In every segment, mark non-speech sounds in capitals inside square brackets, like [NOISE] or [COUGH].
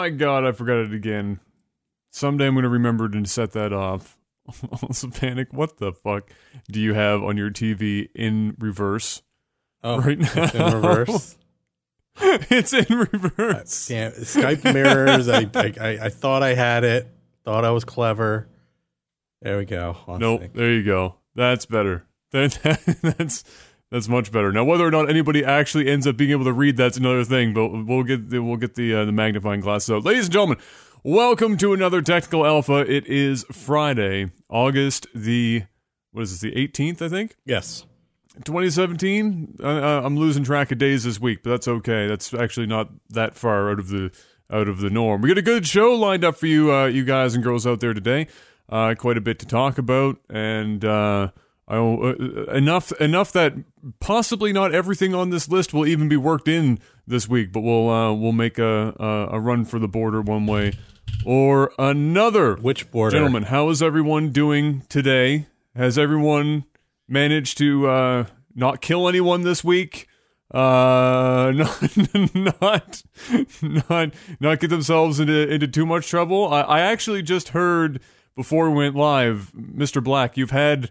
my god, I forgot it again. Someday I'm going to remember to set that off. [LAUGHS] also, panic. What the fuck do you have on your TV in reverse Oh, right now? [LAUGHS] it's in reverse. it's in reverse. Damn, Skype mirrors. I, I I I thought I had it. Thought I was clever. There we go. One Nope. There you go. That's better. [LAUGHS] That, that's that's much better. Now, whether or not anybody actually ends up being able to read, that's another thing. But we'll get the, we'll get the uh, the magnifying glass. So, ladies and gentlemen, welcome to another technical alpha. It is Friday, August the what is this? The eighteenth, I think. Yes. 2017. Uh, uh, I'm losing track of days this week, but that's okay. That's actually not that far out of the out of the norm. We got a good show lined up for you, uh, you guys and girls out there today. Uh, quite a bit to talk about, and uh, I, uh, enough enough that possibly not everything on this list will even be worked in this week, but we'll uh, we'll make a, a a run for the border one way or another. Which border? Gentlemen, how is everyone doing today? Has everyone managed to uh, not kill anyone this week? Uh, [LAUGHS] not, not, not, not get themselves into into too much trouble. I, I actually just heard before we went live, Mister Black, you've had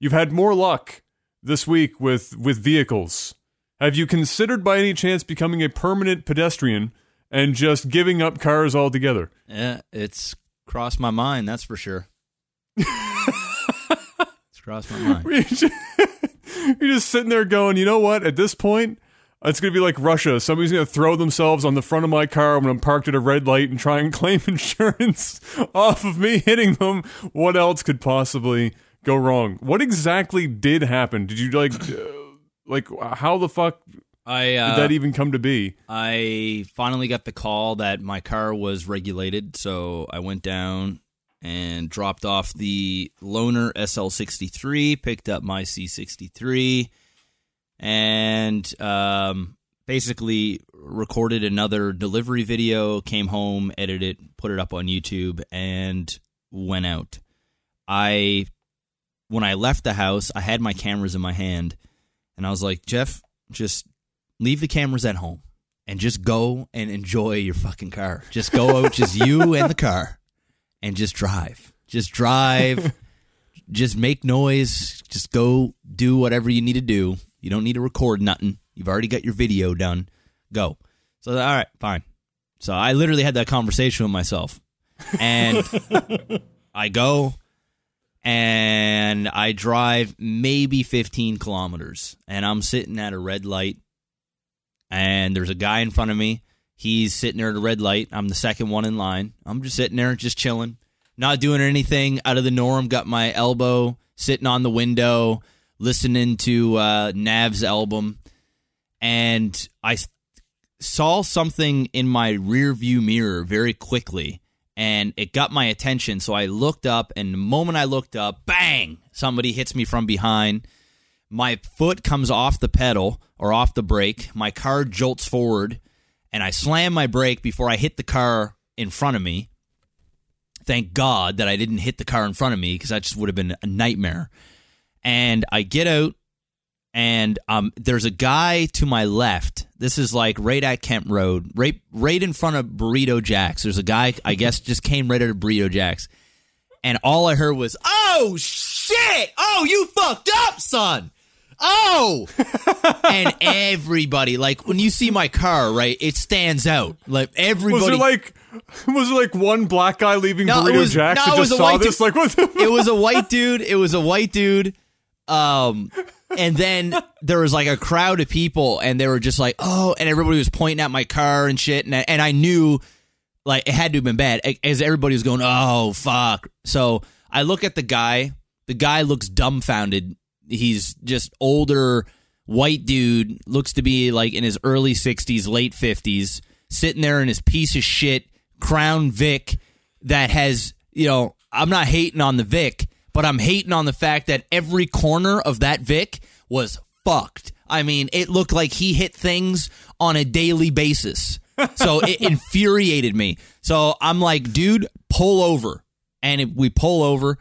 you've had more luck this week with with vehicles. Have you considered by any chance becoming a permanent pedestrian and just giving up cars altogether? Yeah, it's crossed my mind, that's for sure. [LAUGHS] it's crossed my mind. You're just, [LAUGHS] you're just sitting there going, you know what? At this point, it's going to be like Russia. Somebody's going to throw themselves on the front of my car when I'm parked at a red light and try and [LAUGHS] claim insurance off of me hitting them. What else could possibly go wrong? What exactly did happen? Did you like, [CLEARS THROAT] uh, like, how the fuck I uh, did that even come to be? I finally got the call that my car was regulated, so I went down and dropped off the loaner SL63, picked up my C63, and um, basically recorded another delivery video. Came home, edited it, put it up on YouTube, and went out. I when I left the house, I had my cameras in my hand, and I was like, Jeff, just leave the cameras at home and just go and enjoy your fucking car. Just go out, just you [LAUGHS] and the car, and just drive. Just drive. [LAUGHS] just make noise. Just go do whatever you need to do. You don't need to record nothing. You've already got your video done. Go. So all right, fine. So I literally had that conversation with myself, and [LAUGHS] I go and I drive maybe 15 kilometers, and I'm sitting at a red light, and there's a guy in front of me. He's sitting there at a red light. I'm the second one in line. I'm just sitting there, just chilling, not doing anything out of the norm. Got my elbow sitting on the window, listening to uh, Nav's album, and I saw something in my rear view mirror very quickly and it got my attention. So I looked up, and the moment I looked up, bang! Somebody hits me from behind. My foot comes off the pedal or off the brake. My car jolts forward, and I slam my brake before I hit the car in front of me. Thank God that I didn't hit the car in front of me because that just would have been a nightmare. And I get out, and um, there's a guy to my left. This is like right at Kempt Road, right right in front of Burrito Jax. There's a guy, I guess, just came right out of Burrito Jax, and all I heard was, "Oh shit! Oh, you fucked up, son! Oh!" [LAUGHS] and everybody, like when you see my car, right, it stands out. Like everybody, Was there like, was there like one black guy leaving No, it Burrito was- Jacks no, it just a saw white this? dude. Like, what? The it was a white dude. It was a white dude. Um, and then there was like a crowd of people, and they were just like, "Oh!" And everybody was pointing at my car and shit, and I, and I knew like it had to have been bad, as everybody was going, "Oh fuck!" So I look at the guy. The guy looks dumbfounded. He's just older, white dude. Looks to be like in his early sixties, late fifties, sitting there in his piece of shit Crown Vic that has, you know, I'm not hating on the Vic, but I'm hating on the fact that every corner of that Vic was fucked. I mean, it looked like he hit things on a daily basis. So it [LAUGHS] infuriated me. So I'm like, dude, pull over. And if we pull over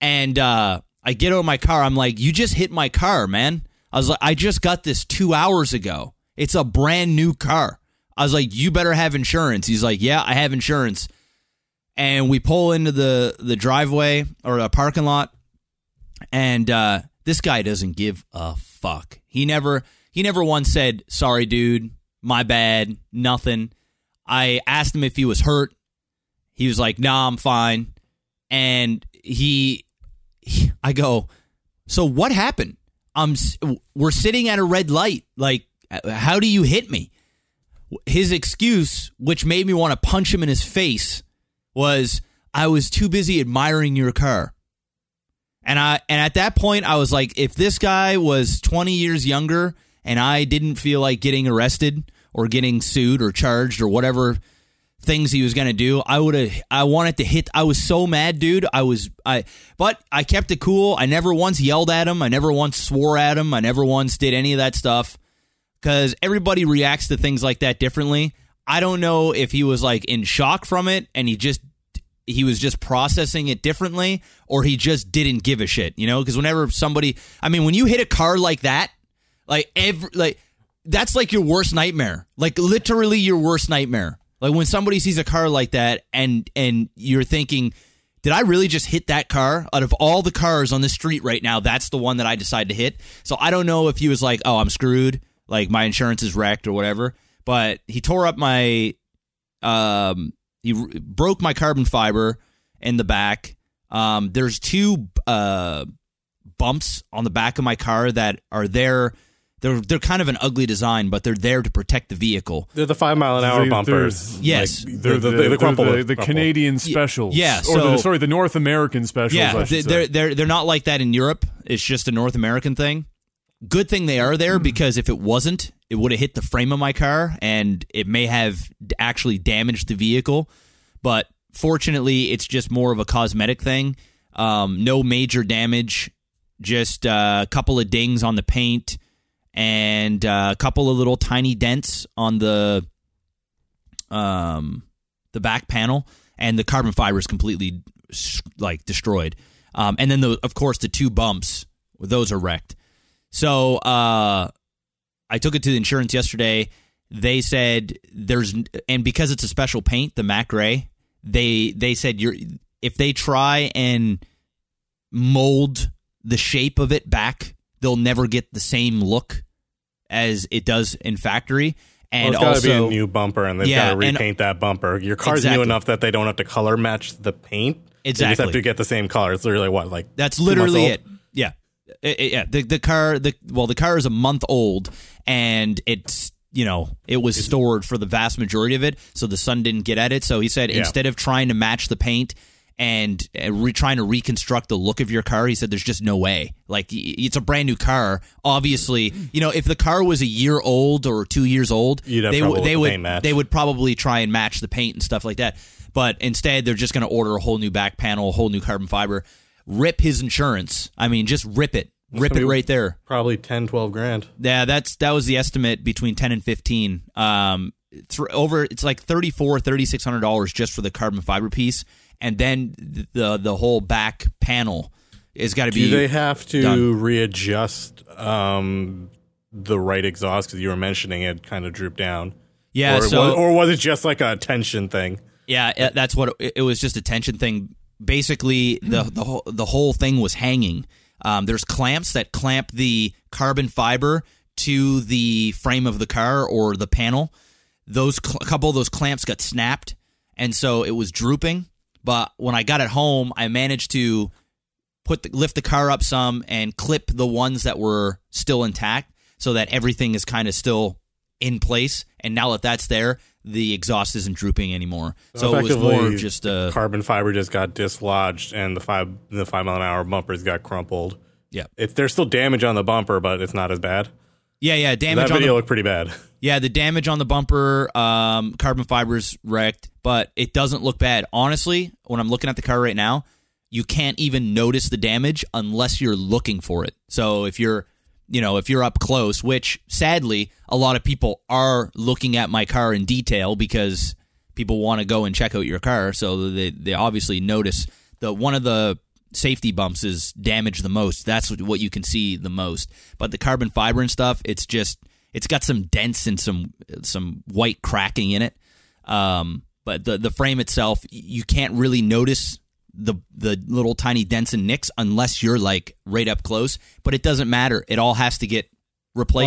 and uh, I get out of my car. I'm like, you just hit my car, man. I was like, I just got this two hours ago It's a brand new car. I was like, you better have insurance. He's like, yeah, I have insurance. And we pull into the the driveway or a parking lot, and uh, this guy doesn't give a fuck. He never he never once said, "Sorry, dude, my bad, nothing." I asked him if he was hurt. He was like, "Nah, I'm fine." And he, he I go, "So what happened?" I'm we're sitting at a red light. Like, how do you hit me? His excuse, which made me want to punch him in his face, was I was too busy admiring your car. And I and at that point I was like if this guy was 20 years younger and I didn't feel like getting arrested or getting sued or charged or whatever things he was going to do, I would have I wanted to hit I was so mad, dude. I was I but I kept it cool. I never once yelled at him. I never once swore at him. I never once did any of that stuff cuz everybody reacts to things like that differently. I don't know if he was like in shock from it and he just he was just processing it differently or he just didn't give a shit, you know? Because whenever somebody, I mean, when you hit a car like that, like every, like, that's like your worst nightmare. Like literally your worst nightmare. Like when somebody sees a car like that and, and you're thinking, did I really just hit that car? Out of all the cars on the street right now, that's the one that I decided to hit. So I don't know if he was like, oh, I'm screwed. Like my insurance is wrecked or whatever. But he tore up my, um, he r- broke my carbon fiber in the back. Um, there's two uh, bumps on the back of my car that are there. They're they're kind of an ugly design, but they're there to protect the vehicle. They're the five mile an hour They- bumpers. Yes. Like, They're the, the, the, the, crumple- the, the crumple. Canadian specials. yeah, or so- the, sorry, the North American specials. I Yeah, should they- say. they're they're they're not like that in Europe. It's just a North American thing. Good thing they are there because if it wasn't, it would have hit the frame of my car and it may have actually damaged the vehicle. But fortunately, it's just more of a cosmetic thing. Um, no major damage, just uh, a couple of dings on the paint and uh, a couple of little tiny dents on the um, the back panel, and the carbon fiber is completely like destroyed. Um, and then the, of course the two bumps, those are wrecked. So uh, I took it to the insurance yesterday. They said there's and because it's a special paint, the matte gray. They they said you're if they try and mold the shape of it back, they'll never get the same look as it does in factory. Well, And it's got to also, be a new bumper, and they've Yeah, got to and- repaint that bumper. Your car's Exactly. new enough that they don't have to color match the paint. They just Exactly. have to get the same color. It's literally what, like That's literally it. Yeah, It- it- yeah. The the car the well the car is a month old and it's you know it was stored for the vast majority of it, so the sun didn't get at it. So he said Yeah. instead of trying to match the paint and uh, re- trying to reconstruct the look of your car, he said there's just no way. Like it's a brand new car. Obviously, you know if the car was a year old or two years old, they would they the would they would probably try and match the paint and stuff like that. But instead, they're just going to order a whole new back panel, a whole new carbon fiber, rip his insurance. I mean, just rip it, rip it right there. Probably 10, 12 grand. Yeah, that's that was the estimate between ten and fifteen. Um, thr over it's like thirty four, thirty six hundred dollars just for the carbon fiber piece, and then the the whole back panel is got to be. Do they have to done. readjust um, the right exhaust? Because you were mentioning it kind of drooped down. yeah, or, so was, or was it just like a tension thing? Yeah, that's what it, it was. Just a tension thing. Basically, the the whole the whole thing was hanging. Um, there's clamps that clamp the carbon fiber to the frame of the car or the panel. Those cl- a couple of those clamps got snapped, and so it was drooping. But when I got it home, I managed to put the, lift the car up some and clip the ones that were still intact, so that everything is kind of still in place. And now that that's there, the exhaust isn't drooping anymore. So, it was more just a carbon fiber just got dislodged, and the five the five mile an hour bumpers got crumpled. yeah, It, there's still damage on the bumper, but it's not as bad. yeah, yeah. Damage that on video the looked pretty bad. yeah, the damage on the bumper, um, carbon fibers wrecked, but it doesn't look bad. Honestly, when I'm looking at the car right now, you can't even notice the damage unless you're looking for it. So if you're you know, if you're up close, which sadly a lot of people are looking at my car in detail because people want to go and check out your car, so they they obviously notice the one of the safety bumps is damaged the most. That's what- you can see the most. But the carbon fiber and stuff, it's just It's got some dents and some some white cracking in it. Um, but the the frame itself, you can't really notice the the little tiny dents and nicks unless you're like right up close. But it doesn't matter. It all has to get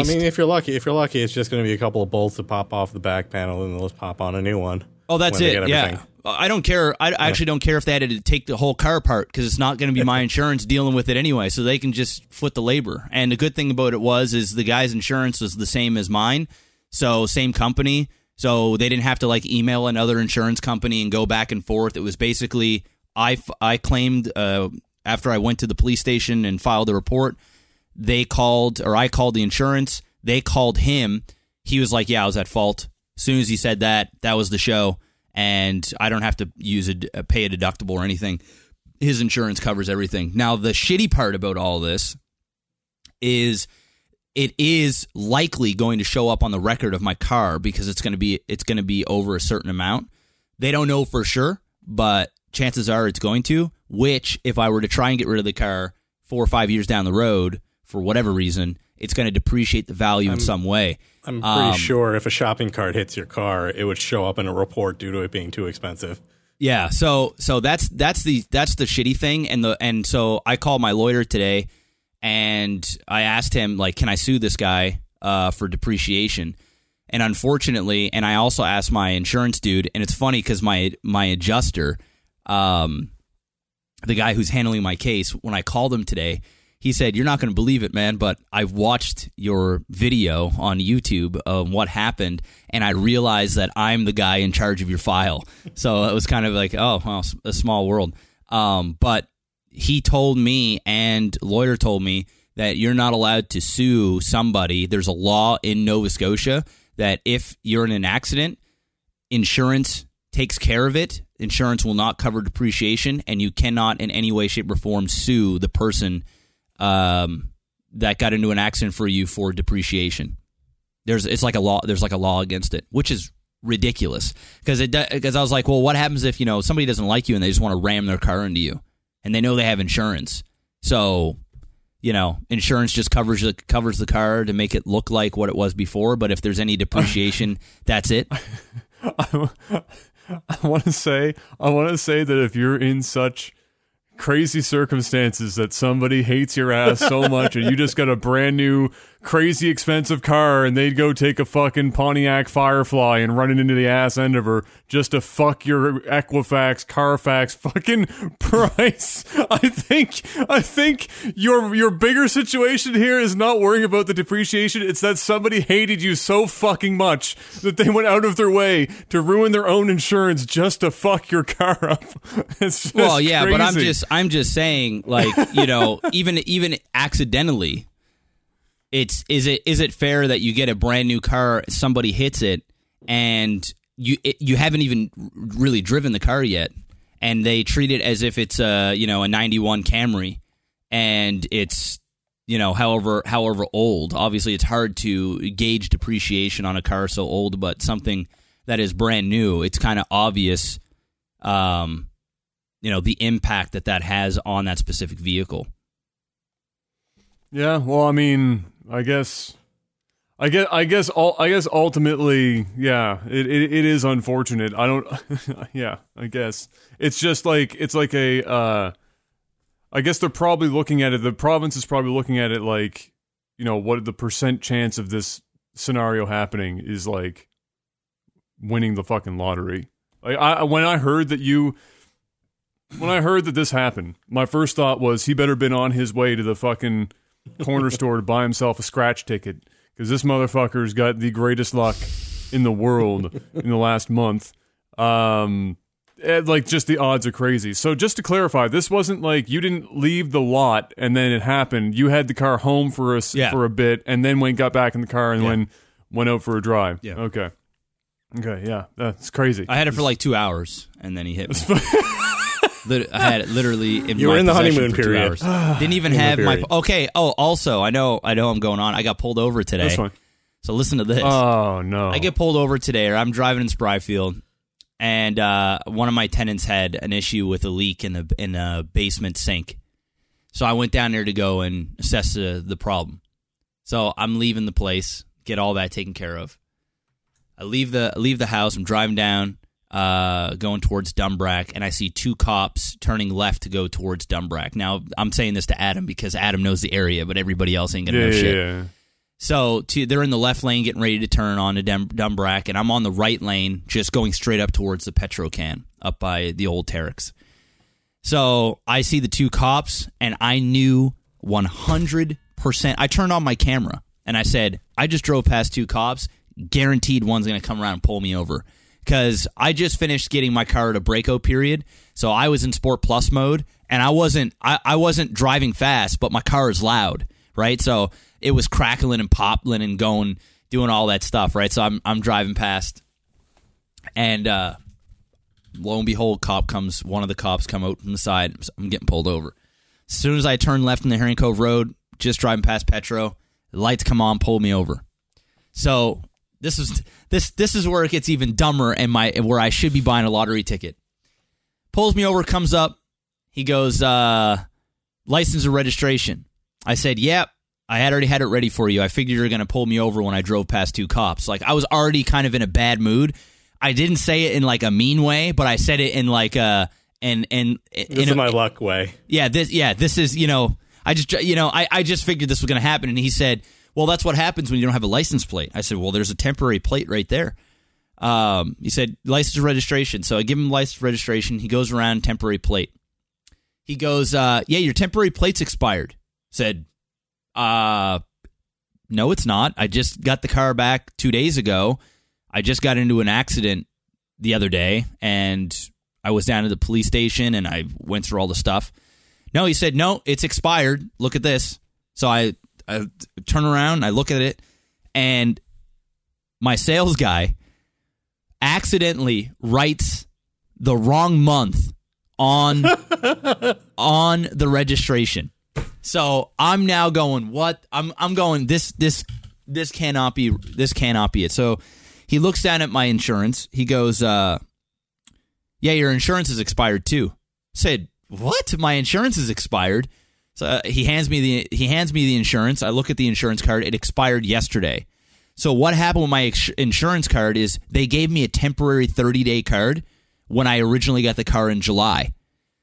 Well, I mean, if you're lucky, if you're lucky, it's just going to be a couple of bolts that pop off the back panel, and they'll just pop on a new one. Oh, that's it. Yeah. I don't care. I I actually don't care if they had to take the whole car apart because it's not going to be my [LAUGHS] insurance dealing with it anyway. So they can just foot the labor. And the good thing about it was is the guy's insurance was the same as mine, so same company. So they didn't have to like email another insurance company and go back and forth. It was basically I I claimed uh, after I went to the police station and filed a report. They called or I called the insurance. They called him. He was like, "Yeah, I was at fault." As soon as he said that, that was the show and I don't have to use a pay a deductible or anything. His insurance covers everything. Now, the shitty part about all this is it is likely going to show up on the record of my car because it's going to be it's going to be over a certain amount. They don't know for sure, but chances are it's going to. Which, if I were to try and get rid of the car four or five years down the road for whatever reason, it's going to depreciate the value in some way. I'm pretty sure if a shopping cart hits your car, it would show up in a report due to it being too expensive. Yeah, so so that's that's the that's the shitty thing, and the and so I called my lawyer today, and I asked him like, can I sue this guy uh, for depreciation? And unfortunately, and I also asked my insurance dude, and it's funny because my my adjuster, um, the guy who's handling my case, when I called him today, he said, "You're not going to believe it, man, but I've watched your video on YouTube of what happened, and I realized that I'm the guy in charge of your file." So it was kind of like, "Oh, well, a small world." Um, but he told me, and lawyer told me that you're not allowed to sue somebody. There's a law in Nova Scotia that if you're in an accident, insurance takes care of it. Insurance will not cover depreciation, and you cannot in any way, shape, or form sue the person um, that got into an accident for you for depreciation. There's it's like a law. There's like a law against it, which is ridiculous because it because I was like, well, what happens if you know somebody doesn't like you and they just want to ram their car into you, and they know they have insurance, so you know insurance just covers the covers the car to make it look like what it was before. But if there's any depreciation, [LAUGHS] that's it. [LAUGHS] [LAUGHS] I want to say, I want to say that if you're in such crazy circumstances that somebody hates your ass so much and you just got a brand new crazy expensive car and they'd go take a fucking Pontiac Firefly and run it into the ass end of her just to fuck your Equifax Carfax fucking [LAUGHS] price. I think I think your your bigger situation here is not worrying about the depreciation. It's that somebody hated you so fucking much that they went out of their way to ruin their own insurance just to fuck your car up. [LAUGHS] Well, yeah, but I'm just I'm just saying, like you know, even even accidentally, it's is it is it fair that you get a brand new car, somebody hits it, and you it, you haven't even really driven the car yet, and they treat it as if it's a you know a '91 Camry, and it's you know however however old. Obviously, it's hard to gauge depreciation on a car so old, but something that is brand new, it's kind of obvious. Um, you know the impact that that has on that specific vehicle. Yeah, well, I mean, I guess, I guess, I guess, all, I guess, ultimately, yeah, it, it, it is unfortunate. I don't, [LAUGHS] yeah, I guess it's just like it's like a, uh, I guess they're probably looking at it. The province is probably looking at it like, you know, what the percent chance of this scenario happening is like winning the fucking lottery. Like I, when I heard that you when I heard that this happened, my first thought was he better been on his way to the fucking corner [LAUGHS] store to buy himself a scratch ticket because this motherfucker's got the greatest luck in the world [LAUGHS] in the last month. Um, and, like just the odds are crazy. So just to clarify, this wasn't like you didn't leave the lot and then it happened. You had the car home for a s- Yeah. for a bit and then went got back in the car and Yeah. when went out for a drive. Yeah. Okay. Okay. Yeah. That's crazy. I had it for like two hours, and then he hit me. [LAUGHS] Lit- I had it literally in You my were in the honeymoon period. [SIGHS] Didn't even have my period. okay. Oh, also, I know, I know, I'm going on. I got pulled over today. That's fine. So listen to this. Oh no. I get pulled over today, or I'm driving in Spryfield, and uh, one of my tenants had an issue with a leak in the in a basement sink. So I went down there to go and assess the, the problem. So I'm leaving the place, get all that taken care of. I leave the I leave the house. I'm driving down, uh, going towards Dunbrack, and I see two cops turning left to go towards Dunbrack. Now I'm saying this to Adam because Adam knows the area, but everybody else ain't gonna Yeah, know shit. yeah. So to, they're in the left lane getting ready to turn on to Dum- Dunbrack, and I'm on the right lane just going straight up towards the Petrocan up by the old Terex. So I see the two cops, and I knew 100%. I turned on my camera and I said, I just drove past two cops. Guaranteed one's going to come around and pull me over. Because I just finished getting my car at a breako period. So I was in Sport Plus mode and I wasn't I, I wasn't driving fast, but my car is loud, right? So it was crackling and popping and going, doing all that stuff, right? So I'm I'm driving past and uh lo and behold, cop comes. One of the cops come out from the side. I'm getting pulled over. As soon as I turn left in the Herring Cove Road, just driving past Petro, lights come on, pull me over. So this is this this is where it gets even dumber, and my where I should be buying a lottery ticket. Pulls me over, comes up. He goes, uh, license or registration. I said, yep. I had already had it ready for you. I figured you were going to pull me over when I drove past two cops. Like I was already kind of in a bad mood. I didn't say it in like a mean way, but I said it in like a and and This in is a, my luck way. yeah this yeah this is you know I just you know I I just figured this was going to happen, and he said, well, that's what happens when you don't have a license plate. I said, well, there's a temporary plate right there. Um, he said license registration. So I give him license registration. He goes around temporary plate. He goes, uh, yeah, your temporary plate's expired. Said, uh, no, it's not. I just got the car back two days ago. I just got into an accident the other day, and I was down at the police station, and I went through all the stuff. No, he said, no, it's expired. Look at this. So I, I turn around, I look at it, and my sales guy accidentally writes the wrong month on [LAUGHS] on the registration. So I'm now going what I'm I'm going this this this cannot be this cannot be it. So he looks down at my insurance. He goes uh yeah, your insurance is expired too. Said, "What? My insurance is expired?" So uh, he hands me the he hands me the insurance. I look at the insurance card. It expired yesterday. So what happened with my insurance card is they gave me a temporary 30 day card when I originally got the car in July.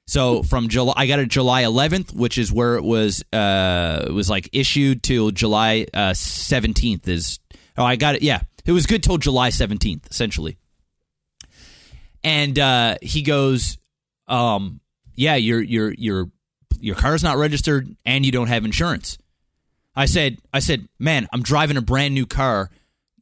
So from July, I got it July 11th, which is where it was. Uh, it was like issued till July uh, 17th. Is oh, I got it. Yeah, it was good till July 17th, essentially. And uh, he goes, um, "Yeah, your your your your car's not registered, and you don't have insurance." I said, I said, man, I'm driving a brand new car.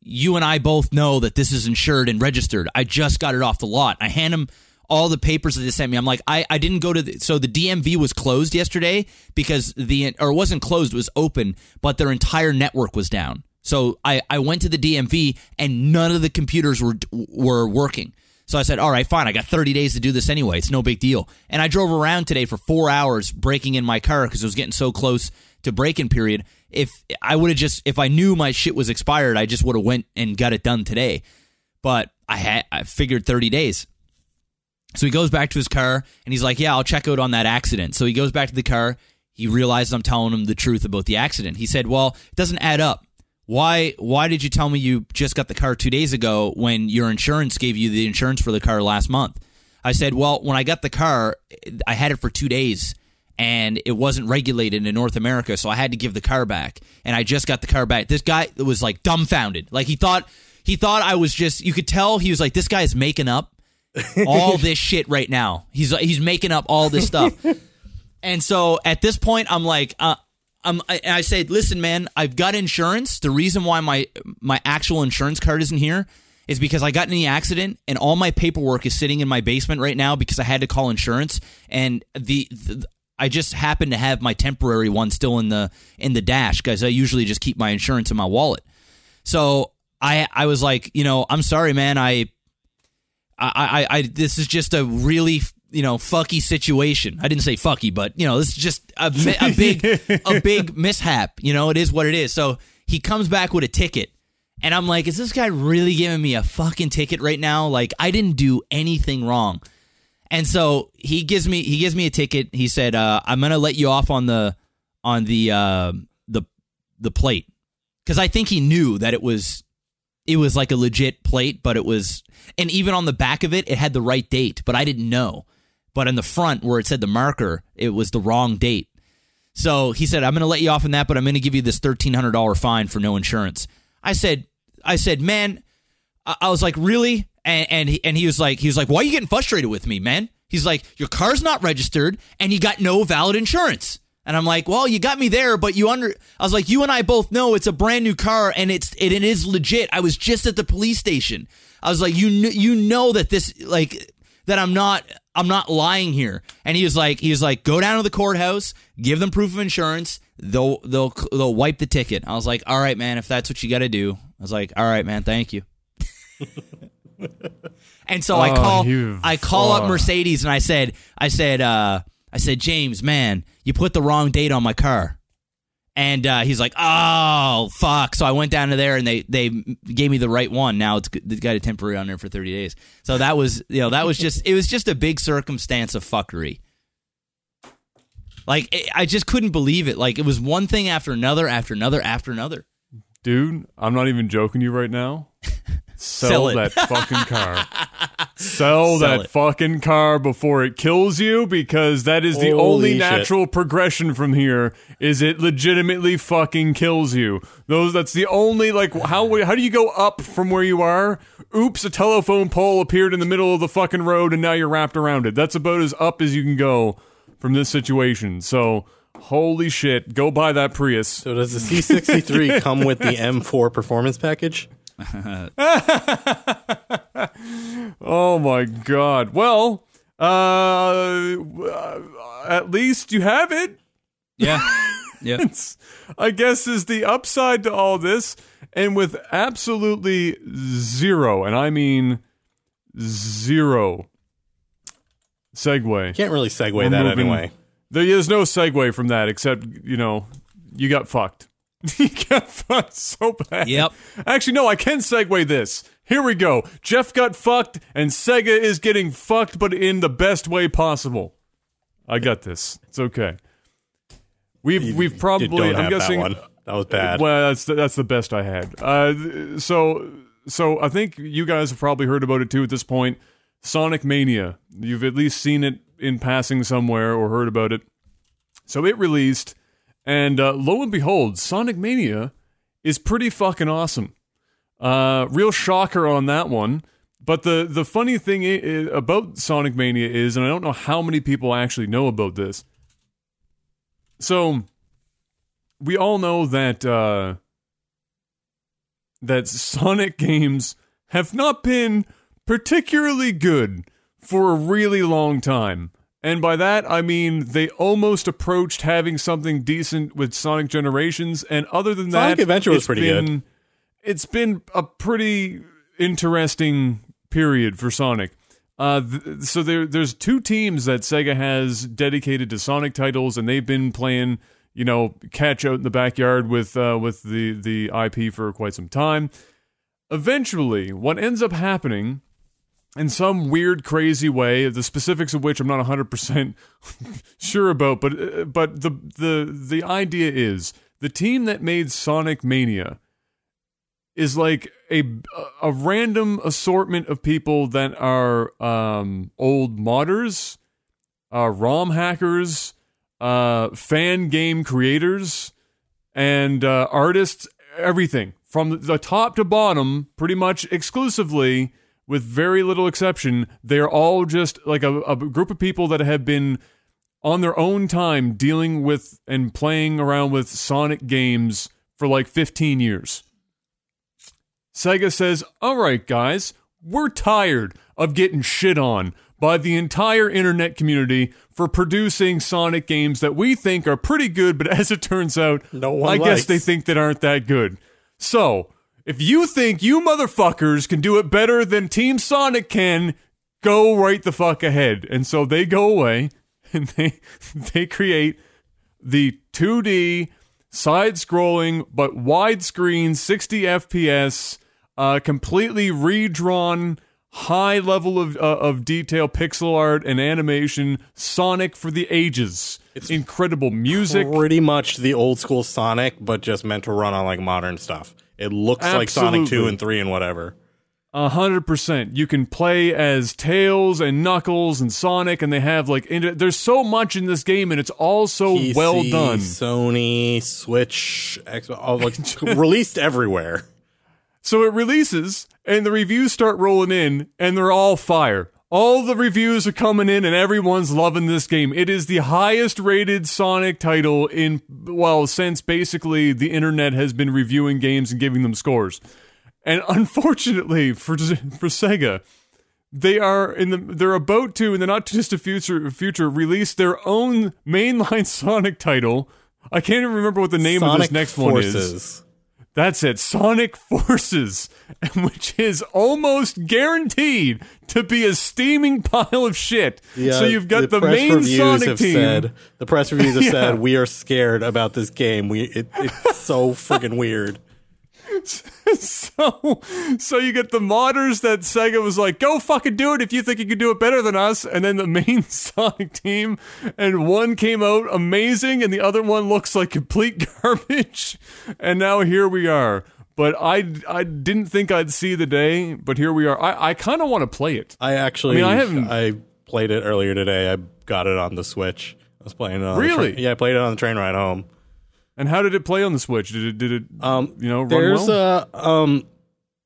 You and I both know that this is insured and registered. I just got it off the lot. I hand him all the papers that they sent me. I'm like, I, I didn't go to the, so the DMV was closed yesterday because the, or it wasn't closed, it was open, but their entire network was down. So I, I went to the DMV and none of the computers were, were working. So I said, all right, fine. I got 30 days to do this anyway. It's no big deal. And I drove around today for four hours breaking in my car because it was getting so close to break-in period. If I would have just, if I knew my shit was expired, I just would have went and got it done today. But I had, I figured 30 days. So he goes back to his car and he's like, yeah, I'll check out on that accident. So he goes back to the car. He realizes I'm telling him the truth about the accident. He said, well, it doesn't add up. Why why did you tell me you just got the car 2 days ago when your insurance gave you the insurance for the car last month? I said, "Well, when I got the car, I had it for 2 days and it wasn't regulated in North America, so I had to give the car back. And I just got the car back. This guy was like dumbfounded. Like he thought he thought I was just you could tell he was like this guy is making up all this [LAUGHS] shit right now. He's he's making up all this stuff. [LAUGHS] and so at this point I'm like uh I'm, I, I said, listen, man, I've got insurance. The reason why my my actual insurance card isn't here is because I got in the accident and all my paperwork is sitting in my basement right now because I had to call insurance and the, the I just happen to have my temporary one still in the in the dash because I usually just keep my insurance in my wallet. So I I was like, you know, I'm sorry, man. I I I, I this is just a really you know fucky situation. I didn't say fucky, but you know this is just a, a big [LAUGHS] a big mishap. You know, it is what it is. So he comes back with a ticket. And I'm like, is this guy really giving me a fucking ticket right now? Like, I didn't do anything wrong. And so he gives me he gives me a ticket. He said, uh, "I'm gonna let you off on the on the uh, the the plate." because I think he knew that it was it was like a legit plate, but it was and even on the back of it, it had the right date, but I didn't know. But in the front where it said the marker, it was the wrong date. So he said, "I'm going to let you off on that, but I'm going to give you this thirteen hundred dollar fine for no insurance." I said, "I said, man, I, I was like, really?" And and he, and he was like, he was like, "Why are you getting frustrated with me, man?" He's like, "Your car's not registered, and you got no valid insurance." And I'm like, "Well, you got me there, but you under." I was like, "You and I both know it's a brand new car, and it's it, it is legit." I was just at the police station. I was like, "You kn- you know that this like." That I'm not I'm not lying here. And he was like he was like go down to the courthouse, give them proof of insurance, they'll they'll they'll wipe the ticket. I was like, "All right, man, if that's what you got to do." I was like, "All right, man, thank you." [LAUGHS] and so I Oh, call I call up. Mercedes and I said I said uh I said, "James, man, you put the wrong date on my car." And uh, he's like, "Oh fuck!" So I went down to there, and they they gave me the right one. Now it's it's got a temporary on there for thirty days. So that was you know that was just it was just a big circumstance of fuckery. Like it, I just couldn't believe it. Like it was one thing after another, after another, after another. Dude, I'm not even joking you right now. Sell, Sell that fucking car. [LAUGHS] Sell, Sell that it. fucking car before it kills you because that is the Holy only shit. natural progression from here is it legitimately fucking kills you. Those that's the only like how how do you go up from where you are? Oops, a telephone pole appeared in the middle of the fucking road and now you're wrapped around it. That's about as up as you can go from this situation. So, holy shit, go buy that Prius. So does the C63 [LAUGHS] come with the M4 performance package? [LAUGHS] Oh my god. Well, uh at least you have it. Yeah, [LAUGHS] yeah. I guess is the upside to all this and with absolutely zero, and I mean zero segue. Can't really segue We're that moving- anyway. There is no segue from that except, you know, you got fucked. [LAUGHS] you got fucked so bad. Yep. Actually, no, I can segue this. Here we go. Jeff got fucked, and Sega is getting fucked, but in the best way possible. I got this. It's okay. We've we've probably. you don't I'm have guessing. that one. That was bad. Well, that's the, that's the best I had. Uh, so so I think you guys have probably heard about it too at this point. Sonic Mania. You've at least seen it in passing somewhere or heard about it. So it released, and uh, lo and behold, Sonic Mania is pretty fucking awesome. Uh, real shocker on that one. But the the funny thing i- i- about Sonic Mania is, and I don't know how many people actually know about this. So we all know that uh, that Sonic games have not been particularly good for a really long time. And by that, I mean they almost approached having something decent with Sonic Generations. And other than Sonic that, Adventure was it's pretty good. It's been a pretty interesting period for Sonic. Uh, th- so there, there's two teams that Sega has dedicated to Sonic titles, and they've been playing, you know, catch out in the backyard with uh, with the the IP for quite some time. Eventually, what ends up happening in some weird, crazy way, the specifics of which I'm not 100 percent [LAUGHS] sure about, but uh, but the the the idea is the team that made Sonic Mania is like a a random assortment of people that are um, old modders, uh, ROM hackers, uh, fan game creators, and uh, artists. Everything from the top to bottom, pretty much exclusively, with very little exception, they are all just like a, a group of people that have been on their own time dealing with and playing around with Sonic games for like 15 years. Sega says, All right, guys, we're tired of getting shit on by the entire internet community for producing Sonic games that we think are pretty good, but [LAUGHS] as it turns out, No one I guess they think that aren't that good. So, if you think you motherfuckers can do it better than Team Sonic can, go right the fuck ahead. And so they go away [LAUGHS] and they they create the 2D side-scrolling but widescreen 60 FPS, uh, completely redrawn high level of uh, of detail, pixel art and animation, Sonic for the ages. It's incredible music. Pretty much the old school Sonic, but just meant to run on like modern stuff. It looks like Sonic two and three and whatever. A hundred percent. You can play as Tails and Knuckles and Sonic, and they have like there's so much in this game, and it's all so PC, well done. Sony, Switch, Xbox, all like [LAUGHS] released everywhere. So it releases, and the reviews start rolling in, and they're all fire. All the reviews are coming in, and everyone's loving this game. It is the highest rated Sonic title in, well, since basically the internet has been reviewing games and giving them scores. And unfortunately for for Sega, they are in the they're about to in the not too distant future future release their own mainline [LAUGHS] Sonic title. I can't even remember what the name Sonic of this next one is. That's it, Sonic Forces, [LAUGHS] which is almost guaranteed to be a steaming pile of shit. Yeah, so you've got the, press main Sonic have team. Said, the press reviews have [LAUGHS] Yeah. said we are scared about this game. We it, it's so [LAUGHS] freaking weird. So, so you get the modders that Sega was like, go fucking do it if you think you can do it better than us. And then the main [LAUGHS] Sonic team, and one came out amazing, and the other one looks like complete [LAUGHS] garbage. And now here we are. But I, I didn't think I'd see the day, but here we are. I, I kind of want to play it. I actually, I mean, I haven't- I played it earlier today. I got it on the Switch. I was playing it. On the Really? train- yeah, I played it on the train ride home. And how did it play on the Switch? Did it, did it, Um, you know, run There's well? a um.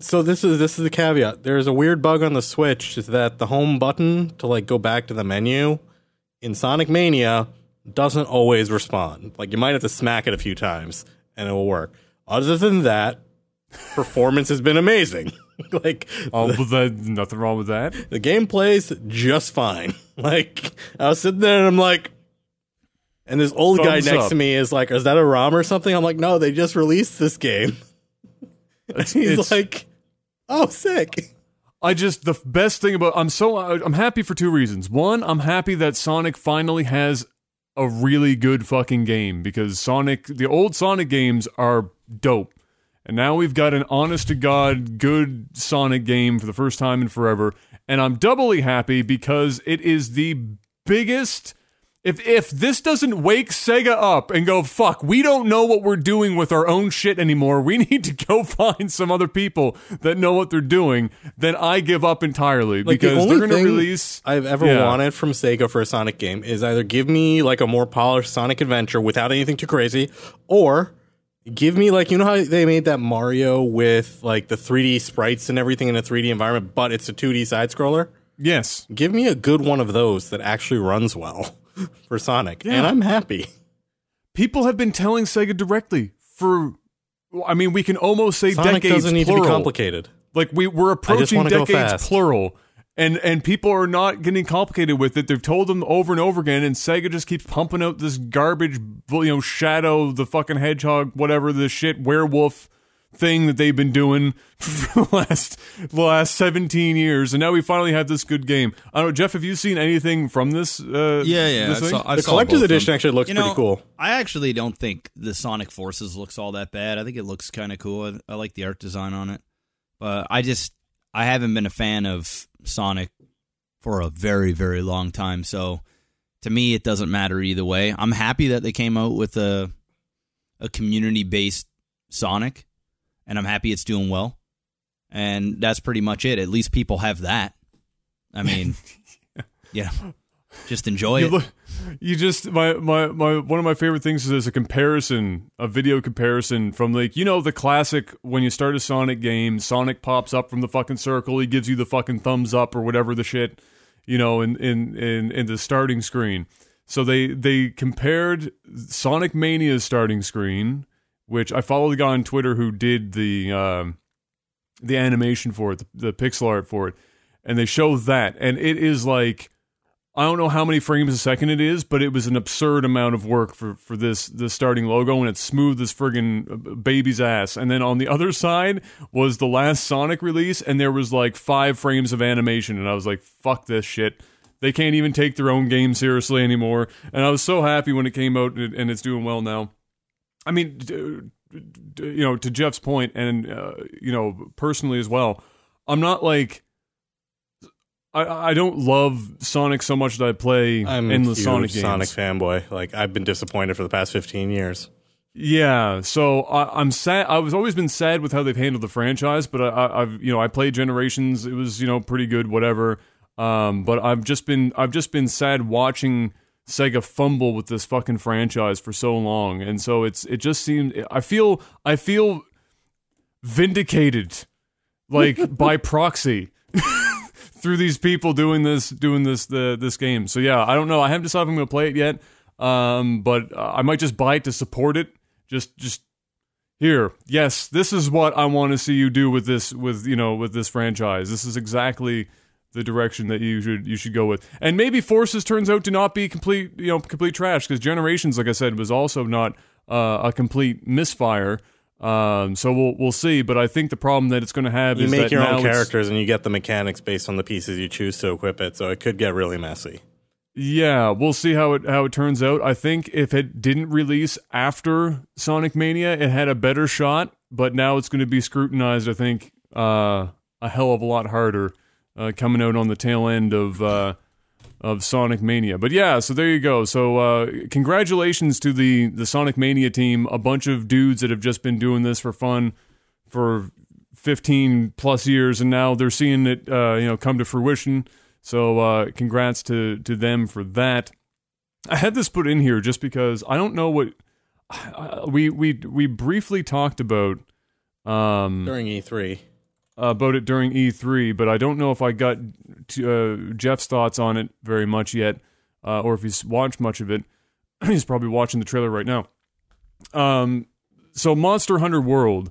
So this is this is the caveat. There's a weird bug on the Switch is that the home button to like go back to the menu in Sonic Mania doesn't always respond. Like you might have to smack it a few times and it will work. Other than that, [LAUGHS] performance has been amazing. [LAUGHS] like oh, that, nothing wrong with that. the game plays just fine. [LAUGHS] Like I was sitting there and I'm like, and this old guy next up. to me is like, "Is that a ROM or something?" I'm like, "No, they just released this game." [LAUGHS] [LAUGHS] He's it's- like, "Oh, sick." I just the best thing about I'm so I'm happy for two reasons. One, I'm happy that Sonic finally has a really good fucking game because Sonic the old Sonic games are dope. And now we've got an honest to god good Sonic game for the first time in forever. And I'm doubly happy because it is the biggest if if this doesn't wake Sega up and go fuck, we don't know what we're doing with our own shit anymore. We [LAUGHS] need to go find some other people that know what they're doing. Then I give up entirely Like the because only they're going to release. I've ever Yeah. wanted from Sega for a Sonic game is either give me like a more polished Sonic adventure without anything too crazy, or give me like you know how they made that Mario with like the 3D sprites and everything in a 3D environment, but it's a 2D side scroller. Yes, Give me a good one of those that actually runs well [LAUGHS] for Sonic, and I'm happy. people have been telling Sega directly for. I mean, we can almost say Sonic decades doesn't need plural. to be complicated. Like we we're approaching decades plural. And and people are not getting complicated with it. They've told them over and over again, and Sega just keeps pumping out this garbage, you know, Shadow, the fucking Hedgehog, whatever the shit werewolf thing that they've been doing [LAUGHS] for the last the last seventeen years, and now we finally have this good game. I don't know, Jeff. Have you seen anything from this? Uh, Yeah, yeah. this I saw, I The saw collector's edition them. actually looks You know, pretty cool. I actually don't think the Sonic Forces looks all that bad. I think it looks kind of cool. I, I like the art design on it, but I just I haven't been a fan of Sonic for a very very long time. So to me, it doesn't matter either way. I'm happy that they came out with a a community based Sonic, and I'm happy it's doing well. And that's pretty much it. At least people have that. I mean, [LAUGHS] yeah, just enjoy you it. look, you just my, my my one of my favorite things is there's a comparison, a video comparison from like you know the classic when you start a Sonic game, Sonic pops up from the fucking circle, he gives you the fucking thumbs up or whatever the shit, you know, in in in, in the starting screen. So they they compared Sonic Mania's starting screen, which I follow the guy on Twitter who did the um, the animation for it, the, the pixel art for it, and they show that, and it is like I don't know how many frames a second it is, but it was an absurd amount of work for, for this this starting logo, and it's smooth as friggin' baby's ass. And then on the other side was the last Sonic release, and there was like five frames of animation, and I was like, "Fuck this shit." They can't even take their own game seriously anymore. And I was so happy when it came out, and it's doing well now. I mean, you know, to Jeff's point, and uh, you know, personally as well, I'm not like I, I don't love Sonic so much that I play I'm endless Sonic games. Sonic fanboy. Like I've been disappointed for the past 15 years. Yeah, so I, I'm sad. I was always been sad with how they've handled the franchise, but I, I, I've you know I played Generations. It was you know pretty good, whatever. Um, but I've just been I've just been sad watching Sega fumble with this fucking franchise for so long, and so it's it just seemed I feel I feel vindicated, like [LAUGHS] by proxy. [LAUGHS] through these people doing this doing this the this game. So yeah, I don't know. I haven't decided if I'm going to play it yet. Um, but uh, I might just buy it to support it. Just just here. Yes, this is what I want to see you do with this with you know with this franchise. This is exactly the direction that you should you should go with. And maybe Forces turns out to not be complete you know complete trash because Generations, like I said, was also not uh, a complete misfire. Um, so we'll we'll see. But I think the problem that it's going to have You is make that your now own characters and you get the mechanics based on the pieces you choose to equip it, so it could get really messy. Yeah, we'll see how it how it turns out. I think if it didn't release after Sonic Mania, it had a better shot. But now it's going to be scrutinized. I think uh, a hell of a lot harder uh, coming out on the tail end of uh, of Sonic Mania. But yeah, so there you go. So uh, congratulations to the the Sonic Mania team. A bunch of dudes that have just been doing this for fun for 15 plus years, and now they're seeing it uh, you know come to fruition. So uh, congrats to to them for that. I had this put in here just because I don't know what we we we briefly talked about um, During E E3, about it during E3, but I don't know if I got to, uh, Jeff's thoughts on it very much yet, uh, or if he's watched much of it. [CLEARS THROAT] he's probably watching the trailer right now. Um, so Monster Hunter World.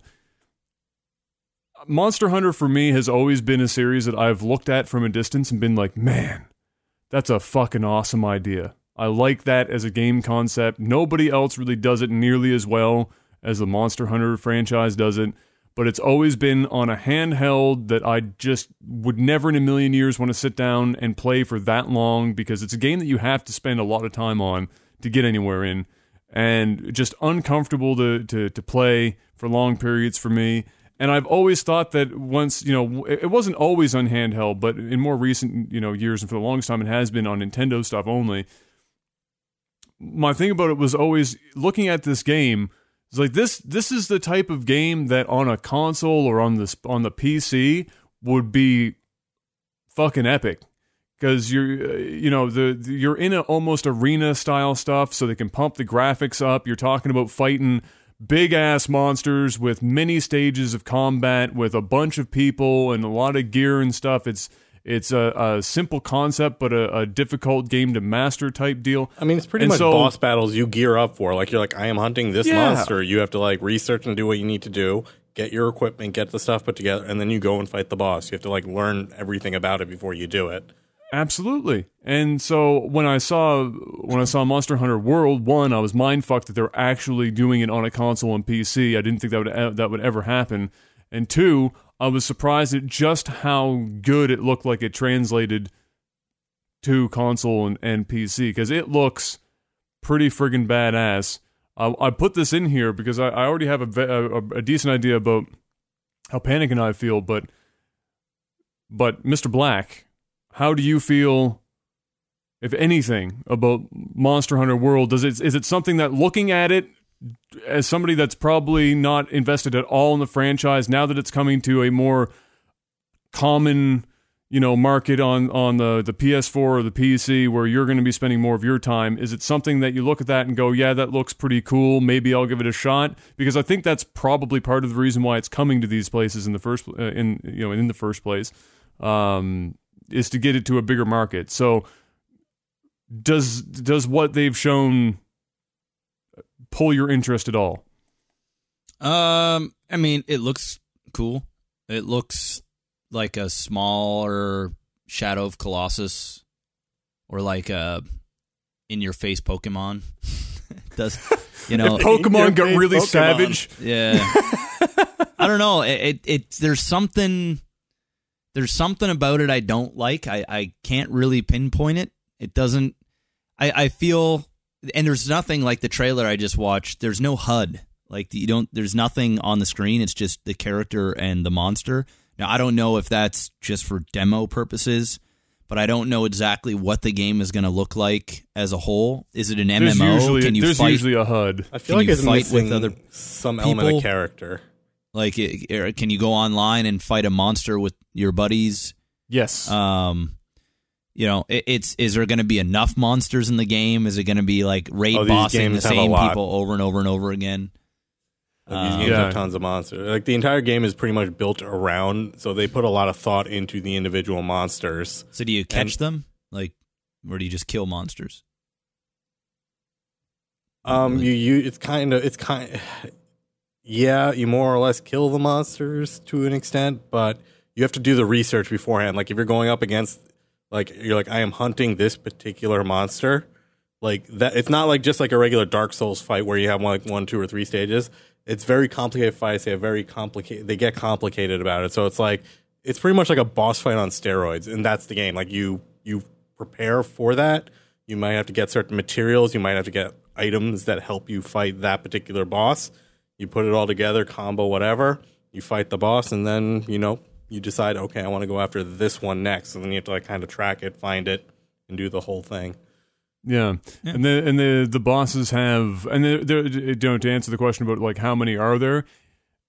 Monster Hunter for me has always been a series that I've looked at from a distance and been like, man, that's a fucking awesome idea. I like that as a game concept. Nobody else really does it nearly as well as the Monster Hunter franchise does it, but it's always been on a handheld that I just would never in a million years want to sit down and play for that long because it's a game that you have to spend a lot of time on to get anywhere in and just uncomfortable to, to, to play for long periods for me. And I've always thought that once, you know, it wasn't always on handheld, but in more recent, you know, years and for the longest time, it has been on Nintendo stuff only. My thing about it was always looking at this game. It's like this. This is the type of game that on a console or on this on the PC would be fucking epic because you're uh, you know the, the- you're in a almost arena style stuff so they can pump the graphics up you're talking about fighting big ass monsters with many stages of combat with a bunch of people and a lot of gear and stuff it's it's a, a simple concept but a, a difficult game to master type deal I mean, it's pretty And much so- boss battles you gear up for. Like you're like, I am hunting this Yeah. monster. You have to like research and do what you need to do, get your equipment, get the stuff put together, and then you go and fight the boss. You have to like learn everything about it before you do it. Absolutely. And so when I saw when I saw Monster Hunter World one, I was mind fucked that they're actually doing it on a console and PC. I didn't think that would that would ever happen. And two, I was surprised at just how good it looked like it translated to console and, and PC because it looks pretty friggin' badass. I, I put this in here because I, I already have a, a, a decent idea about how Panic and I feel, but but Mr. Black, how do you feel, if anything, about Monster Hunter World? Does it is it something that looking at it as somebody that's probably not invested at all in the franchise, now that it's coming to a more common, you know, market on on the the PS4 or the PC, where you're going to be spending more of your time, is it something that you look at that and go, yeah, that looks pretty cool. Maybe I'll give it a shot because I think that's probably part of the reason why it's coming to these places in the first uh, in you know in the first place um, is to get it to a bigger market. So does does what they've shown pull your interest at all? Um, I mean, it looks cool. It looks like a smaller Shadow of Colossus, or like a in-your-face Pokemon. [LAUGHS] Does you know? [LAUGHS] Pokemon got really Pokemon. savage. Yeah. [LAUGHS] I don't know. It, it it there's something there's something about it I don't like. I I can't really pinpoint it. It doesn't I I feel and there's nothing like the trailer I just watched. There's no HUD. Like you don't there's nothing on the screen. It's just the character and the monster. Now I don't know if that's just for demo purposes, but I don't know exactly what the game is going to look like as a whole. Is it an There's MMO? usually Can you there's fight usually a HUD. I feel Can like you it's fight with other some element of character. like? er, Can you go online and fight a monster with your buddies? Yes. Um, you know, it, it's is there going to be enough monsters in the game? Is it going to be like raid Oh, bossing the games have a same people over and over and over again? Like, these Um, games Yeah. have tons of monsters. Like the entire game is pretty much built around, so they put a lot of thought into the individual monsters. So do you catch them, like, or do you just kill monsters? Um, you you it's kind of it's kind. [SIGHS] Yeah, you more or less kill the monsters to an extent, but you have to do the research beforehand. Like if you're going up against, like you're like I am hunting this particular monster, like that. It's not like just like a regular Dark Souls fight where you have like one, two, or three stages. It's very complicated fights. They have very complicated. They get complicated about it. So it's like it's pretty much like a boss fight on steroids, and that's the game. Like you you prepare for that. You might have to get certain materials. You might have to get items that help you fight that particular boss. You put it all together, combo whatever. You fight the boss, and then you know you decide, okay, I want to go after this one next. And then you have to like kind of track it, find it, and do the whole thing. Yeah. and the and the the bosses have and they're, they're, you know to answer the question about like how many are there,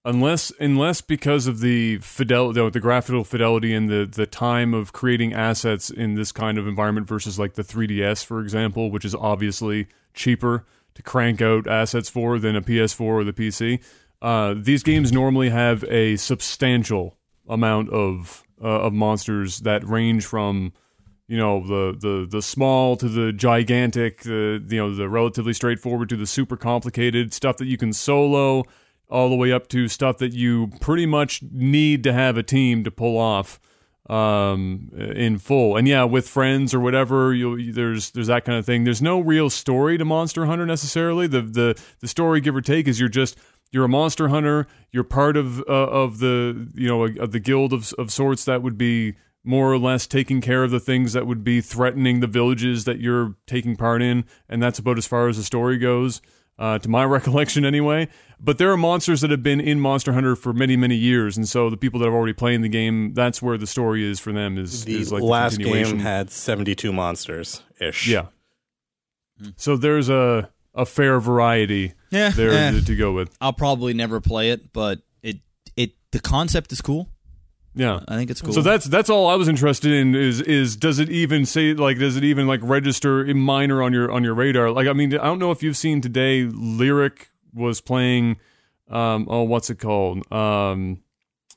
unless unless because of the fidelity, the graphical fidelity and the the time of creating assets in this kind of environment versus like the 3ds, for example, which is obviously cheaper to crank out assets for than a PS4 or the PC. Uh, these games normally have a substantial amount of uh, of monsters that range from you know the the the small to the gigantic the you know the relatively straightforward to the super complicated stuff that you can solo all the way up to stuff that you pretty much need to have a team to pull off um in full. And yeah with friends or whatever you there's there's that kind of thing. There's no real story to monster hunter necessarily. The the the story give or take is you're just you're a monster hunter you're part of uh, of the you know of the guild of of sorts that would be more or less taking care of the things that would be threatening the villages that you're taking part in, and that's about as far as the story goes, uh, to my [LAUGHS] recollection anyway. But there are monsters that have been in Monster Hunter for many, many years, and so the people that have already played the game, that's where the story is for them. Is The is like last the game had 72 monsters ish. yeah. So there's a a fair variety Yeah, there eh. to, to go with. I'll probably never play it, but it it the concept is cool. Yeah. I think it's cool. So that's that's all I was interested in is is does it even say like does it even like register in minor on your on your radar? Like I mean I don't know if you've seen today Lyric was playing um oh what's it called? Um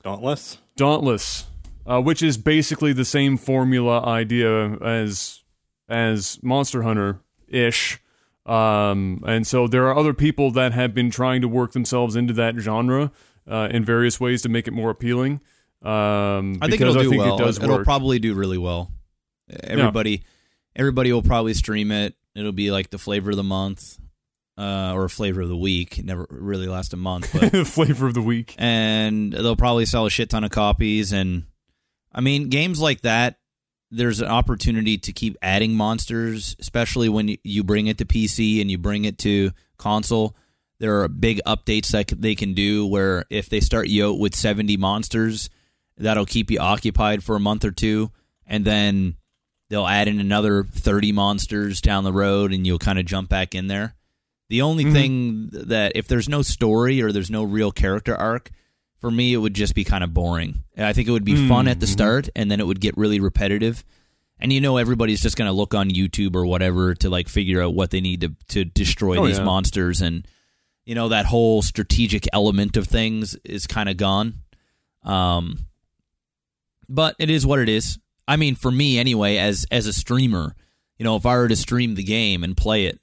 Dauntless. Dauntless, uh, which is basically the same formula idea as as Monster Hunter ish. Um, and so there are other people that have been trying to work themselves into that genre uh, in various ways to make it more appealing. Um, I think it'll do think well. it does it'll work. probably do really well. Everybody, everybody will probably stream it. It'll be like the flavor of the month, uh, or flavor of the week. It never really lasts a month, but [LAUGHS] flavor of the week. and they'll probably sell a shit ton of copies. And I mean, games like that, there's an opportunity to keep adding monsters, especially when you- bring it to PC and you bring it to console. There are big updates that they can do where if they start you out with 70 monsters, that'll keep you occupied for a month or two. And then they'll add in another 30 monsters down the road and you'll kind of jump back in there. The only mm-hmm. thing that if there's no story or there's no real character arc, for me it would just be kind of boring. I think it would be fun at the start and then it would get really repetitive. And you know everybody's just going to look on YouTube or whatever to like figure out what they need to to destroy Oh, these yeah. monsters and you know that whole strategic element of things is kind of gone. Um but it is what it is. I mean, for me anyway, as as a streamer, you know, if I were to stream the game and play it,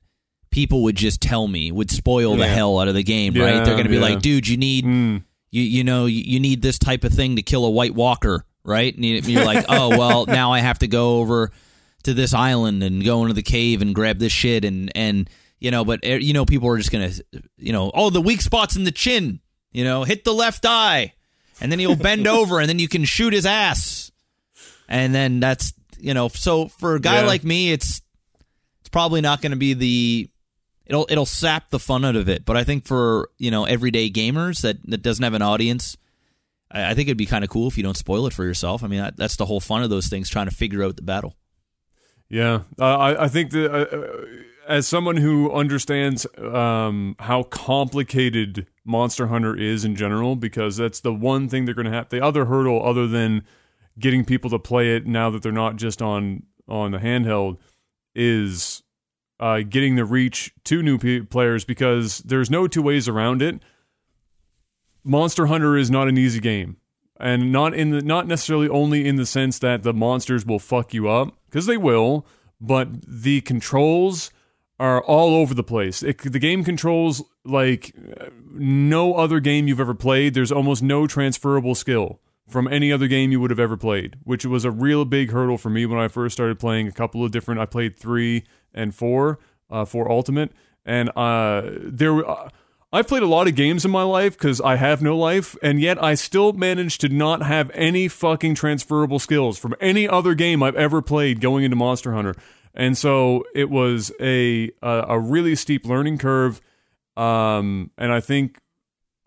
people would just tell me, would spoil the hell out of the game, Yeah, right? They're going to be yeah. like, "Dude, you need Mm. You you know you, you need this type of thing to kill a White Walker, right?" And you- you're like, "Oh well, [LAUGHS] now I have to go over to this island and go into the cave and grab this shit and and you know, but eh, you know, people are just gonna you know, oh, the weak spots in the chin, you know, hit the left eye, and then he'll bend [LAUGHS] over and then you can shoot his ass, and then that's you know, so for a guy Yeah. like me, it's it's probably not going to be the it'll it'll sap the fun out of it. But I think for you know everyday gamers that that doesn't have an audience, I, I think it'd be kind of cool if you don't spoil it for yourself. I mean, that, that's the whole fun of those things, trying to figure out the battle. Yeah, uh, I I think that uh, as someone who understands um, how complicated Monster Hunter is in general, because that's the one thing they're going to have. The other hurdle, other than getting people to play it now that they're not just on on the handheld, is uh, getting the reach to new p- players because there's no two ways around it. Monster Hunter is not an easy game, and not in the not necessarily only in the sense that the monsters will fuck you up because they will, but the controls are all over the place. It, the game controls like no other game you've ever played. There's almost no transferable skill from any other game you would have ever played, which was a real big hurdle for me when I first started playing a couple of different. I played three and four uh, for Ultimate, and uh, there. Uh, I've played a lot of games in my life because I have no life, and yet I still managed to not have any fucking transferable skills from any other game I've ever played going into Monster Hunter. And so it was a a, a really steep learning curve, um, and I think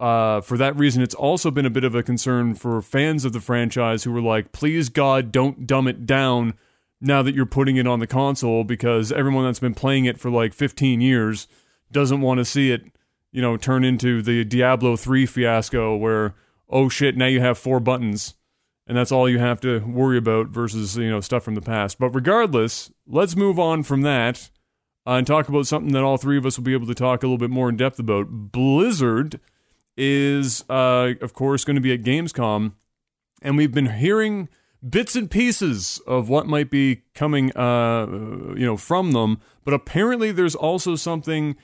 uh, for that reason, it's also been a bit of a concern for fans of the franchise who were like, "Please God, don't dumb it down." Now that you're putting it on the console, because everyone that's been playing it for like 15 years doesn't want to see it you know, turn into the Diablo 3 fiasco where, oh shit, now you have four buttons and that's all you have to worry about versus, you know, stuff from the past. But regardless, let's move on from that uh, and talk about something that all three of us will be able to talk a little bit more in depth about. Blizzard is, uh, of course, going to be at Gamescom, and we've been hearing bits and pieces of what might be coming, uh, you know, from them. But apparently, there's also something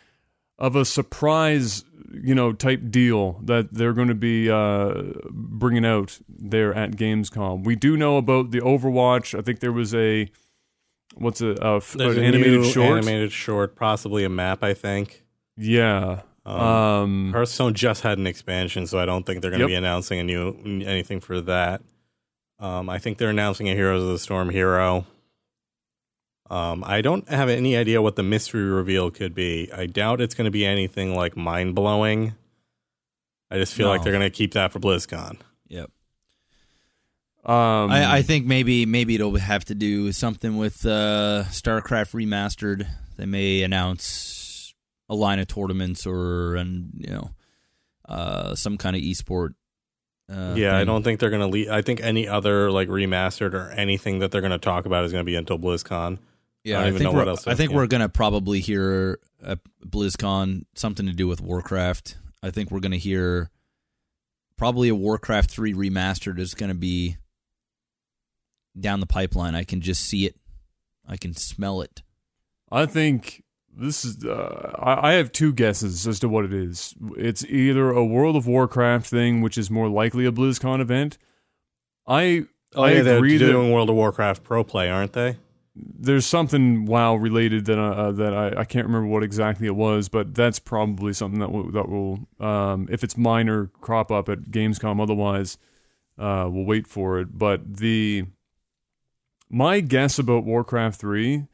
of a surprise, you know, type deal that they're going to be uh, bringing out there at Gamescom. We do know about the Overwatch. I think there was a what's a, a f- There's an a animated short. animated short, possibly a map. I think. Yeah. Um, Um, Hearthstone just had an expansion, so I don't think they're going to Yep. be announcing a new anything for that. Um, I think they're announcing a Heroes of the Storm hero. Um, I don't have any idea what the mystery reveal could be. I doubt it's going to be anything like mind blowing. I just feel like they're going to keep that for BlizzCon. Yep. um, I, I think maybe maybe it'll have to do something with uh, StarCraft remastered. They may announce a line of tournaments or and you know uh, some kind of esport. Uh, yeah, I don't think they're going to leave. I think any other like remastered or anything that they're going to talk about is going to be until BlizzCon. Yeah, I I, don't even think know what we're, else I think yeah. we're gonna probably hear at BlizzCon something to do with Warcraft. I think we're gonna hear probably a Warcraft three remastered is gonna be down the pipeline. I can just see it. I can smell it. I think this is. Uh, I, I have two guesses as to what it is. It's either a World of Warcraft thing, which is more likely a BlizzCon event. I Oh I yeah, they're agree that- doing World of Warcraft Pro Play, aren't they? there's something WoW related that uh, that I, I can't remember what exactly it was, but that's probably something that will that will um, if it's minor crop up at Gamescom. Otherwise, uh, we'll wait for it. But the my guess about Warcraft three,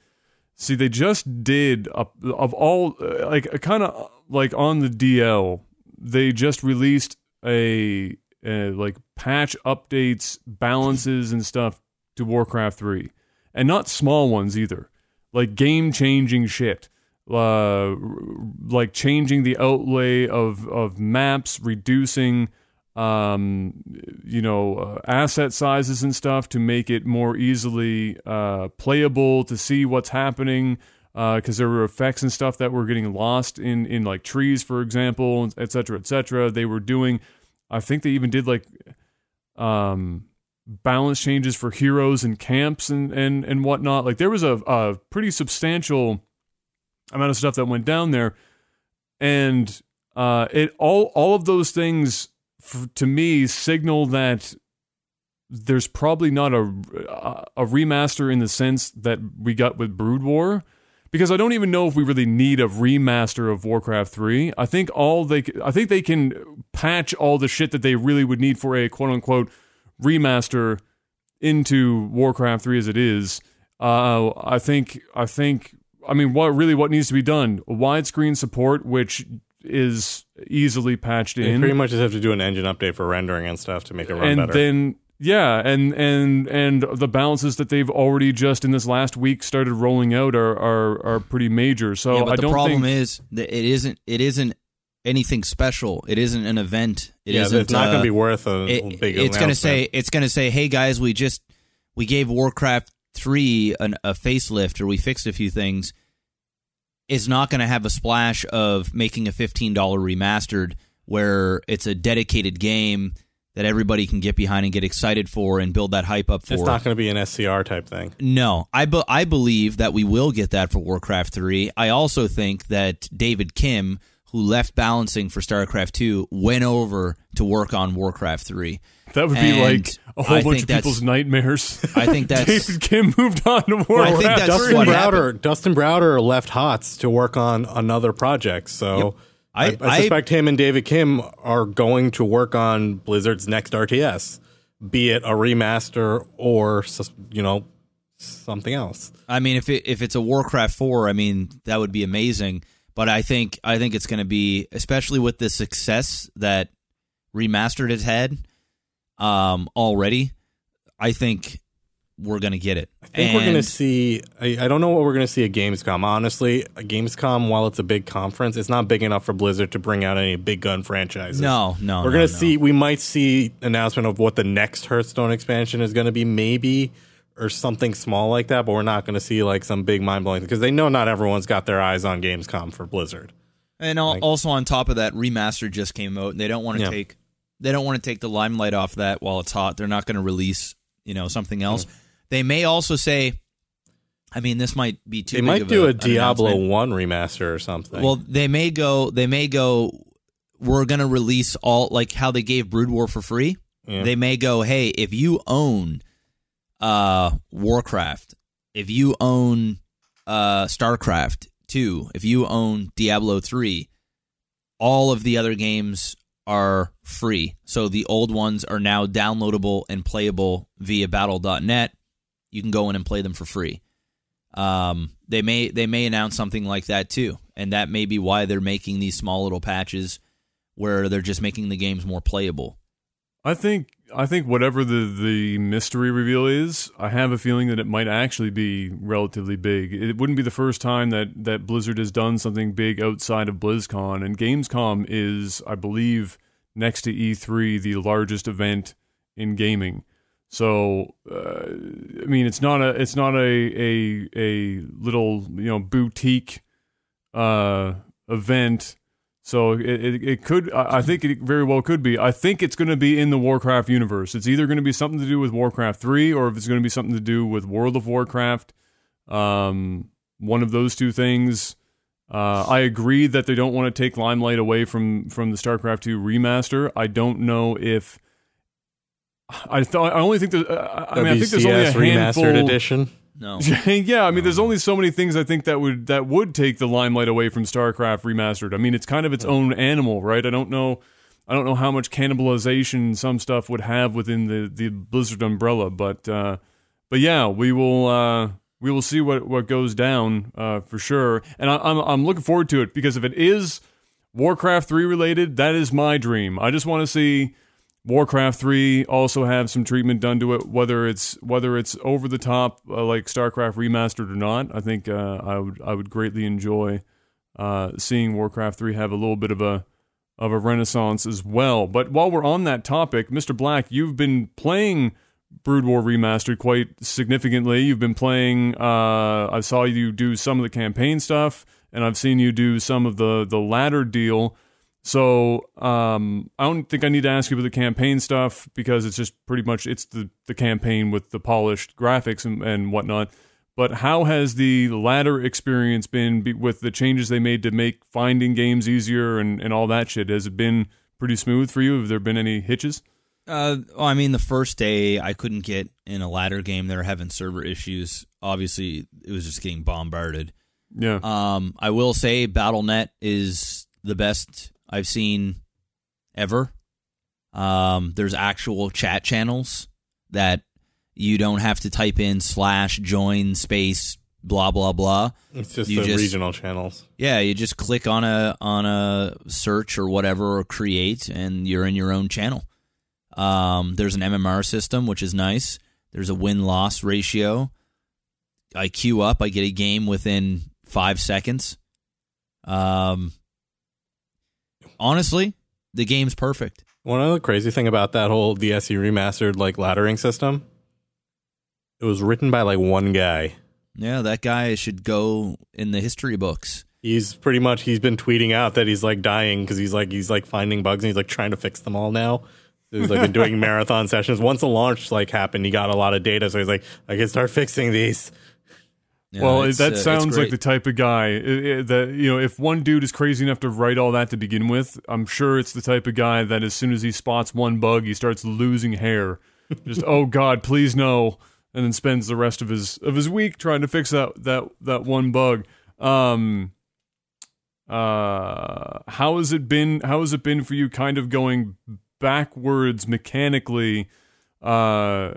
see, they just did a, of all like a kind of like on the DL, they just released a, a like patch updates, balances, and stuff to Warcraft three and not small ones either. Like game changing shit. Uh, like changing the outlay of of maps, reducing um you know uh, asset sizes and stuff to make it more easily uh playable to see what's happening because there were effects and stuff that were getting lost in in like trees for example et cetera et cetera they were doing i think they even did like um balance changes for heroes and camps and and and whatnot. Like there was a, a pretty substantial amount of stuff that went down there, and uh, it all all of those things f- to me signal that there's probably not a a remaster in the sense that we got with Brood War. Because I don't even know if we really need a remaster of Warcraft 3. I think all they I think they can patch all the shit that they really would need for a quote unquote remaster into Warcraft 3 as it is. Uh, I think I think I mean what really what needs to be done? Widescreen support which is easily patched You in. pretty much just have to do an engine update for rendering and stuff to make it run and better. then yeah, and and and the balances that they've already just in this last week started rolling out are are, are pretty major. So yeah, but I the don't problem think is that it isn't. It isn't anything special. It isn't an event. It yeah, isn't, it's not going uh, to be worth a it- big. it's going to say it's going to say hey guys we just we gave warcraft 3 an, a facelift or we fixed a few things it's not going to have a splash of making a $15 remastered where it's a dedicated game that everybody can get behind and get excited for and build that hype up for it's not going to be an SCR type thing. no, I be- I believe that we will get that for Warcraft 3. I also think that David Kim, who left balancing for StarCraft 2, went over to work on Warcraft 3. that would be and like a whole I bunch think of that's- people's nightmares. I think [LAUGHS] that's David Kim moved on to I Warcraft. think that's Dustin what Browder, Dustin Browder left HOTS to work on another project. So Yep. I, I- I, suspect him and David Kim are going to work on Blizzard's next RTS, be it a remaster or you know something else. I mean, if it if it's a Warcraft four, I mean that would be amazing. But I think I think it's going to be, especially with the success that remastered has had um, already. I think we're going to get it. I think we're going to see. I, I don't know what we're going to see at Gamescom. Honestly, Gamescom, while it's a big conference, it's not big enough for Blizzard to bring out any big gun franchises. No, no, we're no, going to no. see. We might see announcement of what the next Hearthstone expansion is going to be, maybe, or something small like that. But we're not going to see like some big mind blowing because they know not everyone's got their eyes on Gamescom for Blizzard. And al- also on top of that, remaster just came out, and they don't want to Yeah. take they don't want to take the limelight off that while it's hot. They're not going to release you know something else. They may also say, I mean, this might be too. They might do a, an Diablo. One remaster or something. Well, they may go. They may go. We're going to release all like how they gave Brood War for free. Yeah. They may go, hey, if you own uh Warcraft, if you own uh StarCraft 2, if you own Diablo 3, all of the other games are free. So the old ones are now downloadable and playable via battle.net. You can go in and play them for free. Um, they may they may announce something like that too, and that may be why they're making these small little patches where they're just making the games more playable. I think I think whatever the the mystery reveal is, I have a feeling that it might actually be relatively big. It wouldn't be the first time that that Blizzard has done something big outside of BlizzCon, and Gamescom is, I believe, next to E3, the largest event in gaming. So, uh, I mean, it's not a it's not a a a little you know boutique uh, event. So it, it, it could I think it very well could be. I think it's going to be in the Warcraft universe. It's either going to be something to do with Warcraft three, or if it's going to be something to do with World of Warcraft. Um, one of those two things. Uh, I agree that they don't want to take limelight away from from the StarCraft two remaster. I don't know if I thought I only think that uh, I mean I think there's only a handful remastered edition. No. [LAUGHS] yeah, I mean, there's only so many things I think that would that would take the limelight away from StarCraft remastered. I mean, it's kind of its own animal, right? I don't know, I don't know how much cannibalization some stuff would have within the the Blizzard umbrella, but uh, but yeah, we will uh, we will see what what goes down uh, for sure, and I, I'm I'm looking forward to it because if it is Warcraft three related, that is my dream. I just want to see. Warcraft 3 also have some treatment done to it whether it's whether it's over the top uh, like StarCraft remastered or not. I think uh, I would I would greatly enjoy uh, seeing Warcraft 3 have a little bit of a of a renaissance as well. But while we're on that topic Mr. Black you've been playing Brood War remastered quite significantly. You've been playing uh, I saw you do some of the campaign stuff and I've seen you do some of the the ladder deal so um, I don't think I need to ask you about the campaign stuff because it's just pretty much it's the, the campaign with the polished graphics and, and whatnot. But how has the ladder experience been be, with the changes they made to make finding games easier and, and all that shit? Has it been pretty smooth for you? Have there been any hitches? Uh, well, I mean, the first day I couldn't get in a ladder game. They were having server issues. Obviously, it was just getting bombarded. Yeah. Um, I will say BattleNet is the best I've seen ever. Um, there's actual chat channels that you don't have to type in slash join space blah blah blah. It's just You the just- regional channels. Yeah, you just click on a on a search or whatever or create, and you're in your own channel. Um, there's an MMR system, which is nice. There's a win loss ratio. I queue up, I get a game within five seconds. Um, honestly, the game's perfect. One other crazy thing about that whole DSE remastered like laddering system, it was written by like one guy. Yeah, that guy should go in the history books. He's pretty much he's been tweeting out that he's like dying because he's like he's like finding bugs and he's like trying to fix them all now. So he's like been doing [LAUGHS] marathon sessions. Once the launch like happened, he got a lot of data, so he's like, I can start fixing these. Yeah, well, that uh, sounds like the type of guy that you know. If one dude is crazy enough to write all that to begin with, I'm sure it's the type of guy that as soon as he spots one bug, he starts losing hair. Just oh god, please no, and then spends the rest of his of his week trying to fix that that that one bug. Um, uh, how has it been? How has it been for you? Kind of going backwards mechanically. Uh,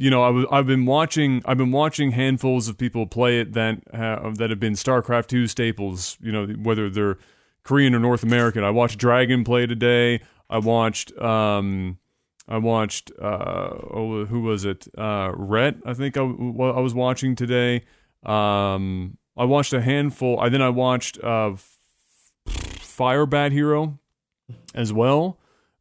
you know, I've been watching I've been watching handfuls of people play it that have, that have been StarCraft two staples. You know, whether they're Korean or North American. I watched Dragon play today. I watched um, I watched uh, oh, who was it? Uh, Rhett. I think I was watching today. Um, I watched a handful. I then I watched uh, FireBatHero as well.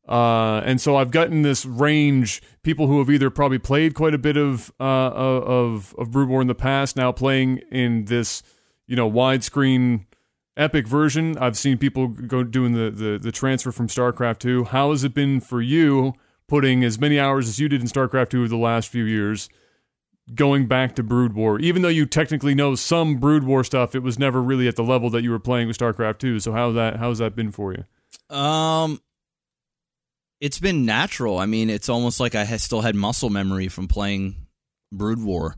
Uh, and so I've gotten this range people who have either probably played quite a bit of uh, of of Brood War in the past, now playing in this you know widescreen epic version. I've seen people go doing the, the the transfer from StarCraft 2. How has it been for you putting as many hours as you did in StarCraft 2 the last few years? Going back to Brood War, even though you technically know some Brood War stuff, it was never really at the level that you were playing with StarCraft 2. So how that how's that been for you? Um, it's been natural. I mean, it's almost like I still had muscle memory from playing Brood War.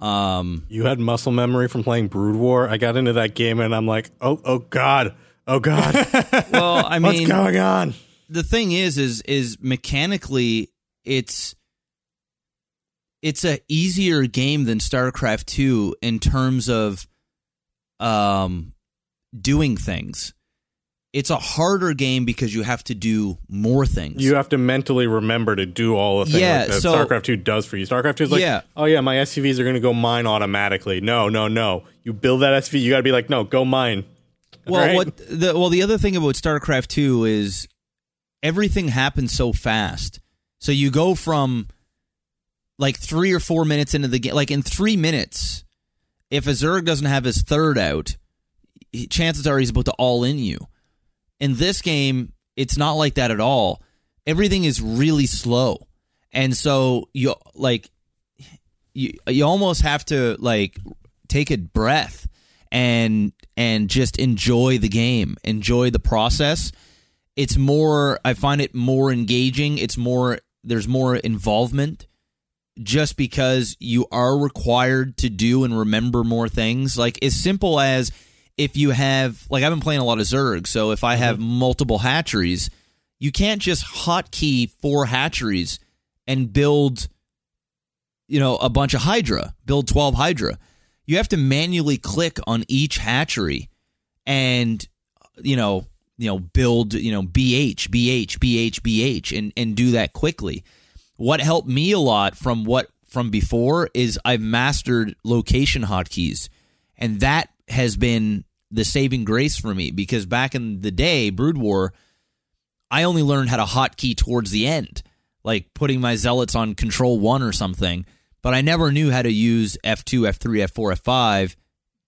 Um, You had muscle memory from playing Brood War. I got into that game and I'm like, oh, oh God, oh God, [LAUGHS] well, I mean, what's going on? the thing is, is is mechanically, it's it's a easier game than StarCraft Two in terms of um doing things. It's a harder game because you have to do more things. You have to mentally remember to do all the things Yeah, like that so- StarCraft 2 does for you. StarCraft 2 is like, Yeah. oh yeah, my SCVs are going to go mine automatically. No, no, no. You build that SCV, you got to be like, no, go mine. Well, Right? what the well the other thing about StarCraft 2 is everything happens so fast. So you go from like 3 or 4 minutes into the game like in 3 minutes if a Zerg doesn't have his third out, chances are he's about to all in you. In this game, it's not like that at all. Everything is really slow. And so you like you you almost have to like take a breath and and just enjoy the game, enjoy the process. It's more I find it more engaging, it's more there's more involvement just because you are required to do and remember more things. Like as simple as if you have like I've been playing a lot of Zerg, so if I have mm-hmm. multiple hatcheries, you can't just hotkey four hatcheries and build you know a bunch of hydra build 12 hydra. You have to manually click on each hatchery and you know you know build you know bh bh bh bh and and do that quickly. What helped me a lot from what from before is i've mastered location hotkeys and that has been the saving grace for me because back in the day brood war I only learned how to hotkey towards the end, like putting my zealots on control one or something, but I never knew how to use F2, F3, F4, F5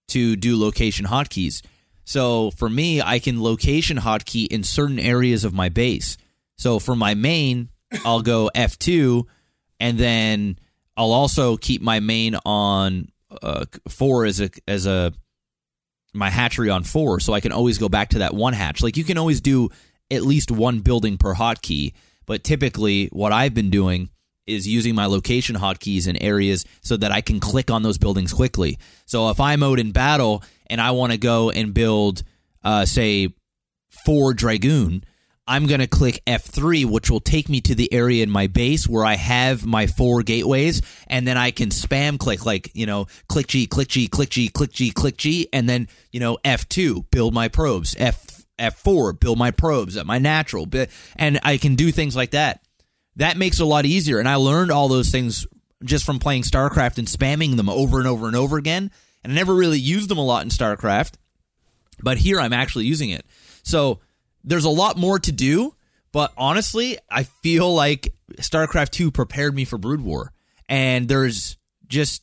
to do location hotkeys. So for me, I can location hotkey in certain areas of my base. So for my main, I'll go F2, and then I'll also keep my main on uh, four as a as a my hatchery on four, so I can always go back to that one hatch. Like you can always do at least one building per hotkey, but typically what I've been doing is using my location hotkeys in areas so that I can click on those buildings quickly. So if I'm out in battle and I want to go and build, uh, say, four dragoon, I'm going to click F3, which will take me to the area in my base where I have my four gateways. And then I can spam click, like, you know, click G, click G, click G, click G, click G. And then, you know, F2, build my probes. F, F4, build my probes at my natural. And I can do things like that. That makes it a lot easier. And I learned all those things just from playing StarCraft and spamming them over and over and over again. And I never really used them a lot in StarCraft. But here I'm actually using it. So, there's a lot more to do, but honestly, I feel like StarCraft 2 prepared me for Brood War. And there's just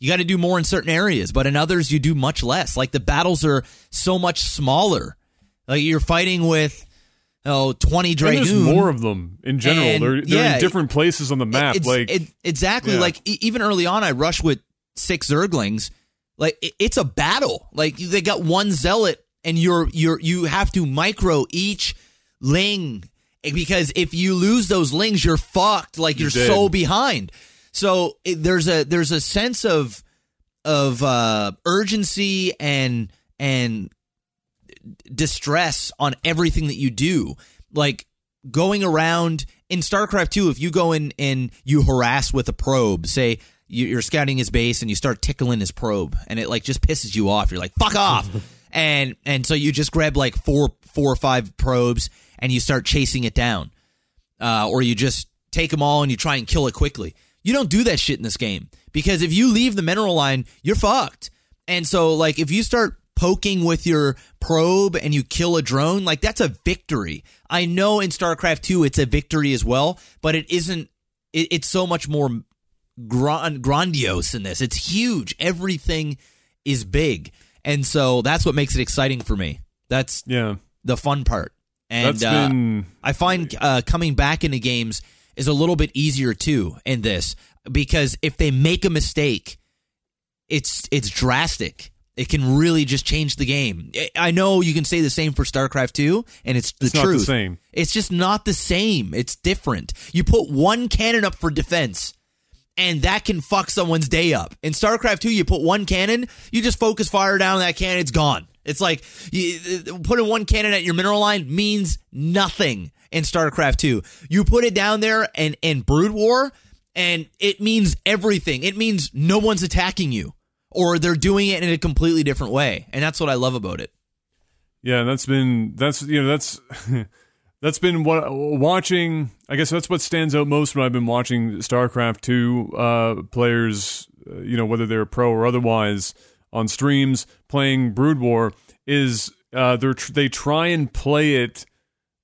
you got to do more in certain areas, but in others you do much less. Like the battles are so much smaller. Like you're fighting with oh 20 dragoons. there's more of them in general. And, they're they're yeah, in different places on the map. It's- like it, exactly Yeah. like e- even early on, I rush with six Zerglings. Like it, it's a battle. Like they got one zealot, and you're you're you have to micro each ling because if you lose those lings, you're fucked. Like you're, You're so behind. So it, there's a there's a sense of of uh, urgency and and distress on everything that you do. Like going around in StarCraft 2, if you go in and you harass with a probe, say you're scouting his base and you start tickling his probe and it like just pisses you off. You're like, fuck off. [LAUGHS] and and so you just grab like four four or five probes and you start chasing it down. Uh, or you just take them all and you try and kill it quickly. You don't do that shit in this game because if you leave the mineral line, you're fucked. And so, like, if you start poking with your probe and you kill a drone, like, that's a victory. I know in StarCraft 2 it's a victory as well, but it isn't, it, it's so much more grand, grandiose in this. It's huge. Everything is big. And so that's what makes it exciting for me. That's yeah, the fun part. And uh, been I find uh, coming back into games is a little bit easier too in this because if they make a mistake, it's it's drastic. It can really just change the game. I- know you can say the same for StarCraft 2, and it's the It's not the same. It's just not the same. It's different. You put one cannon up for defense, and that can fuck someone's day up. In StarCraft 2, you put one cannon, you just focus fire down that cannon, it's gone. It's like you, putting one cannon at your mineral line means nothing in StarCraft 2. You put it down there and in Brood War, and it means everything. It means no one's attacking you, or they're doing it in a completely different way, and that's what I love about it. Yeah, that's been that's you know that's [LAUGHS] that's been what watching. I guess that's what stands out most when I've been watching StarCraft two uh, players. Uh, you know whether they're pro or otherwise on streams playing Brood War is uh, they tr- they try and play it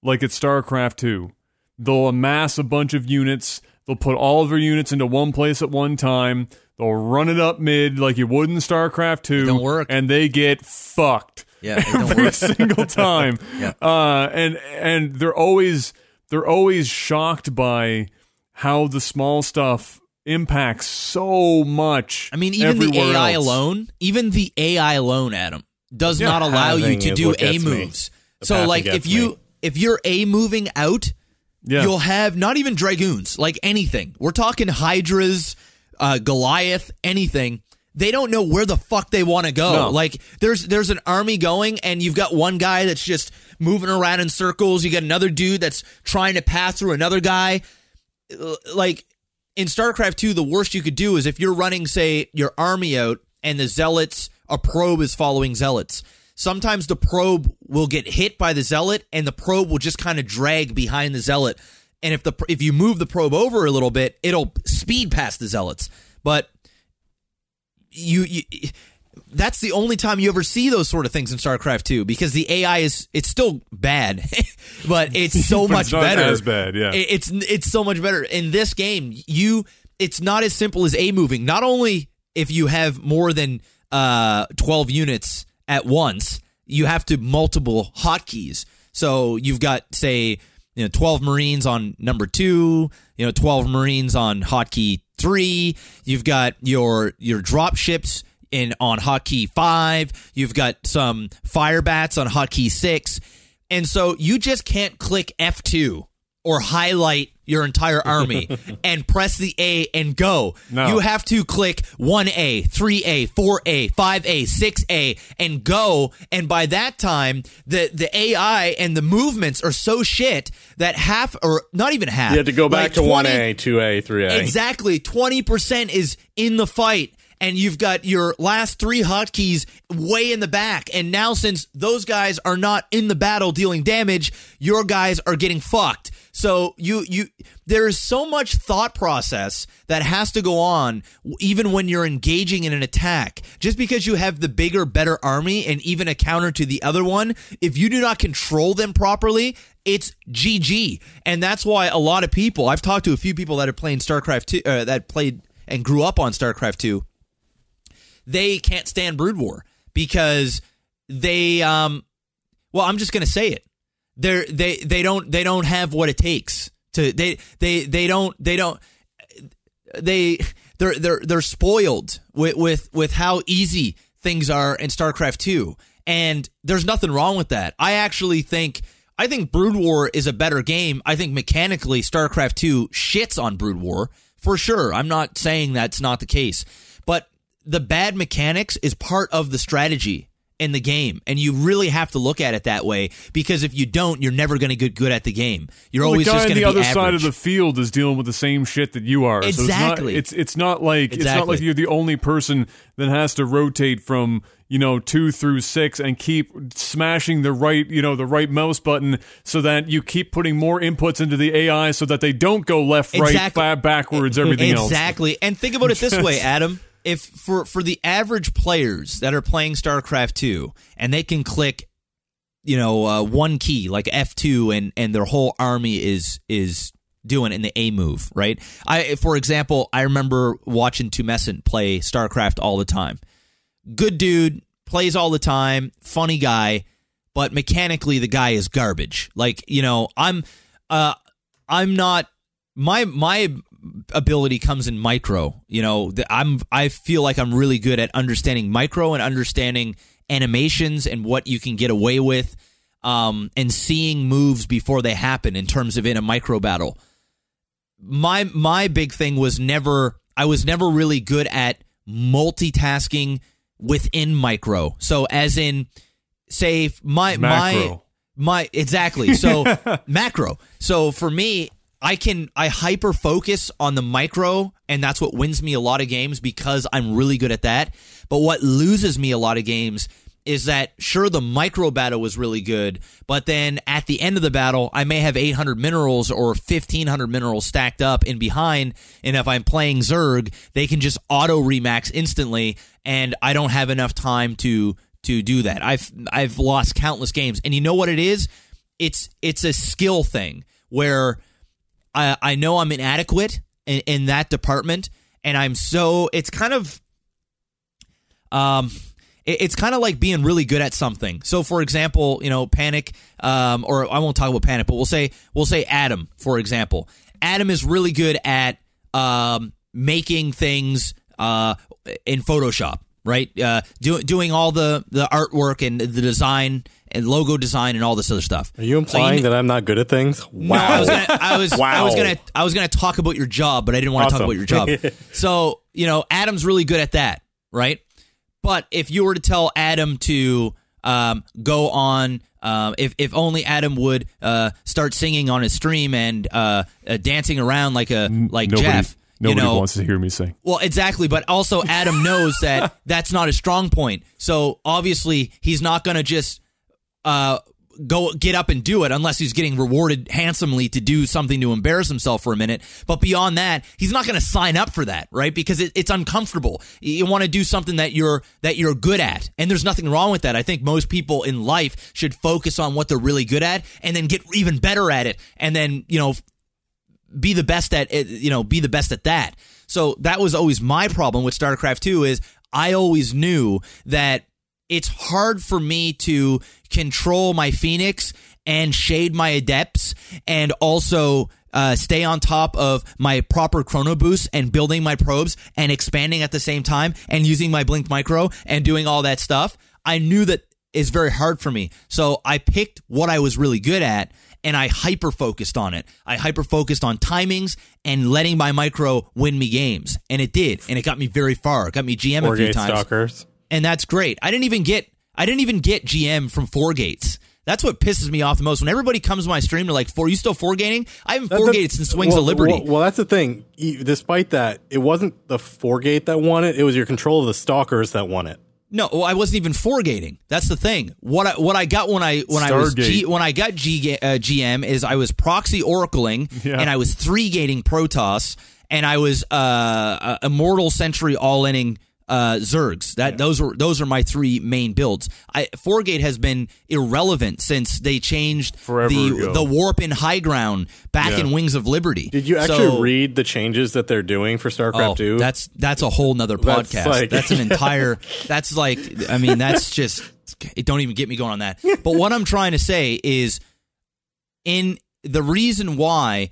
like it's StarCraft two. They'll amass a bunch of units. They'll put all of their units into one place at one time. They'll run it up mid like you would in StarCraft two. don't work. and they get fucked Yeah, [LAUGHS] every work. [LAUGHS] single time. Yeah. Uh, and and they're always they're always shocked by how the small stuff impacts so much. I mean, even the AI else. alone, even the AI alone, Adam, does Yeah, not allow you to do A moves. So, like, if you me. if you're A moving out, Yeah. you'll have not even dragoons, like anything. We're talking hydras, uh, Goliath, anything. They don't know where the fuck they want to go. No. Like there's there's an army going, and you've got one guy that's just moving around in circles. You got another dude that's trying to pass through another guy. Like in StarCraft 2, the worst you could do is if you're running, say, your army out and the zealots, a probe is following zealots. Sometimes the probe will get hit by the zealot and the probe will just kind of drag behind the zealot. And if the if you move the probe over a little bit, it'll speed past the zealots. But you, you that's the only time you ever see those sort of things in StarCraft 2 because the AI is it's still bad, [LAUGHS] but it's so [LAUGHS] But much it's not better. as bad, yeah. It- it's it's so much better in this game. You it's not as simple as a moving. Not only if you have more than uh 12 units at once, you have to multiple hotkeys. So you've got say you know 12 Marines on number 2, you know 12 Marines on hotkey 3, you've got your your drop ships in on hotkey 5, you've got some fire bats on hotkey 6. And so you just can't click F2 or highlight your entire army [LAUGHS] and press the A and go. No. You have to click 1A, 3A, 4A, 5A, 6A and go. And by that time, the, the AI and the movements are so shit that half or not even half. You have to go back like to 20 1A, 2A, 3A. Exactly. 20% is in the fight. And you've got your last three hotkeys way in the back. And now, since those guys are not in the battle dealing damage, your guys are getting fucked. So you you there is so much thought process that has to go on even when you're engaging in an attack. Just because you have the bigger, better army and even a counter to the other one, if you do not control them properly, it's GG. And that's why a lot of people I've talked to a few people that are playing StarCraft 2 uh, that played and grew up on StarCraft 2 they can't stand Brood War because they um well I'm just gonna say it they're they they don't they don't have what it takes to they they they don't they don't they they're they're they're spoiled with with with how easy things are in StarCraft 2 and there's nothing wrong with that. I actually think I think Brood War is a better game. I think mechanically StarCraft 2 shits on Brood War for sure. I'm not saying that's not the case. But the bad mechanics is part of the strategy in the game and you really have to look at it that way because if you don't you're never going to get good at the game you're Well, always the guy just going the to be The other side of the field is dealing with the same shit that you are. Exactly. So it's not, it's, it's not like it's not like you're the only person that has to rotate from you know two through six and keep smashing the right you know the right mouse button so that you keep putting more inputs into the AI so that they don't go left, right, Exactly. ba- backwards, everything else. exactly and think about it this way [LAUGHS] adam if for for the average players that are playing starcraft 2 and they can click you know uh, one key like f2 and and their whole army is is doing in the a move right? I for example i remember watching tumescent play starcraft all the time. Good dude plays all the time funny guy but mechanically the guy is garbage. Like you know i'm uh i'm not my my ability comes in micro you know the, i'm i feel like i'm really good at understanding micro and understanding animations and what you can get away with um and seeing moves before they happen in terms of in a micro battle my my big thing was never I was never really good at multitasking within micro. So as in say my my my exactly. So [LAUGHS] macro. So for me I can I hyper focus on the micro and that's what wins me a lot of games because I'm really good at that. But what loses me a lot of games is that sure the micro battle was really good, but then at the end of the battle, I may have 800 minerals or 1500 minerals stacked up in behind, and if I'm playing Zerg, they can just auto remax instantly, and I don't have enough time to to do that. I've I've lost countless games, and you know what it is? It's it's a skill thing where I I know I'm inadequate in, in that department, and I'm so it's kind of um it- it's kind of like being really good at something. So, for example, you know, Panic, um, or I won't talk about Panic, but we'll say we'll say Adam, for example. Adam is really good at um, making things uh, in Photoshop, right? Uh, do, doing all the the artwork and the design and logo design and all this other stuff. Are you implying that I'm not good at things? Wow. No, I was gonna, I was, I was gonna, I was gonna talk about your job, but I didn't want to talk about your job. [LAUGHS] so you know, Adam's really good at that, right? But if you were to tell Adam to um, go on, um, if if only Adam would uh, start singing on his stream and uh, uh, dancing around like a like Nobody, Jeff, you nobody know, wants to hear me sing. well, exactly, but also Adam knows that [LAUGHS] that's not a strong point. So obviously, he's not going to just uh, go get up and do it unless he's getting rewarded handsomely to do something to embarrass himself for a minute. But beyond that, he's not going to sign up for that, right? Because it, it's uncomfortable. You want to do something that you're that you're good at, and there's nothing wrong with that. I think most people in life should focus on what they're really good at, and then get even better at it, and then you know be the best at it, you know be the best at that. So that was always my problem with starcraft 2 is i always knew that it's hard for me to control my phoenix and shade my adepts and also uh, stay on top of my proper chrono boost and building my probes and expanding at the same time and using my blink micro and doing all that stuff. I knew that is very hard for me. So i picked what i was really good at and I hyper focused on it. I hyper focused on timings and letting my micro win me games, and it did, and it got me very far. It got me GM Four a few times, stalkers. and that's great. I didn't even get I didn't even get GM from four gates. That's what pisses me off the most. When everybody comes to my stream, they're like, "Four, you still four gating? I haven't four gated since Swings well, of Liberty." Well, well, that's the thing. Despite that, it wasn't the four gate that won it. It was your control of the stalkers that won it. No, well, I wasn't even four gating. That's the thing. What I what I got when I when I was G, when I got G, uh, GM is I was proxy oracling Yeah. and I was three gating Protoss and I was uh, uh immortal sentry all inning uh Zergs. That those were those are my three main builds. I four gate has been irrelevant since they changed Forever the ago. the warp in high ground back Yeah. in Wings of Liberty. Did you actually So- read the changes that they're doing for StarCraft Oh, 2? that's that's a whole nother That's podcast. like- that's an entire. That's like. I mean, that's [LAUGHS] just. It don't even get me going on that. But what I'm trying to say is, in the reason why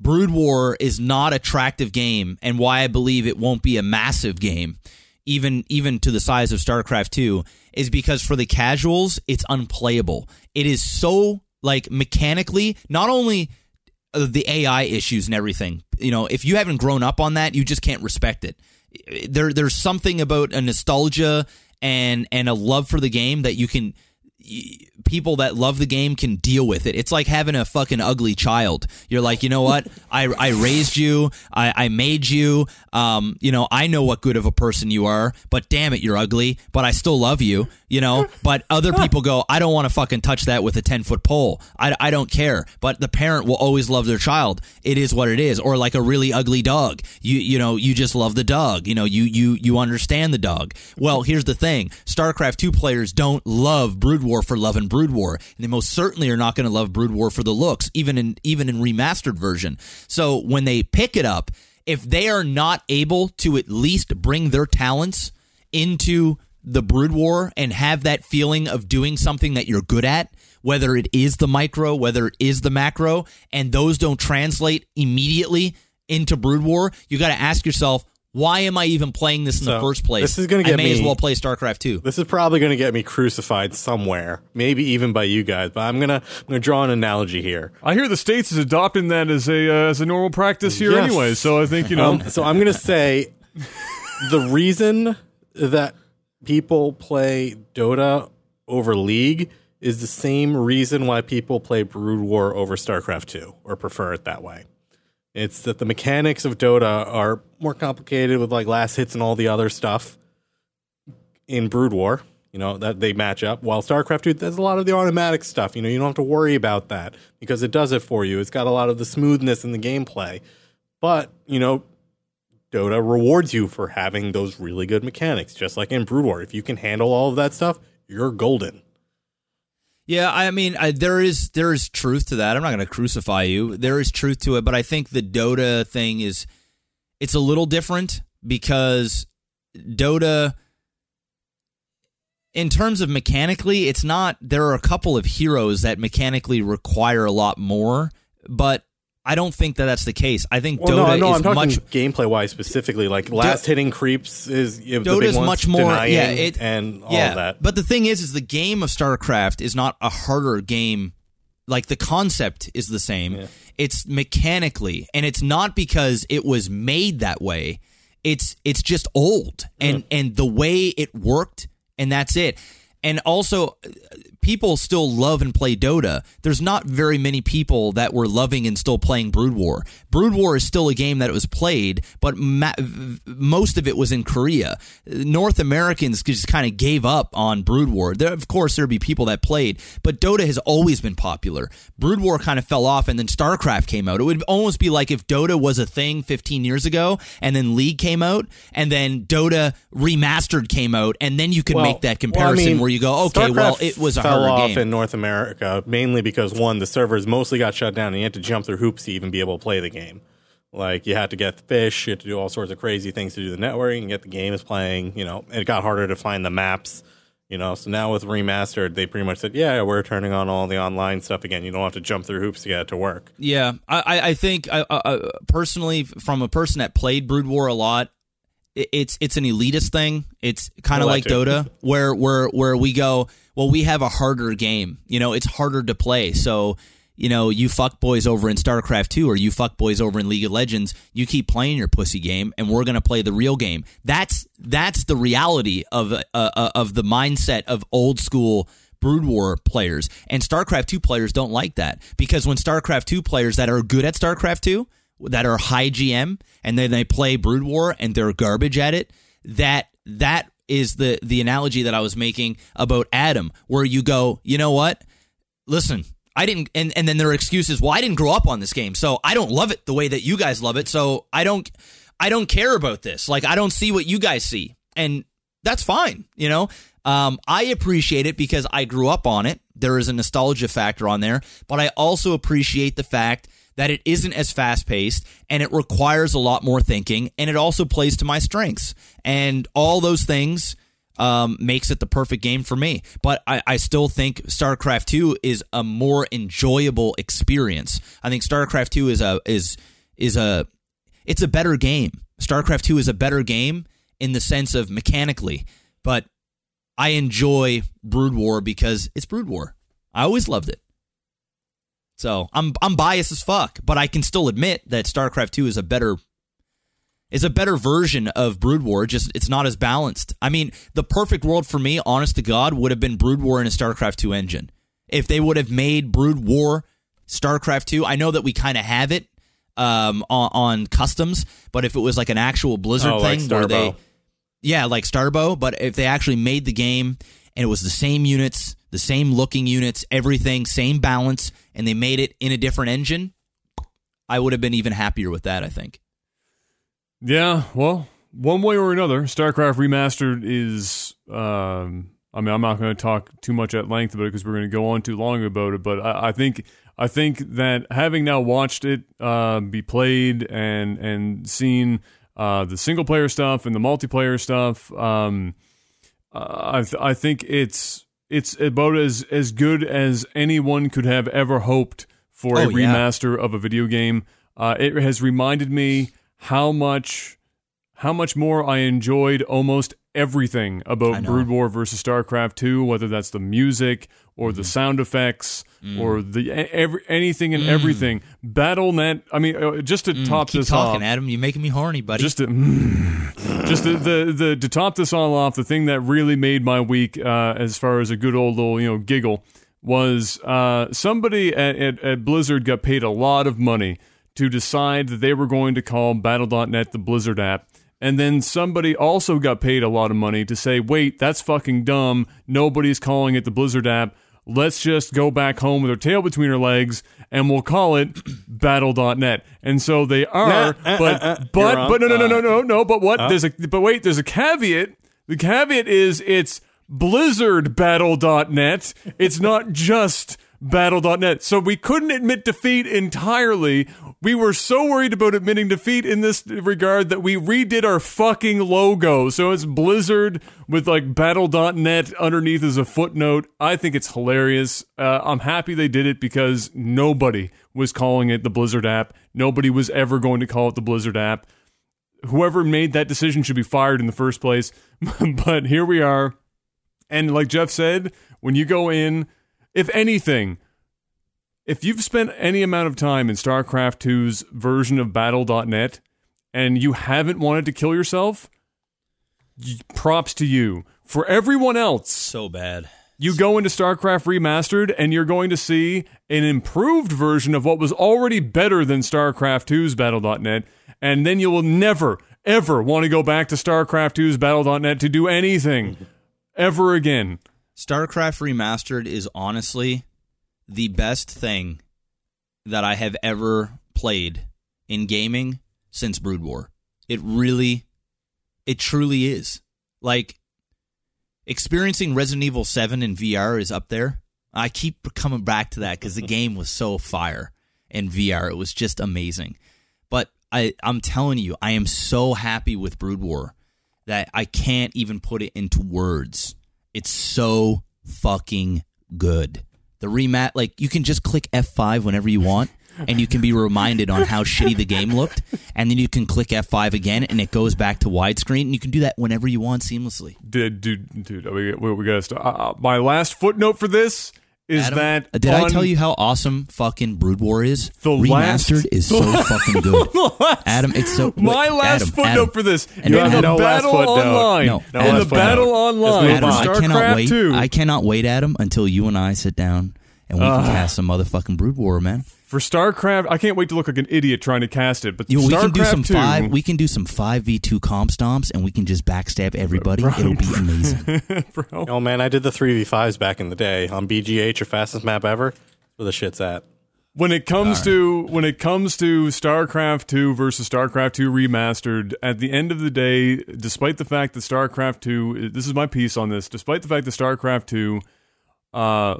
Brood War is not attractive game, and why I believe it won't be a massive game, even even to the size of StarCraft Two, is because for the casuals, it's unplayable. It is so like mechanically, not only uh, the AI issues and everything. You know, if you haven't grown up on that, you just can't respect it. There, there's something about a nostalgia and and a love for the game that you can people that love the game can deal with it. It's like having a fucking ugly child. You're like, you know what? I, I raised you. I, I made you. Um, you know, I know what good of a person you are, but damn it, you're ugly, but I still love you, you know? [LAUGHS] But other people go, I don't want to fucking touch that with a 10 foot pole. I, I don't care. But the parent will always love their child. It is what it is. Or like a really ugly dog. You, you know, you just love the dog. You know, you, you, you understand the dog. Well, here's the thing. StarCraft 2 players don't love Brood War for love and Brood War. And they most certainly are not going to love Brood War for the looks, even in, even in remastered version. So when they pick it up, if they are not able to at least bring their talents into the Brood War and have that feeling of doing something that you're good at, whether it is the micro, whether it is the macro, and those don't translate immediately into Brood War, you got to ask yourself, why am I even playing this in the first place? this is gonna get I get may as well play StarCraft 2. This is probably going to get me crucified somewhere, maybe even by you guys. But I'm gonna I'm gonna draw an analogy here. I hear the states is adopting that as a uh, as a normal practice here Yes. anyway. So I think you know. Um, so I'm gonna say the reason that people play Dota over League is the same reason why people play Brood War over StarCraft 2 or prefer it that way. It's that the mechanics of Dota are more complicated with like last hits and all the other stuff in Brood War. You know that they match up. While StarCraft 2, there's a lot of the automatic stuff. You know, you don't have to worry about that because it does it for you. It's got a lot of the smoothness in the gameplay. But you know, Dota rewards you for having those really good mechanics, just like in Brood War. If you can handle all of that stuff, you're golden. Yeah, I mean, I, there is there is truth to that. I'm not going to crucify you. There is truth to it, but I think the Dota thing is it's a little different because Dota in terms of mechanically, it's not there are a couple of heroes that mechanically require a lot more, but I don't think that that's the case. I think Well, Dota no, no, is much gameplay wise specifically. Like last hitting creeps is you know, the Dota's big ones, much more, yeah, it, and all yeah. that. But the thing is, is the game of StarCraft is not a harder game. Like the concept is the same. It's mechanically, and it's not because it was made that way. It's it's just old, and and the way it worked, and that's it. And also, people still love and play Dota. There's not very many people that were loving and still playing Brood War. Brood War is still a game that was played, but ma- most of it was in Korea. North Americans just kind of gave up on Brood War. There, of course, there'd be people that played, but Dota has always been popular. Brood War kind of fell off, and then StarCraft came out. It would almost be like if Dota was a thing 15 years ago, and then League came out, and then Dota remastered came out, and then you could Well- make that well, I comparison mean, where you go, okay, well, it was a fell off game. in North America mainly because one, the servers mostly got shut down, and you had to jump through hoops to even be able to play the game. Like you had to get the fish, you had to do all sorts of crazy things to do the networking and get the game is playing. You know, it got harder to find the maps. You know, so now with remastered, they pretty much said, "Yeah, we're turning on all the online stuff again. You don't have to jump through hoops to get it to work." Yeah, I, I- think I, I, personally, from a person that played Brood War a lot, it's it's an elitist thing. It's kind of like Electric. Dota, where where where we go. Well, we have a harder game. You know, it's harder to play. So you know, you fuck boys over in StarCraft 2 or you fuck boys over in League of Legends, you keep playing your pussy game and we're going to play the real game. That's that's the reality of uh, uh, of the mindset of old school Brood War players. And StarCraft 2 players don't like that because when StarCraft 2 players that are good at StarCraft 2 that are high GM and then they play Brood War and they're garbage at it, that that is the the analogy that I was making about Adam where you go, "You know what? Listen, I didn't, and, and then their excuse is, well, I didn't grow up on this game, so I don't love it the way that you guys love it. So I don't, I don't care about this. Like I don't see what you guys see, and that's fine. You know, um, I appreciate it because I grew up on it. There is a nostalgia factor on there, but I also appreciate the fact that it isn't as fast paced and it requires a lot more thinking, and it also plays to my strengths and all those things um, makes it the perfect game for me. But I, I still think StarCraft Two is a more enjoyable experience. I think StarCraft Two is a is is a it's a better game. StarCraft Two is a better game in the sense of mechanically, but I enjoy Brood War because it's Brood War. I always loved it. So I'm I'm biased as fuck, but I can still admit that StarCraft Two is a better is a better version of Brood War. Just it's not as balanced. I mean, the perfect world for me, honest to God, would have been Brood War in a StarCraft two engine. If they would have made Brood War StarCraft two, I know that we kind of have it um, on, on, customs, but if it was like an actual Blizzard Oh, thing like where they, yeah, like Starbow, but if they actually made the game and it was the same units, the same looking units, everything, same balance, and they made it in a different engine, I would have been even happier with that. I think. Yeah, well, one way or another, StarCraft Remastered is. Um, I mean, I'm not going to talk too much at length about it because we're going to go on too long about it. But I, I think I think that having now watched it uh, be played and and seen uh, the single player stuff and the multiplayer stuff, um, I th- I think it's it's about as as good as anyone could have ever hoped for a Oh, yeah. remaster of a video game. Uh, it has reminded me how much how much more I enjoyed almost everything about. Brood War versus StarCraft 2, whether that's the music or Mm-hmm. the sound effects Mm. or the every, anything and everything. BattleNet, I mean, uh, just to top Mm. Keep this talking, off, Adam. You're making me horny, buddy. just to, just the, the the to top this all off, the thing that really made my week, uh, as far as a good old little you know giggle, was uh, somebody at, at, at Blizzard got paid a lot of money to decide that they were going to call Battle.net the Blizzard app. And then somebody also got paid a lot of money to say, wait, that's fucking dumb. Nobody's calling it the Blizzard app. Let's just go back home with our tail between our legs and we'll call it [CLEARS THROAT] battle.net. And so they are, Nah, uh, but, uh, uh, but, but no, no, no, no, Uh, no, no. But what? There's a, but wait, there's a caveat. The caveat is it's blizzardbattle.net. It's not just battle.net. So we couldn't admit defeat entirely. We were so worried about admitting defeat in this regard that we redid our fucking logo. So it's Blizzard with like battle.net underneath as a footnote. I think it's hilarious. Uh, I'm happy they did it because nobody was calling it the Blizzard app. Nobody was ever going to call it the Blizzard app whoever made that decision should be fired in the first place. [LAUGHS] but here we are. And like Jeff said, when you go in, if anything, if you've spent any amount of time in StarCraft 2's version of Battle.net and you haven't wanted to kill yourself, props to you. For everyone else, so bad. you go into StarCraft Remastered and you're going to see an improved version of what was already better than StarCraft 2's Battle.net, and then you will never, ever want to go back to StarCraft 2's Battle.net to do anything ever again. StarCraft Remastered is honestly the best thing that I have ever played in gaming since Brood War. It really, it truly is. Like, experiencing Resident Evil 7 in VR is up there. I keep coming back to that because the [LAUGHS] game was so fire in VR. It was just amazing. But I, I'm telling you, I am so happy with Brood War that I can't even put it into words. It's so fucking good. The remat, like you can just click F5 whenever you want, and you can be reminded on how shitty the game looked, and then you can click F5 again, and it goes back to widescreen, and you can do that whenever you want seamlessly. Dude, dude, dude, we, we, we gotta start. Uh, uh, my last footnote for this is Adam, that uh, did I tell you how awesome fucking Brood War is? The last- Remastered is so [LAUGHS] fucking good. [LAUGHS] Adam, it's so My wait, last Adam, footnote Adam, for this And in Adam- the No battle online, No, No last the battle online Adam, I cannot wait. Two. I cannot wait, Adam, until you and I sit down and we can cast some motherfucking Brood War, man. For StarCraft, I can't wait to look like an idiot trying to cast it. But You know, we StarCraft can do some 2, five. We can do some five v two comp stomps, and we can just backstab everybody. It'll be amazing. [LAUGHS] bro. Oh man, I did the three v fives back in the day on BGH, your fastest map ever. Where the shit's at. when it comes to when it comes to StarCraft 2 versus StarCraft 2 remastered, at the end of the day, despite the fact that StarCraft 2 this is my piece on this, despite the fact that StarCraft 2 uh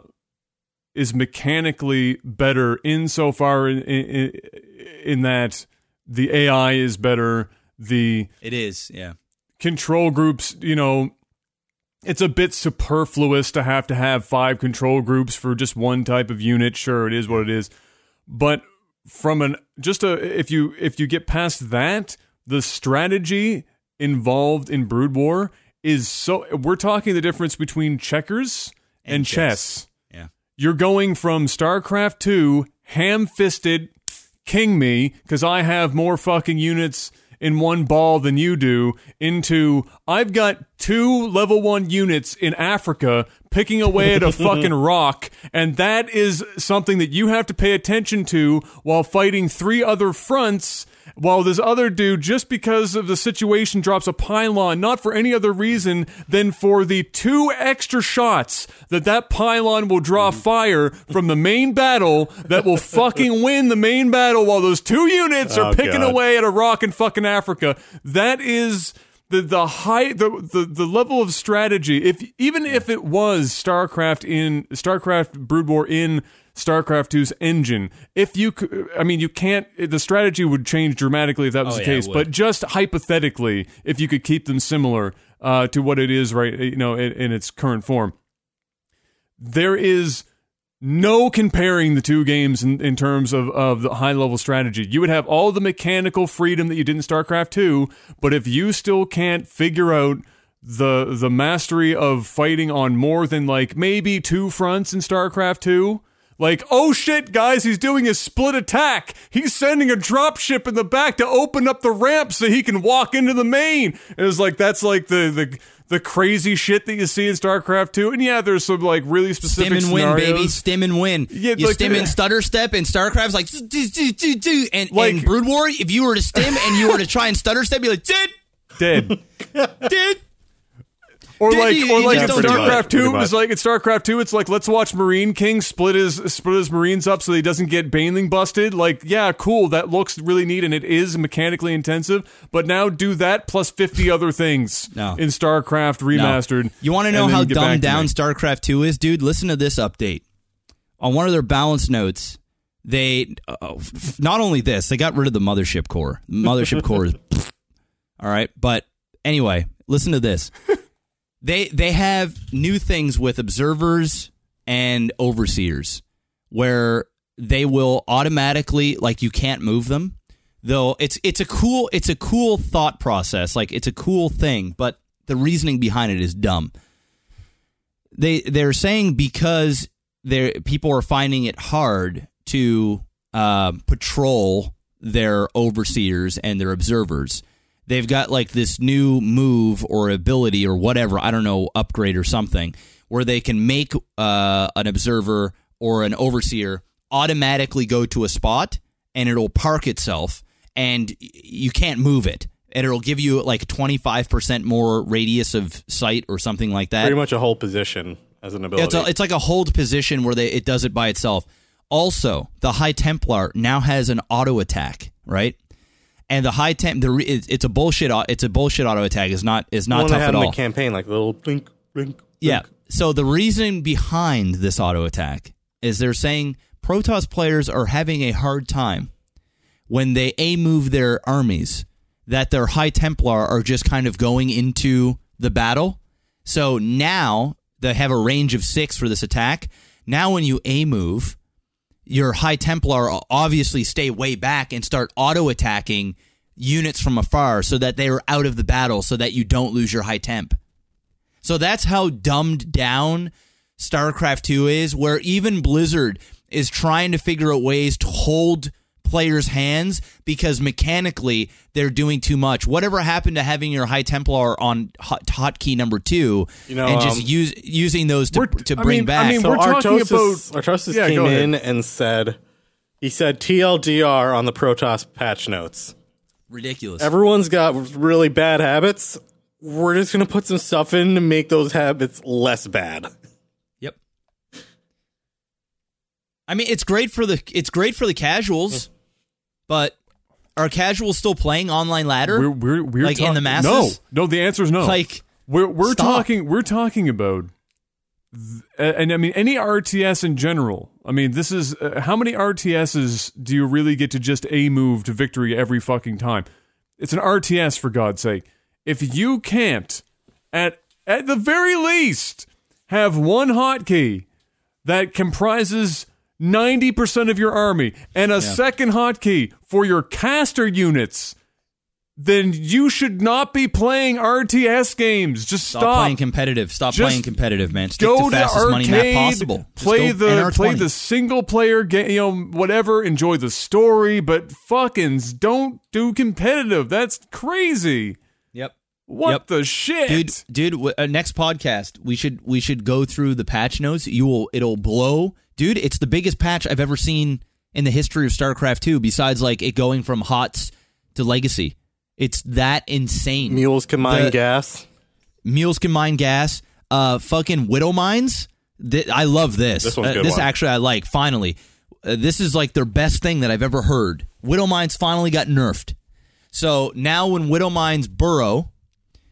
is mechanically better insofar in, in, in that the AI is better, the it is, yeah. control groups, you know, it's a bit superfluous to have to have five control groups for just one type of unit. Sure, it is what it is. But from an just a if you if you get past that, the strategy involved in Brood War is so we're talking the difference between checkers and, And chess. chess. You're going from StarCraft 2 ham-fisted king me because I have more fucking units in one ball than you do into I've got two level 1 units in Africa picking away at a [LAUGHS] fucking rock and that is something that you have to pay attention to while fighting three other fronts while this other dude just because of the situation drops a pylon not for any other reason than for the two extra shots that that pylon will draw mm-hmm. fire from the main battle that will [LAUGHS] fucking win the main battle while those two units are Oh, picking God. away at a rock in fucking Africa. That is the the high the, the the level of strategy. If even if it was StarCraft in StarCraft Brood War in StarCraft 2's engine. If you could I mean you can't the strategy would change dramatically if that was Oh, the yeah, case but just hypothetically if you could keep them similar uh, to what it is right you know in, in its current form. There is no comparing the two games in, in terms of, of the high level strategy. You would have all the mechanical freedom that you did in StarCraft 2, but if you still can't figure out the the mastery of fighting on more than like maybe two fronts in StarCraft 2, like, oh shit, guys, he's doing a split attack. He's sending a dropship in the back to open up the ramp so he can walk into the main. It was like that's like the the the crazy shit that you see in StarCraft 2. And yeah, there's some like really specific Stim and win, baby. Stim and win. Yeah, you like- stim and stutter step, and StarCraft's like, "Do, do, do, do," and, Like- Brood War, if you were to stim and you were to try and stutter step, you're like, did, Dead. did. [LAUGHS] Or like, you- or you like in just don't do it. StarCraft Two, it's like in StarCraft Two, it's like let's watch MarineKing split his split his Marines up so he doesn't get baneling busted. Like, yeah, cool, that looks really neat and it is mechanically intensive. But now do that plus fifty other things No. in StarCraft remastered. No. You want to know how dumbed down. StarCraft 2 is, dude? Listen to this update. On one of their balance notes, they uh, f- not only this, they got rid of the mothership core. Mothership core is [LAUGHS] all right, but anyway, listen to this. They they have new things with observers and overseers where they will automatically like you can't move them. Though it's it's a cool it's a cool thought process. Like it's a cool thing, but the reasoning behind it is dumb. They they're saying because they people are finding it hard to uh, patrol their overseers and their observers. They've got like this new move or ability or whatever I don't know upgrade or something where they can make uh, an observer or an overseer automatically go to a spot and it'll park itself and you can't move it and it'll give you like 25% more radius of sight or something like that Pretty much a whole position as an ability. it's, a, it's like a hold position where they, it does it by itself. Also, the High Templar now has an auto attack, right? And the High Temp, the re- it's it's a bullshit. It's a bullshit auto attack. is not is not tough at all. the campaign, like little blink, blink. Yeah. So the reason behind this auto attack is they're saying Protoss players are having a hard time when they a move their armies that their High Templar are just kind of going into the battle. So now they have a range of six for this attack. Now when you a move, your High Templar obviously stay way back and start auto attacking units from afar so that they are out of the battle so that you don't lose your high temp. So that's how dumbed down StarCraft 2 is, where even Blizzard is trying to figure out ways to hold players' hands because mechanically they're doing too much. Whatever happened to having your High Templar on hot, hotkey number two You know, and just um, use using those to, we're- to I bring mean- back? I mean, So we're talking Artosis, about- Artosis Yeah, came in and said, he said TLDR on the Protoss patch notes. Ridiculous. Everyone's got really bad habits. We're just going to put some stuff in to make those habits less bad. Yep. I mean, it's great for the it's great for the casuals, but are casuals still playing online ladder? We're we're we're Like in the masses? No, no. The answer is no. Like, we're we're stop. talking we're talking about, th- and I mean any RTS in general. I mean, this is uh, how many RTSs do you really get to just a move to victory every fucking time? It's an RTS for God's sake. If you can't, at at the very least, have one hotkey that comprises 90% of your army and a second hotkey for your caster units, then you should not be playing RTS games. Just stop, stop. playing competitive. Stop Just playing competitive, man. Stick Go to fastest to money arcade, map possible. Just play the NR20. play the single player game, you know, whatever. Enjoy the story, but fucking don't do competitive. That's crazy. Yep. What Yep. the shit, dude dude w- uh, next podcast we should we should go through the patch notes you will it'll blow dude it's the biggest patch i've ever seen in the history of starcraft 2 besides like it going from hots to legacy. It's that insane. Mules can mine The- gas. mules can mine gas. Uh fucking widow mines? Th- i love this. This one's a Uh, this one. actually i like finally. Uh, this is like their best thing that i've ever heard. Widow mines finally got nerfed. So now when widow mines burrow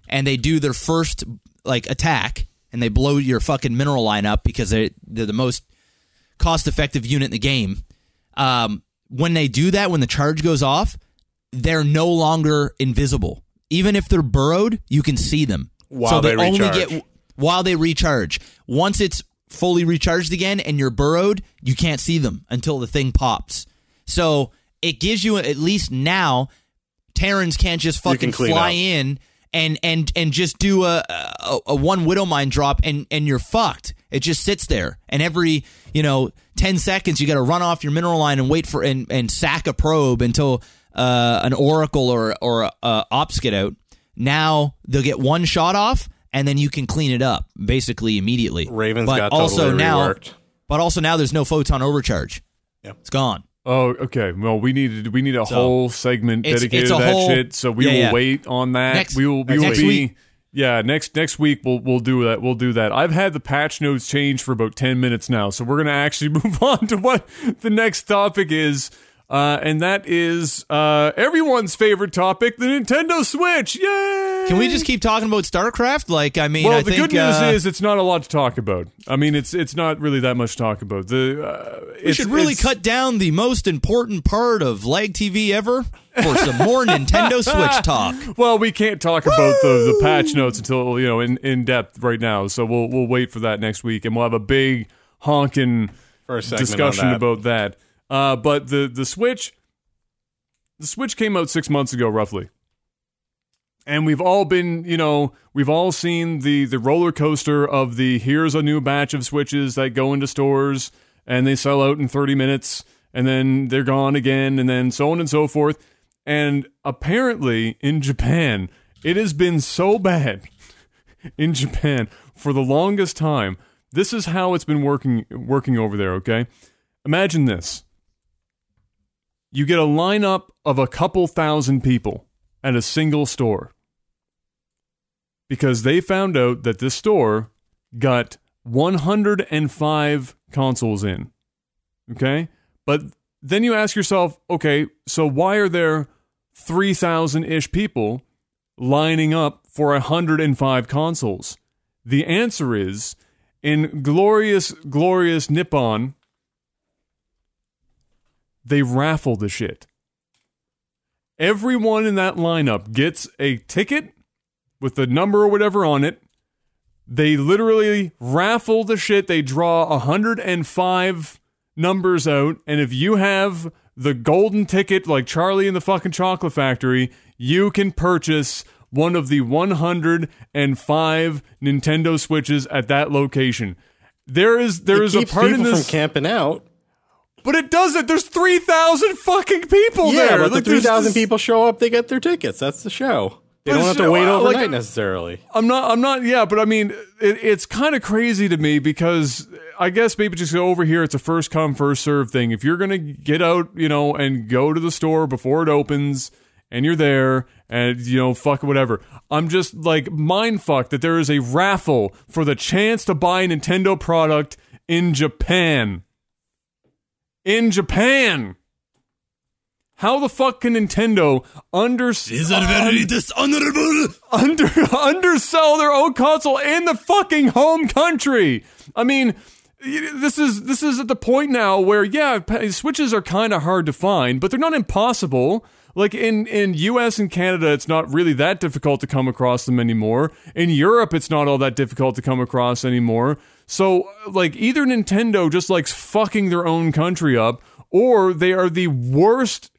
and they do their first like attack and they blow your fucking mineral line up because they they're the most cost effective unit in the game. Um, when they do that, when the charge goes off, they're no longer invisible. Even if they're burrowed, you can see them. While so they, they only recharge. get while they recharge. Once it's fully recharged again and you're burrowed, you can't see them until the thing pops. So it gives you at least now Terrans can't just fucking fly in and and and just do a, a a one widow mine drop and and you're fucked. It just sits there, and every you know ten seconds you got to run off your mineral line and wait for and and sack a probe until uh, an oracle or or a, a ops get out. Now they'll get one shot off, and then you can clean it up basically immediately. Ravens but got also totally now, reworked. but also now there's no photon overcharge. Yep. It's gone. Oh, okay. Well, we needed we need a whole segment It's- dedicated it's to that wwill- shit. So we Yeah, will yeah. wait on that. Next- we will we will be week. yeah next next week we'll we'll do that. We'll do that. I've had the patch notes change for about ten minutes now, so we're gonna actually [LAUGHS] move on to what the next topic is. Uh, and that is uh, everyone's favorite topic, the Nintendo Switch. Yay! Can we just keep talking about StarCraft? Like, I mean, Well, I the think good news uh, is it's not a lot to talk about. I mean, it's it's not really that much to talk about. The uh, We should really cut down the most important part of Lag TV ever for some more [LAUGHS] Nintendo Switch talk. Well, we can't talk about the, the patch notes until you know in, in depth right now. So we'll we'll wait for that next week, and we'll have a big honking First segment discussion that. about that. Uh, but the the Switch, the Switch came out six months ago, roughly, and we've all been you know we've all seen the the roller coaster of the here's a new batch of Switches that go into stores and they sell out in thirty minutes, and then they're gone again, and then so on and so forth. And apparently in Japan, it has been so bad [LAUGHS] in Japan for the longest time. This is how it's been working working over there, okay? Imagine this. You get a lineup of a couple thousand people at a single store. Because they found out that this store got 105 consoles in. Okay? But then you ask yourself, okay, so why are there 3,000 ish people lining up for 105 consoles? The answer is in glorious, glorious Nippon, they raffle the shit. Everyone in that lineup gets a ticket with the number or whatever on it. They literally raffle the shit. They draw 105 numbers out, and if you have the golden ticket like Charlie in the fucking chocolate factory, you can purchase one of the 105 Nintendo Switches at that location. there is there it is a part in this, from camping out. but it doesn't. There's three thousand fucking people Yeah, there. but Like, the three thousand people show up, they get their tickets. That's the show. They don't have to wait uh, like- overnight necessarily. I'm not. I'm not. Yeah, but I mean, it, it's kind of crazy to me because I guess maybe just go over here. It's a first come first serve thing. If you're gonna get out, you know, and go to the store before it opens, and you're there, and you know, fuck whatever. I'm just like mind fucked that there is a raffle for the chance to buy a Nintendo product in Japan. In Japan. How the fuck can Nintendo under is that very dishonorable. under [LAUGHS] undersell their own console in the fucking home country. I mean, this is this is at the point now where yeah, switches are kind of hard to find, but they're not impossible. Like in in US and Canada, it's not really that difficult to come across them anymore. In Europe, it's not all that difficult to come across anymore. So like either Nintendo just likes fucking their own country up, or they are the worst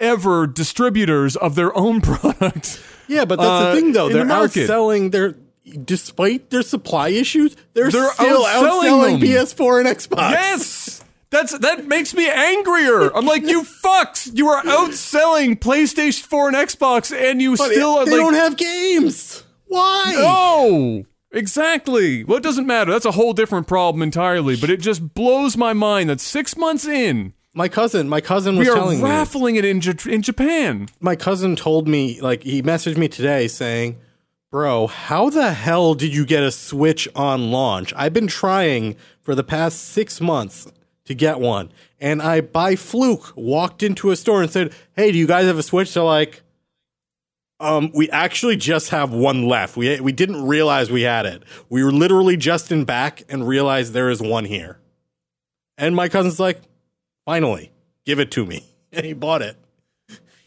ever distributors of their own [LAUGHS] product. Yeah, but that's uh, the thing, though. They're the outselling their, despite their supply issues, they're, They're still outselling outselling them. PS4 and Xbox. Yes. That's that makes me angrier. I'm like, you [LAUGHS] fucks! You are outselling PlayStation 4 and Xbox, and you But still it- are they like, don't have games. Why? no, exactly. Well, it doesn't matter. That's a whole different problem entirely. But it just blows my mind that six months in, My cousin, my cousin was we are telling me. raffling it in J- in Japan. my cousin told me like he messaged me today saying bro how the hell did you get a switch on launch i've been trying for the past six months to get one and i by fluke walked into a store and said hey do you guys have a switch they're like um, we actually just have one left. We we didn't realize we had it. We were literally just in back and realized there is one here. And my cousin's like, finally, give it to me. [LAUGHS] And he bought it.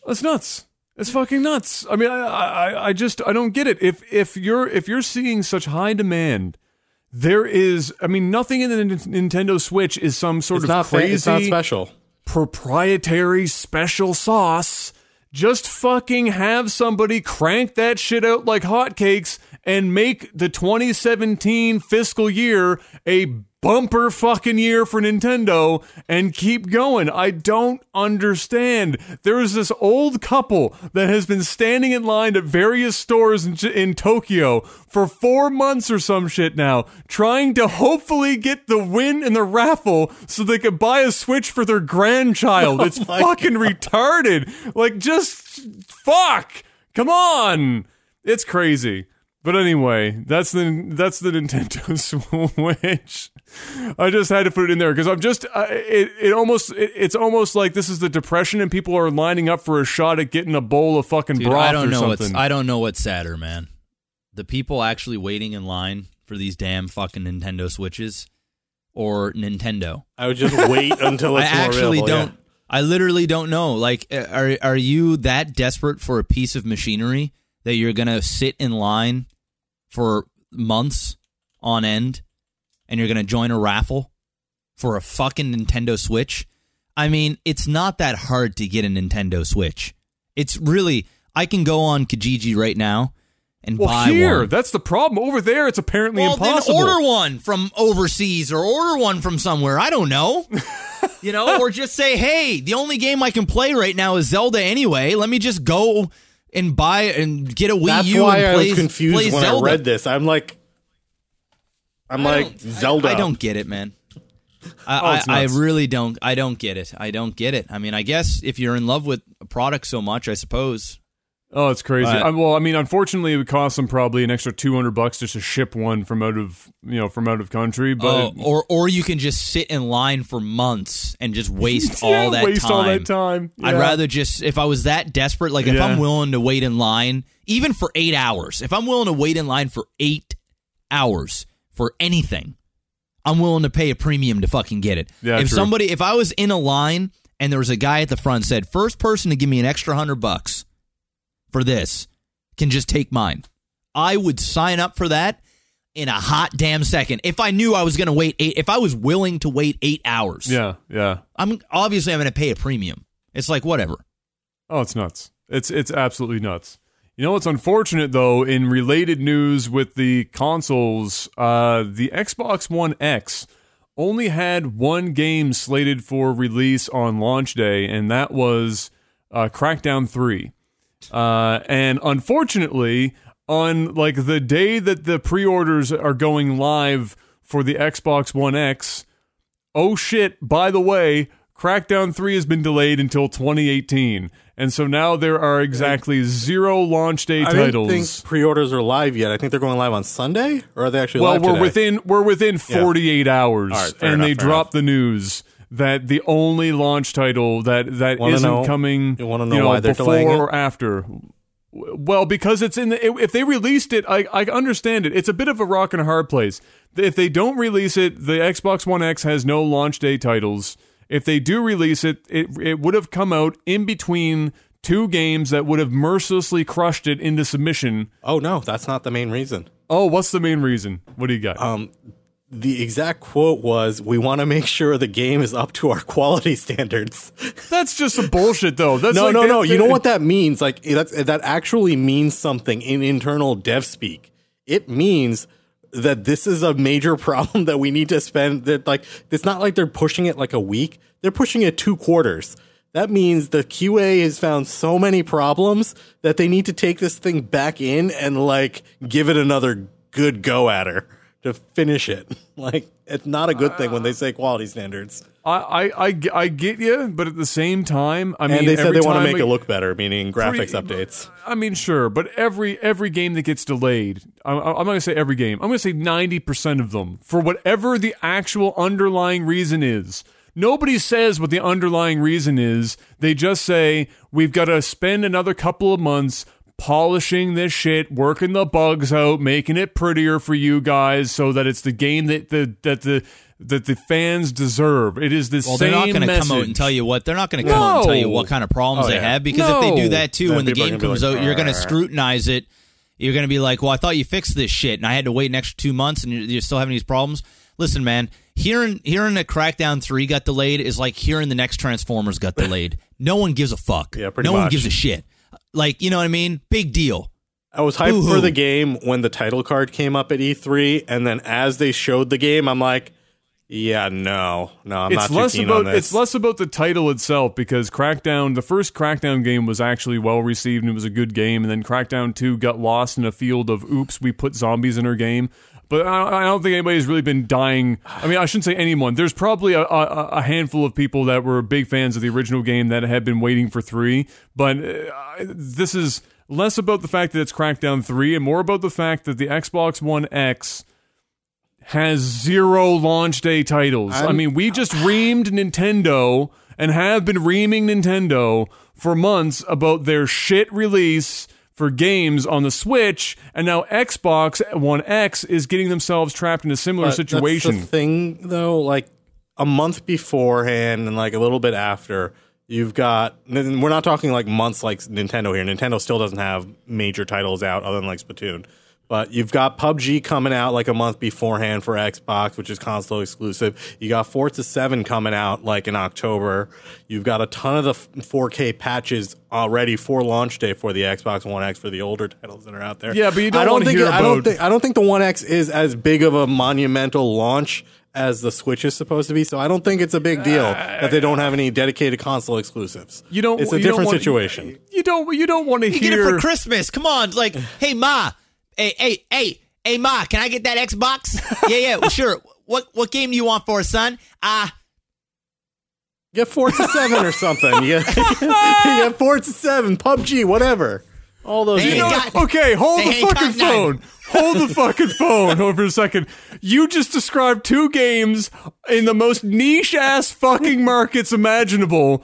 That's nuts. It's fucking nuts. I mean, I, I, I just, I don't get it. If, if you're, if you're seeing such high demand, there is, I mean, nothing in the N- Nintendo Switch is some sort It's of crazy it's not special. proprietary special sauce. Just fucking have somebody crank that shit out like hotcakes and make the 2017 fiscal year a bumper fucking year for Nintendo and keep going. I don't understand. There is this old couple that has been standing in line at various stores in, in Tokyo for four months or some shit now, trying to hopefully get the win in the raffle so they could buy a Switch for their grandchild. [LAUGHS] Oh it's my fucking retarded. Like, just fuck. Come on. It's crazy. But anyway, that's the that's the Nintendo [LAUGHS] Switch. I just had to put it in there because I'm just uh, it. It almost it, it's almost like this is the depression and people are lining up for a shot at getting a bowl of fucking Dude, broth I don't or know what's. I don't know what's sadder, man. The people actually waiting in line for these damn fucking Nintendo Switches or Nintendo. I would just wait [LAUGHS] until I it's more actually available, don't yeah. I literally don't know. Like uh, are are you that desperate for a piece of machinery that you're going to sit in line for months on end and you're going to join a raffle for a fucking Nintendo Switch? I mean, it's not that hard to get a Nintendo Switch. It's really I can go on Kijiji right now and well, buy here one. that's the problem. Over there, it's apparently Well, impossible. then order one from overseas or order one from somewhere. I don't know. [LAUGHS] you know, or just say, hey, the only game I can play right now is Zelda anyway. Let me just go and buy and get a Wii That's U why and I play, was confused when Zelda. I read this. I'm like, I'm I like Zelda. I, I don't get it, man. I, Oh, I, I really don't. I don't get it. I don't get it. I mean, I guess if you're in love with a product so much, I suppose. Oh, it's crazy. But- well, I mean, unfortunately, it would cost them probably an extra two hundred bucks just to ship one from out of you know from out of country. But Oh, or or you can just sit in line for months and just [LAUGHS] waste Yeah, all that waste time. all that time. I'd rather just if I was that desperate, like if Yeah. I'm willing to wait in line, even for eight hours, if I'm willing to wait in line for eight hours for anything, I'm willing to pay a premium to fucking get it. Yeah, if true. somebody, if I was in a line and there was a guy at the front said, first person to give me an extra hundred bucks for this can just take mine, I would sign up for that in a hot damn second. If I knew I was going to wait eight, if I was willing to wait eight hours, Yeah, yeah. I'm obviously I'm going to pay a premium. It's like whatever. Oh, it's nuts. It's it's absolutely nuts. You know what's unfortunate though, in related news with the consoles, uh, the Xbox One X only had one game slated for release on launch day, and that was uh, Crackdown 3. Uh, and unfortunately, on like the day that the pre-orders are going live for the Xbox One X, oh shit, by the way, Crackdown 3 has been delayed until 2018. And so now there are exactly zero launch day I titles. don't think pre-orders are live yet. I think they're going live on Sunday, or are they actually well, live we're today? within we're within 48 hours All right, and they enough, dropped the news that the only launch title that that know- coming you wanna know why they're before delaying it? or after. Well because it's in the if they released it I, I understand it. It's a bit of a rock and a hard place. If they don't release it the xbox one x has no launch day titles. If they do release it it, it would have come out in between two games that would have mercilessly crushed it into submission. Oh no, that's not the main reason. oh what's the main reason? What do you got? Um, the exact quote was, "We want to make sure the game is up to our quality standards." That's just some bullshit, though. That's no, like no, they- no. You know what that means? Like eh, that's that actually means something in internal dev speak. It means that this is a major [LAUGHS] problem that we need to spend. That like it's not like they're pushing it like a week. They're pushing it two quarters. That means the QA has found so many problems that they need to take this thing back in and like give it another good go at her to finish it. [LAUGHS] Like it's not a good thing when they ah. say quality standards. I, I, I, I get you, but at the same time, I mean, And they said they want to make it look better, meaning graphics Pretty- updates. I mean, sure, but every every game that gets delayed, I, I'm not gonna say every game. I'm gonna say ninety percent of them, for whatever the actual underlying reason is. Nobody says what the underlying reason is. They just say we've got to spend another couple of months polishing this shit, working the bugs out, making it prettier for you guys, so that it's the game that the that the that the fans deserve. It is the Well, same they're not going to come out and tell you what they're not going to come out and tell you what kind of problems Oh, they yeah. have because if they do that too, Then when the game comes like, out, you're going to scrutinize it. You're going to be like, "Well, I thought you fixed this shit, and I had to wait an extra two months, and you're, you're still having these problems." Listen, man, hearing hearing that Crackdown three got delayed is like hearing the next Transformers got [LAUGHS] delayed. no one gives a fuck. Yeah, pretty no one gives a shit. Like, you know what I mean? Big deal. I was hyped Boo-hoo. for the game when the title card came up at E3, and then as they showed the game, I'm like, yeah, no, no, I'm it's not too less keen about on this. it's less about the title itself because Crackdown the first Crackdown game was actually well received and it was a good game and then Crackdown 2 got lost in a field of oops we put zombies in our game but I, I don't think anybody's really been dying. I mean I shouldn't say anyone. There's probably a, a, a handful of people that were big fans of the original game that had been waiting for 3 but uh, this is less about the fact that it's Crackdown 3 and more about the fact that the Xbox One X has zero launch day titles. i I'm- mean, we just reamed Nintendo and have been reaming Nintendo for months about their shit release for games on the Switch, and now Xbox One X is getting themselves trapped in a similar But situation. That's the thing, though, like a month beforehand and like a little bit after, you've got. We're not talking like months like Nintendo here. Nintendo still doesn't have major titles out other than like Splatoon. But you've got PUBG coming out like a month beforehand for Xbox, which is console exclusive. You got Forza 7 coming out like in October. You've got a ton of the 4K patches already for launch day for the Xbox One X for the older titles that are out there. Yeah, but you don't I don't wanna think hear I don't think I don't think the One X is as big of a monumental launch as the Switch is supposed to be. So I don't think it's a big deal that they don't have any dedicated console exclusives. you don't. It's a you don't different want- situation. You don't. You don't want to You hear. get it for Christmas. Come on, like, hey ma, hey hey hey hey ma, can I get that Xbox? [LAUGHS] yeah yeah, well, sure. What what game do you want for us, son? Ah, Get Forza Seven or something. You get, [LAUGHS] you get Forza Seven, PUBG, whatever. All those. You know, okay, hold the fucking Nine. phone. Hold the fucking phone hold for a second. You just described two games in the most niche ass fucking markets imaginable.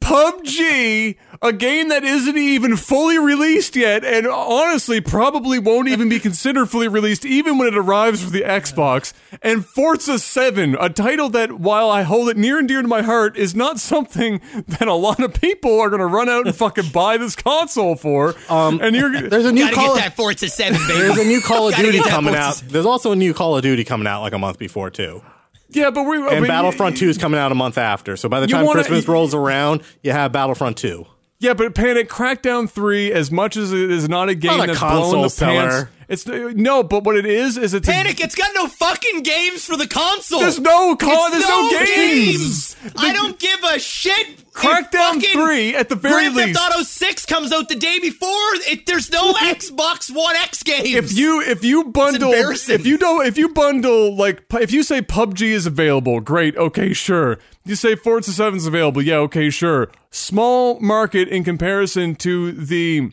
PUBG, a game that isn't even fully released yet, and honestly probably won't even be considered fully released even when it arrives for the Xbox, and Forza 7, a title that, while I hold it near and dear to my heart, is not something that a lot of people are going to run out and fucking [LAUGHS] buy this console for. Um, and you're There's a new gotta Call. get that Forza Seven, baby. There's a new [LAUGHS] Call of Duty coming out. There's also a new Call of Duty coming out like a month before too. yeah, but we And but Battlefront 2 is coming out a month after. So by the time wanna- Christmas rolls around, you have Battlefront 2. Yeah, but Panic Crackdown 3, as much as it is not a game Not a that's blowing the seller. pants. It's no, but what it is is it's a- Panic, it's got no fucking games for the console. there's no con, there's no, games. I don't give a shit. Crackdown 3 at the very Grand least. Theft Auto 6 comes out the day before. It, there's no [LAUGHS] Xbox One X games. if you if you bundle if you don't if you bundle like if you say PUBG is available, great, okay, sure. You say Forza 7 is available, yeah, okay, sure. Small market in comparison to the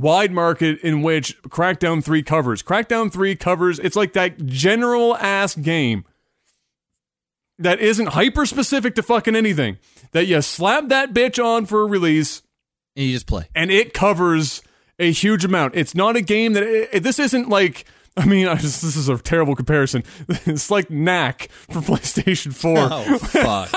wide market in which Crackdown 3 covers. Crackdown 3 covers it's like that general ass game that isn't hyper specific to fucking anything. That you slap that bitch on for a release and you just play. and it covers a huge amount. It's not a game that it, this isn't like. I mean, I just, this is a terrible comparison. [LAUGHS] It's like Knack for PlayStation Four. Oh fuck!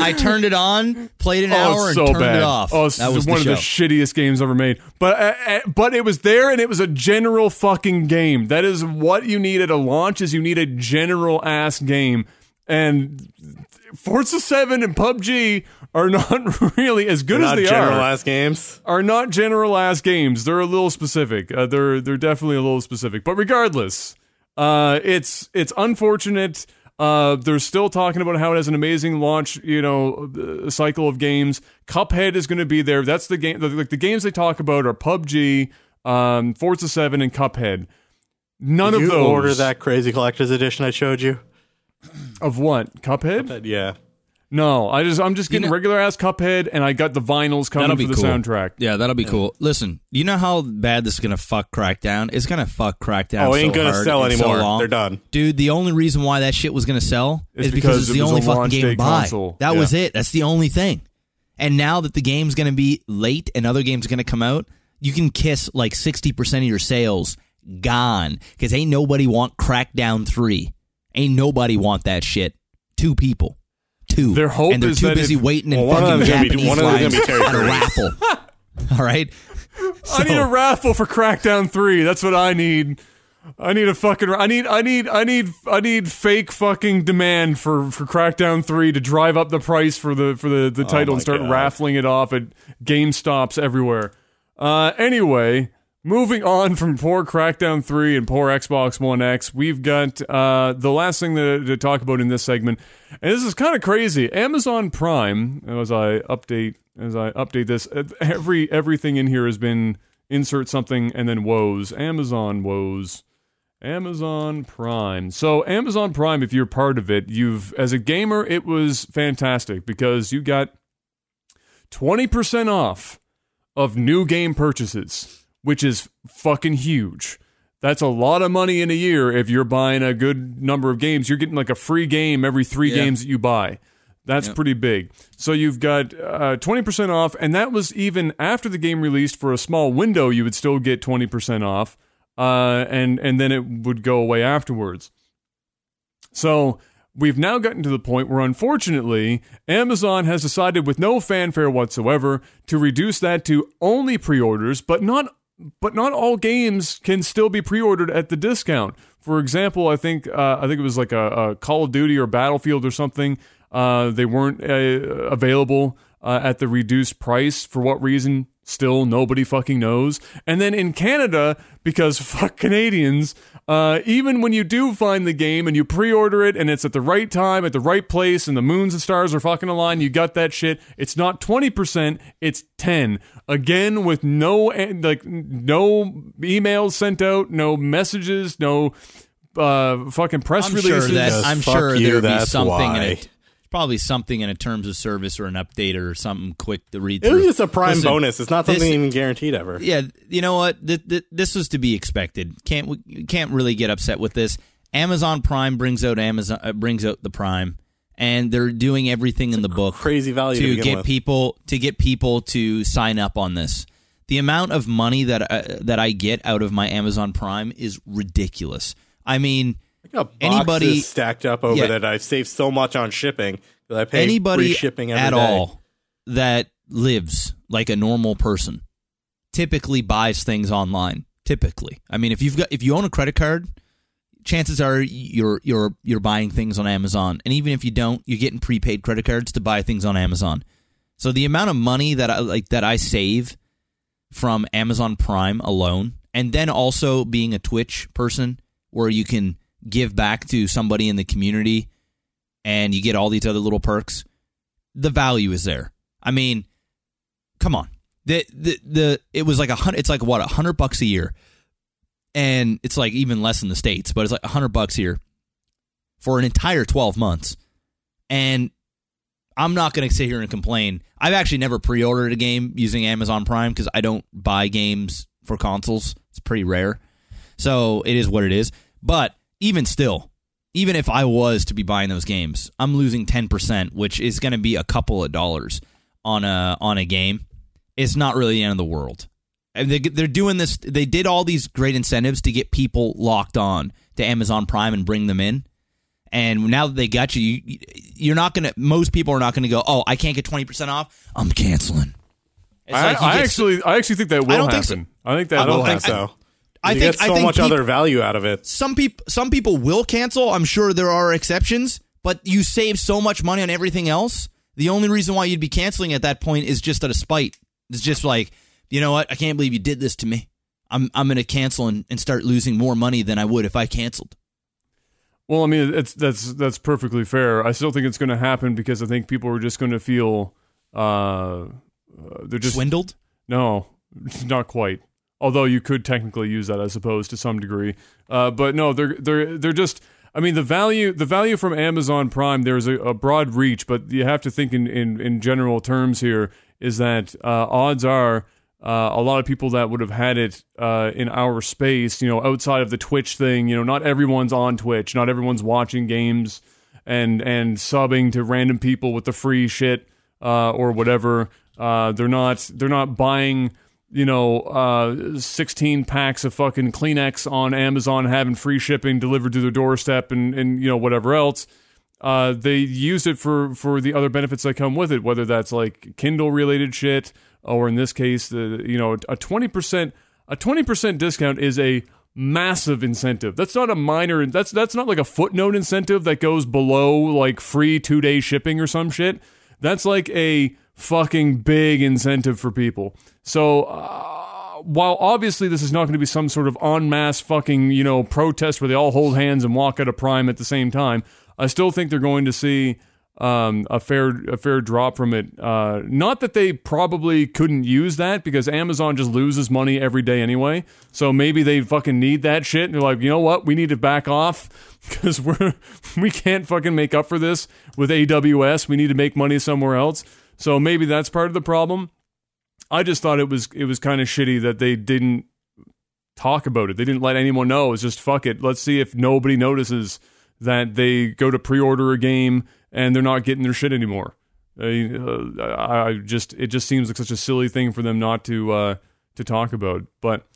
I, turned it on, played an hour, Oh, and turned bad. it off. Oh, this that was one the of the shittiest games ever made. But uh, uh, but it was there, and it was a general fucking game. That is what you need at a launch. Is you need a general ass game, and Forza Seven and PUBG are not [LAUGHS] really as good Not as they are generalized games. are not general ass games. They're a little specific. Uh, they're they're definitely a little specific. But regardless, uh, it's it's unfortunate. Uh, they're still talking about how it has an amazing launch, you know, uh, cycle of games. Cuphead is going to be there. That's the game. the- Like the games they talk about are PUBG, um, Forza Seven, and Cuphead. None Did of you those order that crazy collector's edition I showed you? of what Cuphead? But yeah. No, I just I'm just getting know- regular ass Cuphead, and I got the vinyls coming That'll for the cool. soundtrack. Yeah, that'll be cool. Listen, you know how bad this is gonna fuck Crackdown? It's gonna fuck Crackdown. Oh, it ain't so gonna sell and so anymore. They're done. Dude, the only reason why that shit was gonna sell It's is because because it's the was only fucking game to buy. console. That Yeah. was it. That's the only thing. And now that the game's gonna be late and other games are gonna come out, you can kiss like sixty percent of your sales gone because ain't nobody want Crackdown three. Ain't nobody want that shit. Two people. Two. Their hope and they're is too that busy if- waiting in Well, one of fucking them's gonna be- Japanese one of them's lines gonna be Terry at a Crews. raffle. [LAUGHS] All right. I need a raffle for Crackdown Three. That's what I need. I need a fucking. I need. I need. I need. I need fake fucking demand for for Crackdown Three to drive up the price for the for the the title my and start God. raffling it off at Game Stops everywhere. Uh, anyway, moving on from poor Crackdown 3 and poor Xbox One X, we've got uh, the last thing to, to talk about in this segment, and this is kind of crazy. Amazon Prime, as I update as I update this, every everything in here has been insert something and then woes. Amazon woes. Amazon Prime. So Amazon Prime, if you're part of it, you've as a gamer, it was fantastic because you got 20% off of new game purchases, which is fucking huge. That's a lot of money in a year if you're buying a good number of games. You're getting like a free game every three Yeah. games that you buy. That's pretty big. So you've got uh, 20% off, and that was even after the game released for a small window, you would still get 20% off, uh, and, and then it would go away afterwards. So we've now gotten to the point where, unfortunately, Amazon has decided, with no fanfare whatsoever, to reduce that to only pre-orders, but not but not all games can still be pre-ordered at the discount. For example, I think uh, I think it was like a, a Call of Duty or Battlefield or something. Uh, they weren't uh, available uh, at the reduced price for what reason? Still, nobody fucking knows. And then in Canada, because [LAUGHS] fuck Canadians, uh, even when you do find the game and you pre-order it and it's at the right time, at the right place, and the moons and stars are fucking aligned, you got that shit. It's not twenty percent, it's ten. Again, with no like no emails sent out, no messages, no uh, fucking press I'm releases. sure that Just I'm fuck sure you, there'd be that's something in it. Probably something in a terms of service or an update or something quick to read It through. was just a prime Listen, bonus. It's not something this- even guaranteed ever. Yeah, you know what? Th- th- this was to be expected. Can't we can't really get upset with this. Amazon Prime brings out Amazon uh, brings out the Prime, and they're doing everything in the book Crazy value to, to get with. people to get people to sign up on this. The amount of money that uh, that I get out of my Amazon Prime is ridiculous. I mean, I got anybody- stacked up over Yeah. that I've saved so much on shipping that I pay anybody free shipping every at day. all that lives like a normal person typically buys things online. Typically, I mean, if you've got if you own a credit card, chances are you're you're you're buying things on Amazon, and even if you don't, you're getting prepaid credit cards to buy things on Amazon. So the amount of money that I like that I save from Amazon Prime alone, and then also being a Twitch person where you can give back to somebody in the community and you get all these other little perks, the value is there. I mean, come on. The the the it was like a hundred. It's like what a hundred bucks a year, and it's like even less in the states, but it's like a hundred bucks here for an entire twelve months. And I'm not going to sit here and complain. I've actually never pre-ordered a game using Amazon Prime because I don't buy games for consoles. It's pretty rare, so it is what it is. But even still, even if I was to be buying those games, I'm losing ten percent, which is going to be a couple of dollars on a on a game it's not really the end of the world. And they, they're doing this. They did all these great incentives to get people locked on to Amazon Prime and bring them in. And now that they got you, you you're not gonna. Most people are not gonna go. Oh, I can't get twenty percent off. I'm canceling. It's I, like I actually, I actually think that will I don't happen. think so. I think that I will don't think happen. so. I think so I think much peop- other value out of it. some people some people will cancel. I'm sure there are exceptions, but you save so much money on everything else. The only reason why you'd be canceling at that point is just out of spite. It's just like, you know what? I can't believe you did this to me. I'm I'm going to cancel and, and start losing more money than I would if I canceled. Well, I mean, it's that's that's perfectly fair. I still think it's going to happen because I think people are just going to feel uh, uh, they're just Swindled? no, [LAUGHS] not quite. Although you could technically use that, I suppose, to some degree. Uh, but no, they're they're they're just. I mean, the value the value from Amazon Prime. There's a, a broad reach, but you have to think in in, in general terms here. Is that uh, odds are uh, a lot of people that would have had it uh, in our space, you know, outside of the Twitch thing. You know, not everyone's on Twitch. Not everyone's watching games and and subbing to random people with the free shit uh, or whatever. Uh, they're not they're not buying you know uh, 16 packs of fucking Kleenex on Amazon, having free shipping delivered to their doorstep, and and you know whatever else. Uh, they use it for for the other benefits that come with it, whether that's like Kindle related shit, or in this case, the you know a 20 percent a 20 percent discount is a massive incentive. That's not a minor. That's that's not like a footnote incentive that goes below like free two day shipping or some shit. That's like a fucking big incentive for people. So. Uh, while obviously this is not going to be some sort of en masse fucking you know protest where they all hold hands and walk out of Prime at the same time, I still think they're going to see um, a fair a fair drop from it. Uh, not that they probably couldn't use that because Amazon just loses money every day anyway. So maybe they fucking need that shit. And they're like, you know what, we need to back off [LAUGHS] because we're [LAUGHS] we can't fucking make up for this with AWS. We need to make money somewhere else. So maybe that's part of the problem. I just thought it was it was kind of shitty that they didn't talk about it. They didn't let anyone know. It's just fuck it. Let's see if nobody notices that they go to pre-order a game and they're not getting their shit anymore. I, uh, I just it just seems like such a silly thing for them not to uh, to talk about. But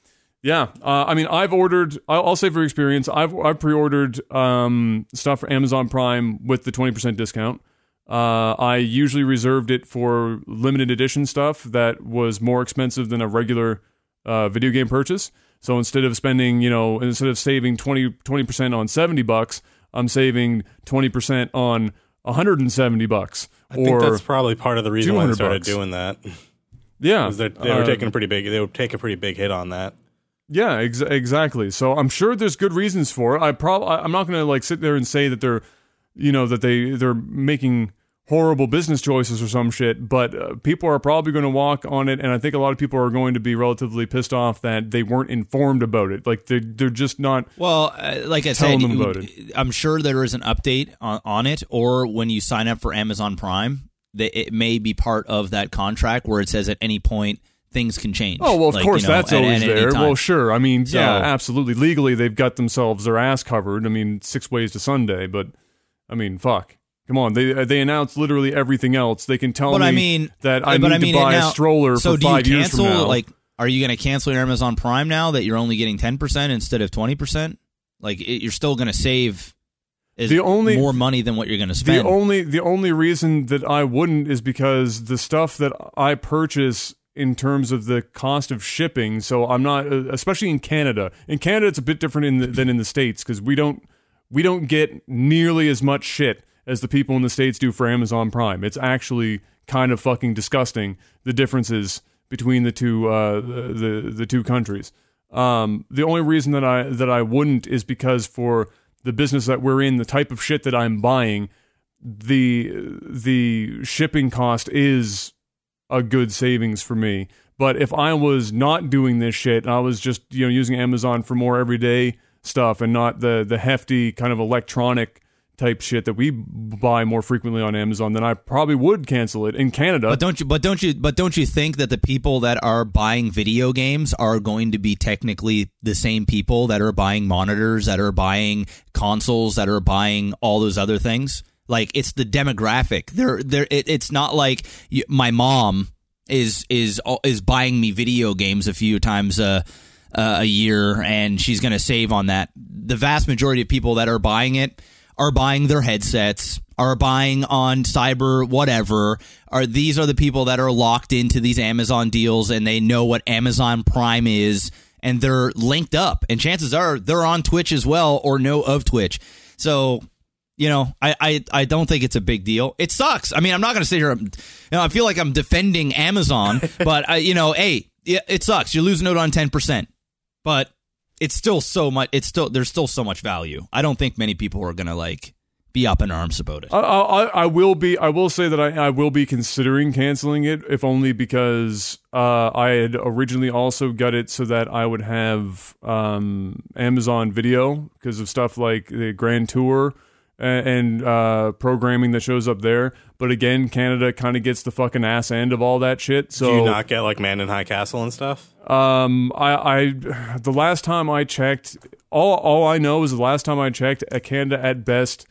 yeah, uh, I mean, I've ordered. I'll, I'll say for experience, I've I've pre-ordered um, stuff for Amazon Prime with the twenty percent discount. Uh, I usually reserved it for limited edition stuff that was more expensive than a regular uh, video game purchase. So instead of spending, you know, instead of saving 20 percent on seventy bucks, I'm saving twenty percent on 170 bucks. I think or that's probably part of the reason why they started bucks. doing that. Yeah, They were uh, taking a pretty big. They would take a pretty big hit on that. Yeah, ex- exactly. So I'm sure there's good reasons for it. I probably I'm not going to like sit there and say that they're, you know, that they they're making horrible business choices or some shit. But uh, people are probably going to walk on it, and I think a lot of people are going to be relatively pissed off that they weren't informed about it. Like they're, they're just not. Well, uh, like I said, you- about it. I'm sure there is an update on, on it, or when you sign up for Amazon Prime, that it may be part of that contract where it says at any point things can change. Oh well, of Like, course you know, that's at- always at there. Well, sure. I mean, So- yeah, absolutely. Legally, they've got themselves their ass covered. I mean, six ways to Sunday, but I mean, fuck. Come on, they they announced literally everything else. They can tell But me I mean, that I but need I mean, to buy now- a stroller so for five years cancel, from now. Like, are you going to cancel your Amazon Prime now that you're only getting ten percent instead of twenty percent? Like, it, you're still going to save is The only- more money than what you're going to spend. The only the only reason that I wouldn't is because the stuff that I purchase in terms of the cost of shipping. So I'm not, uh, especially in Canada. In Canada, it's a bit different in the, than in the states because we don't we don't get nearly as much shit as the people in the states do for Amazon Prime. It's actually kind of fucking disgusting. The differences between the two uh, the, the the two countries. Um, the only reason that I that I wouldn't is because for the business that we're in, the type of shit that I'm buying, the the shipping cost is a good savings for me. But if I was not doing this shit, and I was just you know using Amazon for more everyday stuff and not the the hefty kind of electronic type shit that we buy more frequently on Amazon, then I probably would cancel it in Canada. But don't you? But don't you? But don't you think that the people that are buying video games are going to be technically the same people that are buying monitors, that are buying consoles, that are buying all those other things? Like it's the demographic. They're they're. It, it's not like you, my mom is is is buying me video games a few times a a year, and she's going to save on that. The vast majority of people that are buying it are buying their headsets, are buying on cyber whatever. Are these are the people that are locked into these Amazon deals and they know what Amazon Prime is and they're linked up. And chances are they're on Twitch as well or know of Twitch. So you know, I, I, I don't think it's a big deal. It sucks. I mean, I'm not going to sit here. You know, I feel like I'm defending Amazon, [LAUGHS] but I, you know, hey, it, it sucks. You lose note on ten percent, but it's still so much. It's still there's still so much value. I don't think many people are to like be up in arms about it. I, I, I will be. I will say that I, I will be considering canceling it, if only because uh, I had originally also got it so that I would have um, Amazon Video because of stuff like the Grand Tour and uh, programming that shows up there. But again, Canada kind of gets the fucking ass end of all that shit. So Do you not get like Man in High Castle and stuff? Um, I, I, the last time I checked, all all I know is the last time I checked, Canada at best,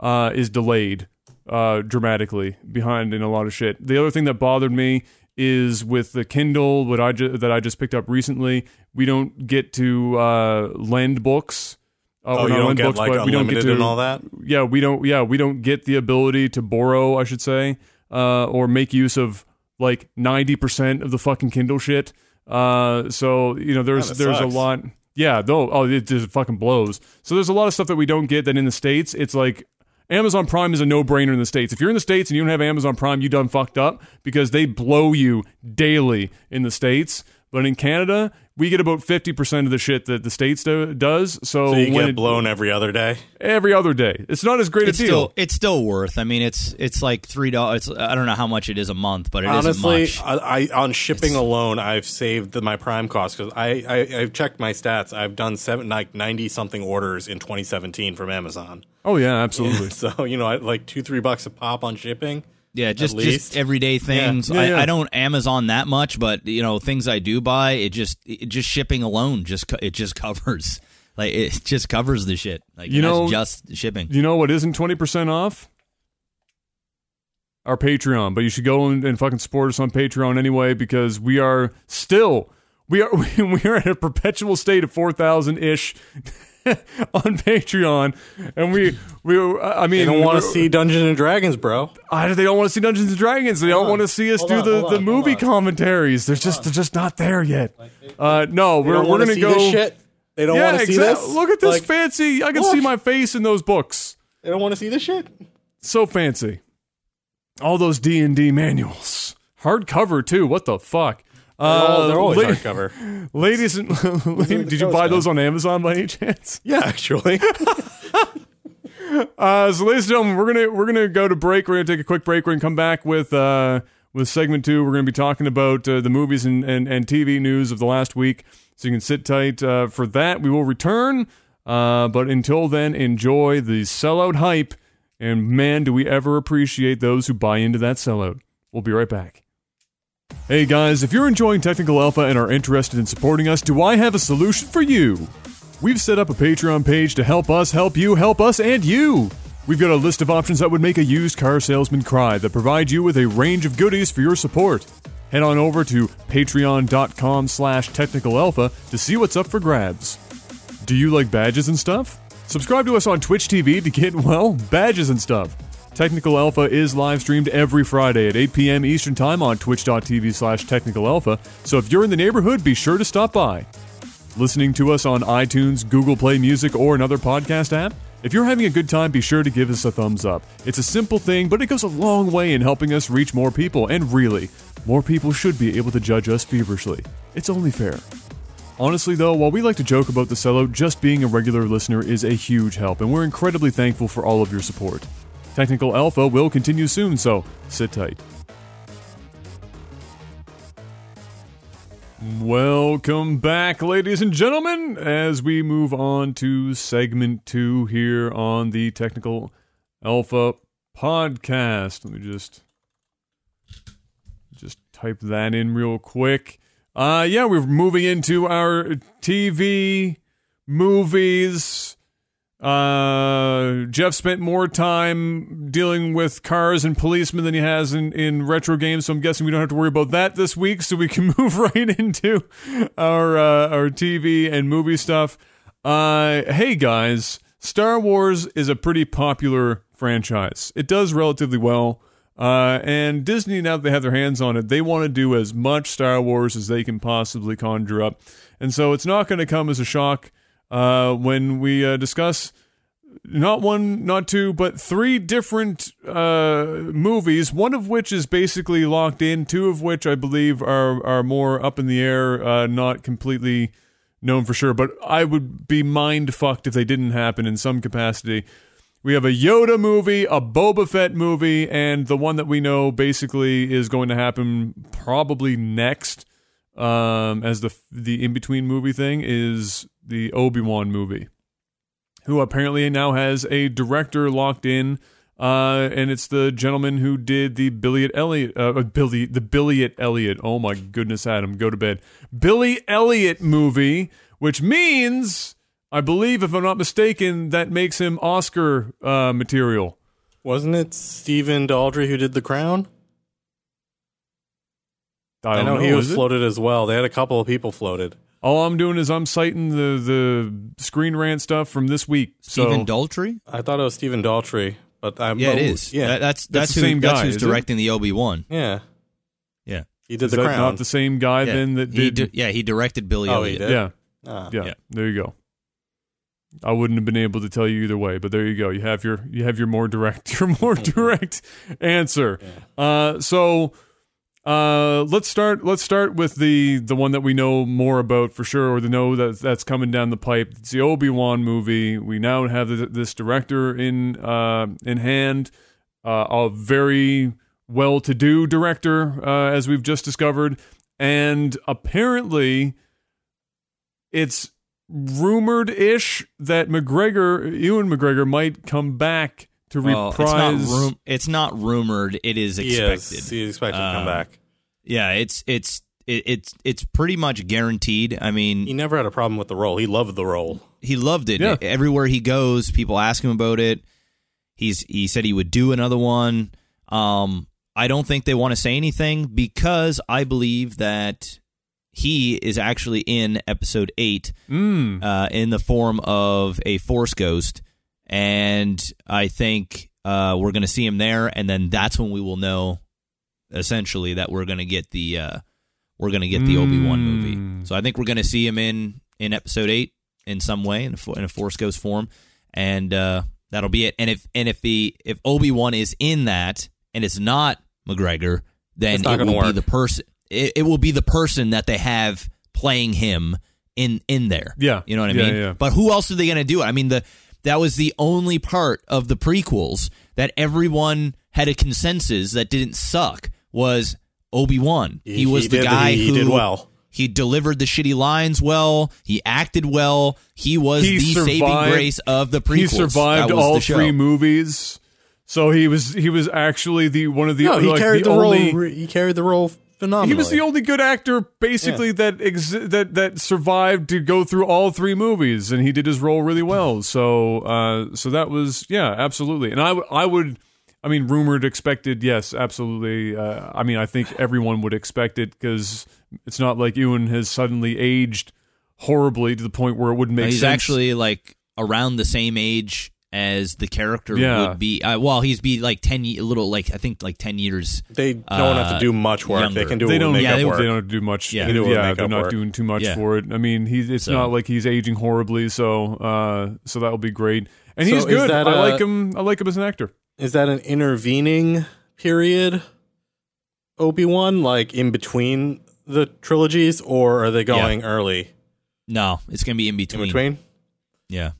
uh, is delayed, uh, dramatically behind in a lot of shit. The other thing that bothered me is with the Kindle, what I ju- that I just picked up recently. We don't get to uh, lend books. Uh, Oh, or you don't get books, like we don't unlimited get to and all that. yeah, we don't. Yeah, we don't get the ability to borrow. I should say, uh, or make use of like ninety percent of the fucking Kindle shit. Uh, so you know, there's Kinda there's a lot. Yeah, though. Oh, it just fucking blows. So there's a lot of stuff that we don't get that in the states. It's like Amazon Prime is a no brainer in the states. If you're in the states and you don't have Amazon Prime, you done fucked up because they blow you daily in the states. But in Canada, we get about fifty percent of the shit that the states do, does. So, So you get it- blown every other day. every other day, it's not as great it's a deal. still it's still worth. I mean, it's it's like three dollars. I don't know how much it is a month, but it Honestly, not much. I, I on shipping alone, I've saved the, my Prime cost because I, I I've checked my stats. I've done seven like ninety something orders in 2017 from Amazon. Oh yeah, absolutely. [LAUGHS] So you know, I, like two three bucks a pop on shipping. Yeah, just just everyday things. Yeah, I, yeah. I don't Amazon that much, but you know things I do buy. It just it just shipping alone just it just [LAUGHS] covers like it just covers the shit. Like You know- just shipping. You know what isn't twenty percent off? Our Patreon, but you should go and, and fucking support us on Patreon anyway because we are still we are [LAUGHS] we are in a perpetual state of four thousand ish [LAUGHS] on Patreon, and we we I mean They don't want to see Dungeons and Dragons, bro. I, they don't want to see Dungeons and Dragons. They don't on. want to see us Hold do on, the, hold the on, movie commentaries. They're just they're just not there yet. Uh, no, They we're don't we're gonna see go. this shit. They don't yeah, want to see exact- this. Look at this Like, fancy. I can look. see my face in those books. They don't want to see this shit. So fancy. All those D and D manuals, hardcover too. What the fuck? Oh, they're always la- hardcover. [LAUGHS] [LAUGHS] Ladies and did you buy those on Amazon by any chance? [LAUGHS] Yeah, actually. Uh, so, ladies and gentlemen, we're gonna we're gonna go to break. We're gonna take a quick break. We're gonna come back with uh, with segment two. We're gonna be talking about uh, the movies and, and, and TV news of the last week. So you can sit tight uh, for that. We will return. Uh, but until then, enjoy the sellout hype. And man, do we ever appreciate those who buy into that sellout. We'll be right back. Hey guys, if you're enjoying Technical Alpha and are interested in supporting us, do I have a solution for you? We've set up a Patreon page to help us help you help us and you. We've got a list of options that would make a used car salesman cry that provide you with a range of goodies for your support. Head on over to patreon.com slash technicalalpha to see what's up for grabs. Do you like badges and stuff? Subscribe to us on Twitch TV to get, [LAUGHS] well, badges and stuff. Technical Alpha is live streamed every Friday at 8 p.m. Eastern Time on twitch.tv slash technical alpha, so if you're in the neighborhood, be sure to stop by. Listening to us on iTunes, Google Play Music, or another podcast app? If you're having a good time, be sure to give us a thumbs up. It's a simple thing, but it goes a long way in helping us reach more people, and really, more people should be able to judge us feverishly. It's only fair. Honestly, though, while we like to joke about the sellout, just being a regular listener is a huge help, and we're incredibly thankful for all of your support. Technical Alpha will continue soon, so sit tight. Welcome back, ladies and gentlemen, as we move on to segment two here on the Technical Alpha podcast. Let me just just type that in real quick. Uh yeah, we're moving into our TV movies. Uh, Jeff spent more time dealing with cars and policemen than he has in, in retro games, so I'm guessing we don't have to worry about that this week. So we can [LAUGHS] move right into our uh, our TV and movie stuff. Uh, hey guys, Star Wars is a pretty popular franchise. It does relatively well. Uh, and Disney, now that they have their hands on it, they want to do as much Star Wars as they can possibly conjure up. And so it's not going to come as a shock uh, when we uh, discuss not one, not two, but three different uh, movies. One of which is basically locked in. Two of which I believe are are more up in the air, uh, not completely known for sure. But I would be mind fucked if they didn't happen in some capacity. We have a Yoda movie, a Boba Fett movie, and the one that we know basically is going to happen probably next um, as the the in between movie thing is the Obi Wan movie, who apparently now has a director locked in, uh, and it's the gentleman who did the Billy Elliot, uh, Billy the Billy Elliot. Oh my goodness, Adam, go to bed. Billy Elliot movie, which means I believe, if I'm not mistaken, that makes him Oscar uh, material. Wasn't it Stephen Daldry who did The Crown? I, I don't know, he is was it? floated as well. They had a couple of people floated. All I'm doing is I'm citing the the Screen Rant stuff from this week. Stephen so Daldry? I thought it was Stephen Daldry, but I'm Yeah, it oh, is. Yeah, That- that's That's that's, the who, same that's guy, who's is it? directing the Obi Wan. yeah. Yeah, He did is The that Crown. not the same guy yeah. then that he did? di- yeah he directed Billy Oh, he did? yeah, Ah. yeah, Yeah. There you go. I wouldn't have been able to tell you either way, but there you go. You have your you have your more direct [LAUGHS] your more direct answer. Uh, so uh, let's start let's start with the the one that we know more about for sure, or the know that that's coming down the pipe. It's the Obi Wan movie. We now have th- this director in uh, in hand, uh, a very well to do director, uh, as we've just discovered, and apparently it's rumored ish that McGregor, Ewan McGregor, might come back to Well, reprise. it's not rum- it's not rumored. It is He expected. is. He's expected to come Um, back. Yeah, it's it's it, it's it's pretty much guaranteed. I mean, He never had a problem with the role. He loved the role. he loved it. Yeah. Everywhere he goes, people ask him about it. He's he said he would do another one. Um, I don't think they want to say anything because I believe that he is actually in episode eight Mm. uh, in the form of a force ghost, and I think uh, we're going to see him there, and then that's when we will know essentially that we're going to get the uh, we're going to get the Obi Wan Mm. movie. So I think we're going to see him in in episode eight in some way in a, in a force ghost form, and uh, that'll be it. And if and if the if Obi Wan is in that and it's not McGregor, then not it will be the person. It, it will be the person that they have playing him in in there. Yeah. you know what I Yeah, mean. yeah. But who else are they going to do it? I mean the that was the only part of the prequels that everyone had a consensus that didn't suck was Obi Wan. He, He- was he the did- guy he who did well. He delivered the shitty lines well. He acted well. He was He the saving grace of the prequels. He survived That was all the show. three movies. So he was he was actually the one of the No, he like, carried the, the, only role. He carried the role phenomenally. he was the only good actor basically that exi- that that survived to go through all three movies and he did his role really well. So uh so that was yeah, absolutely. And I w- I would I mean rumored expected yes, absolutely. Uh, I mean I think everyone would expect it cuz it's not like Ewan has suddenly aged horribly to the point where it wouldn't make He's sense. actually like around the same age as the character Yeah. would be. Uh, well, he's be like ten, ye- a little like I think like ten years. They don't have to Uh, do much work. They can do. They don't. makeup yeah, they- work. They don't do much. Yeah. Yeah, They do it with they're makeup not work. doing too much Yeah. for it. I mean, he's it's So- not like he's aging horribly. So, uh, so that'll be great. And So he's is good. that, I uh, like him. I like him as an actor. Is that an intervening period, Obi Wan, like in between the trilogies, or are they going early No, it's gonna be in in between. between? Yeah,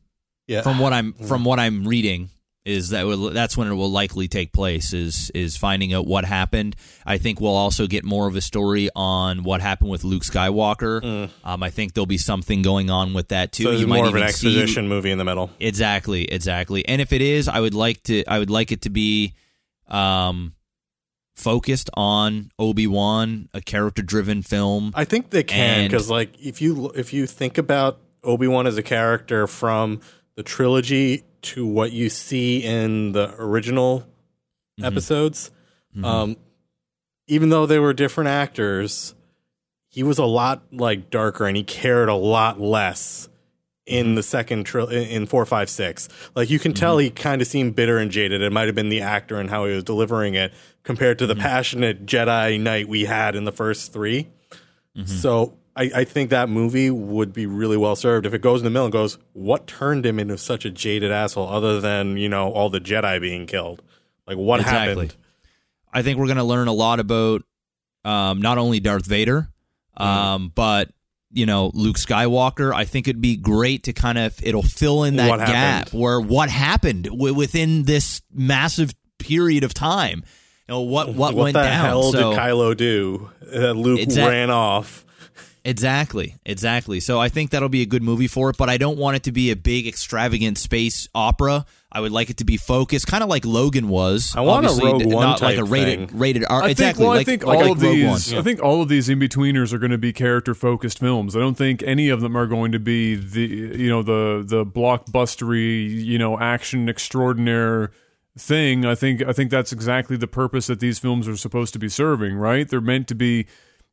Yeah. from what I'm from what I'm reading is that will, that's when it will likely take place. Is is finding out what happened. I think we'll also get more of a story on what happened with Luke Skywalker. Um, I think there'll be something going on with that too. so you might more of an even see- exposition movie in the middle. Exactly, exactly. And if it is, I would like to I would like it to be um focused on Obi-Wan, a character-driven film. I think they can because, like, if you if you think about Obi Wan as a character from the trilogy to what you see in the original Mm-hmm. episodes, um, even though they were different actors, he was a lot like darker and he cared a lot less Mm-hmm. in the second tri- in four, five, six. Like you can tell he kind of seemed bitter and jaded. It might have been the actor and how he was delivering it compared Mm-hmm. to the passionate Jedi Knight we had in the first 3 Mm-hmm. So I, I think that movie would be really well served if it goes in the middle and goes, what turned him into such a jaded asshole other than you know all the Jedi being killed? Like what Exactly. happened? I think we're going to learn a lot about um, not only Darth Vader, um, but you know Luke Skywalker. I think it'd be great to kind of it'll fill in that gap where what happened w- within this massive period of time. You know what what, What went the down. hell so, did Kylo do? That Luke ran off. Exactly, exactly. So I think that'll be a good movie for it, but I don't want it to be a big extravagant space opera. I would like it to be focused, kind of like Logan was. I want a Obviously, Rogue One not like a rated thing. rated R. I exactly. think. Well, like, I think like all like of these. One. I think all of these in betweeners are going to be character focused films. I don't think any of them are going to be the you know the the blockbustery you know action extraordinaire thing. I think I think that's exactly the purpose that these films are supposed to be serving. Right? They're meant to be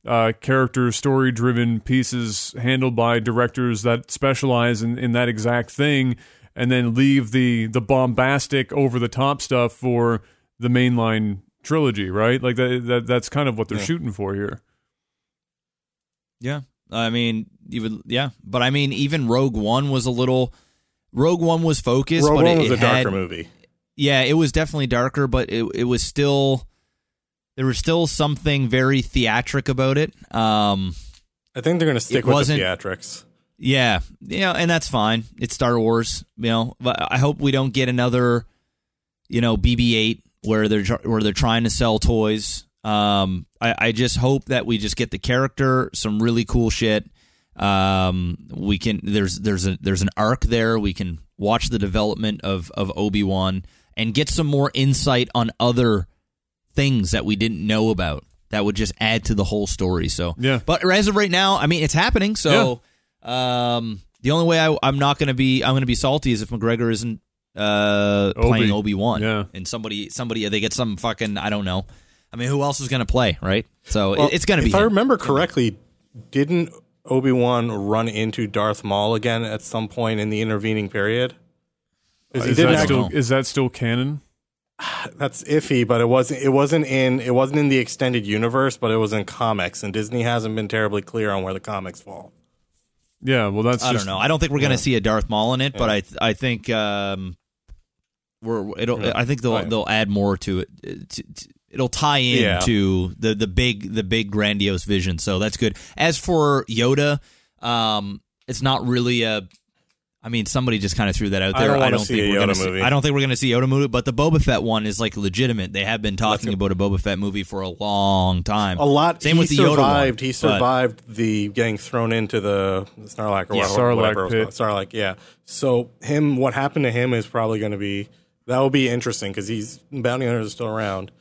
uh, character story driven pieces handled by directors that specialize in, in that exact thing and then leave the the bombastic over the top stuff for the mainline trilogy right like that, that that's kind of what they're shooting for here Yeah. I mean, you would, yeah. But I mean, even Rogue One was a little. Rogue One was focused, Rogue but One it, was it a darker movie. Yeah, it was definitely darker, but it it was still. There was still something very theatric about it. Um, I think they're going to stick with the theatrics. yeah, yeah, and that's fine. It's Star Wars, you know. But I hope we don't get another, you know, BB-8 where they're where they're trying to sell toys. Um, I, I just hope that we just get the character, some really cool shit. Um, we can there's there's a there's an arc there. We can watch the development of of Obi Wan and get some more insight on other things that we didn't know about that would just add to the whole story. So Yeah. but as of right now, I mean, it's happening. So, um, the only way I, I'm not going to be I'm going to be salty is if McGregor isn't uh Obi. playing Obi Wan. Yeah. and somebody somebody they get some fucking I don't know. I mean, who else is going to play? Right. So Well, it's going to be. If I remember correctly, didn't Obi Wan run into Darth Maul again at some point in the intervening period? is didn't that still is that still canon [SIGHS] that's iffy, but it wasn't. It wasn't in. It wasn't in the extended universe, but it was in comics, and Disney hasn't been terribly clear on where the comics fall. yeah well that's I just don't know. I don't think we're going to see a Darth Maul in it, but I I think um we're it'll Yeah. I think they'll Right. they'll add more to it. uh, to- to- it'll tie in Yeah. to the the big the big grandiose vision. So that's good. As for Yoda, um it's not really a I mean, somebody just kind of threw that out there. I don't wanna think see a we're gonna Yoda see. movie. I don't think we're going to see Yoda movie, but the Boba Fett one is like legitimate. They have been talking about a Boba Fett movie for a long time. A lot. Same with the Yoda one, survived. he but- survived the getting thrown into the Snarlack or Yeah. whatever, Sarlacc whatever pit. called. Sarlacc. Yeah. So him, what happened to him is probably going to be that will be interesting because he's bounty hunters are still around.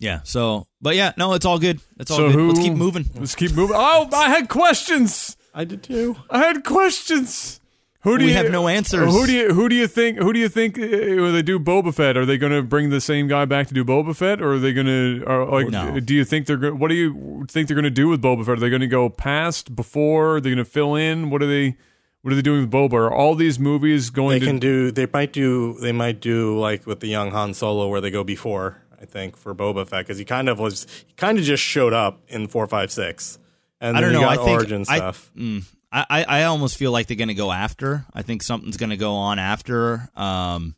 Yeah. So, but yeah, no, it's all good. It's all so good. who Let's keep moving. let's keep moving oh I had questions I did too. I had questions who do We you have no answers. Who do you who do you think who do you think uh, when they do Boba Fett? Are they going to bring the same guy back to do Boba Fett, or are they going to? Like, No. do you think they're? go- What do you think they're going to do with Boba Fett? Are they going to go past, before? Are they going to fill in? What are they? What are they doing with Boba? Are all these movies going They to? can do. They might do. They might do like with the young Han Solo, where they go before. I think for Boba Fett because he kind of was. He kind of just showed up in four, five, six, and I don't know. I think origin I, stuff. mm, I, I I almost feel like they're going to go after. I think something's going to go on after. Um,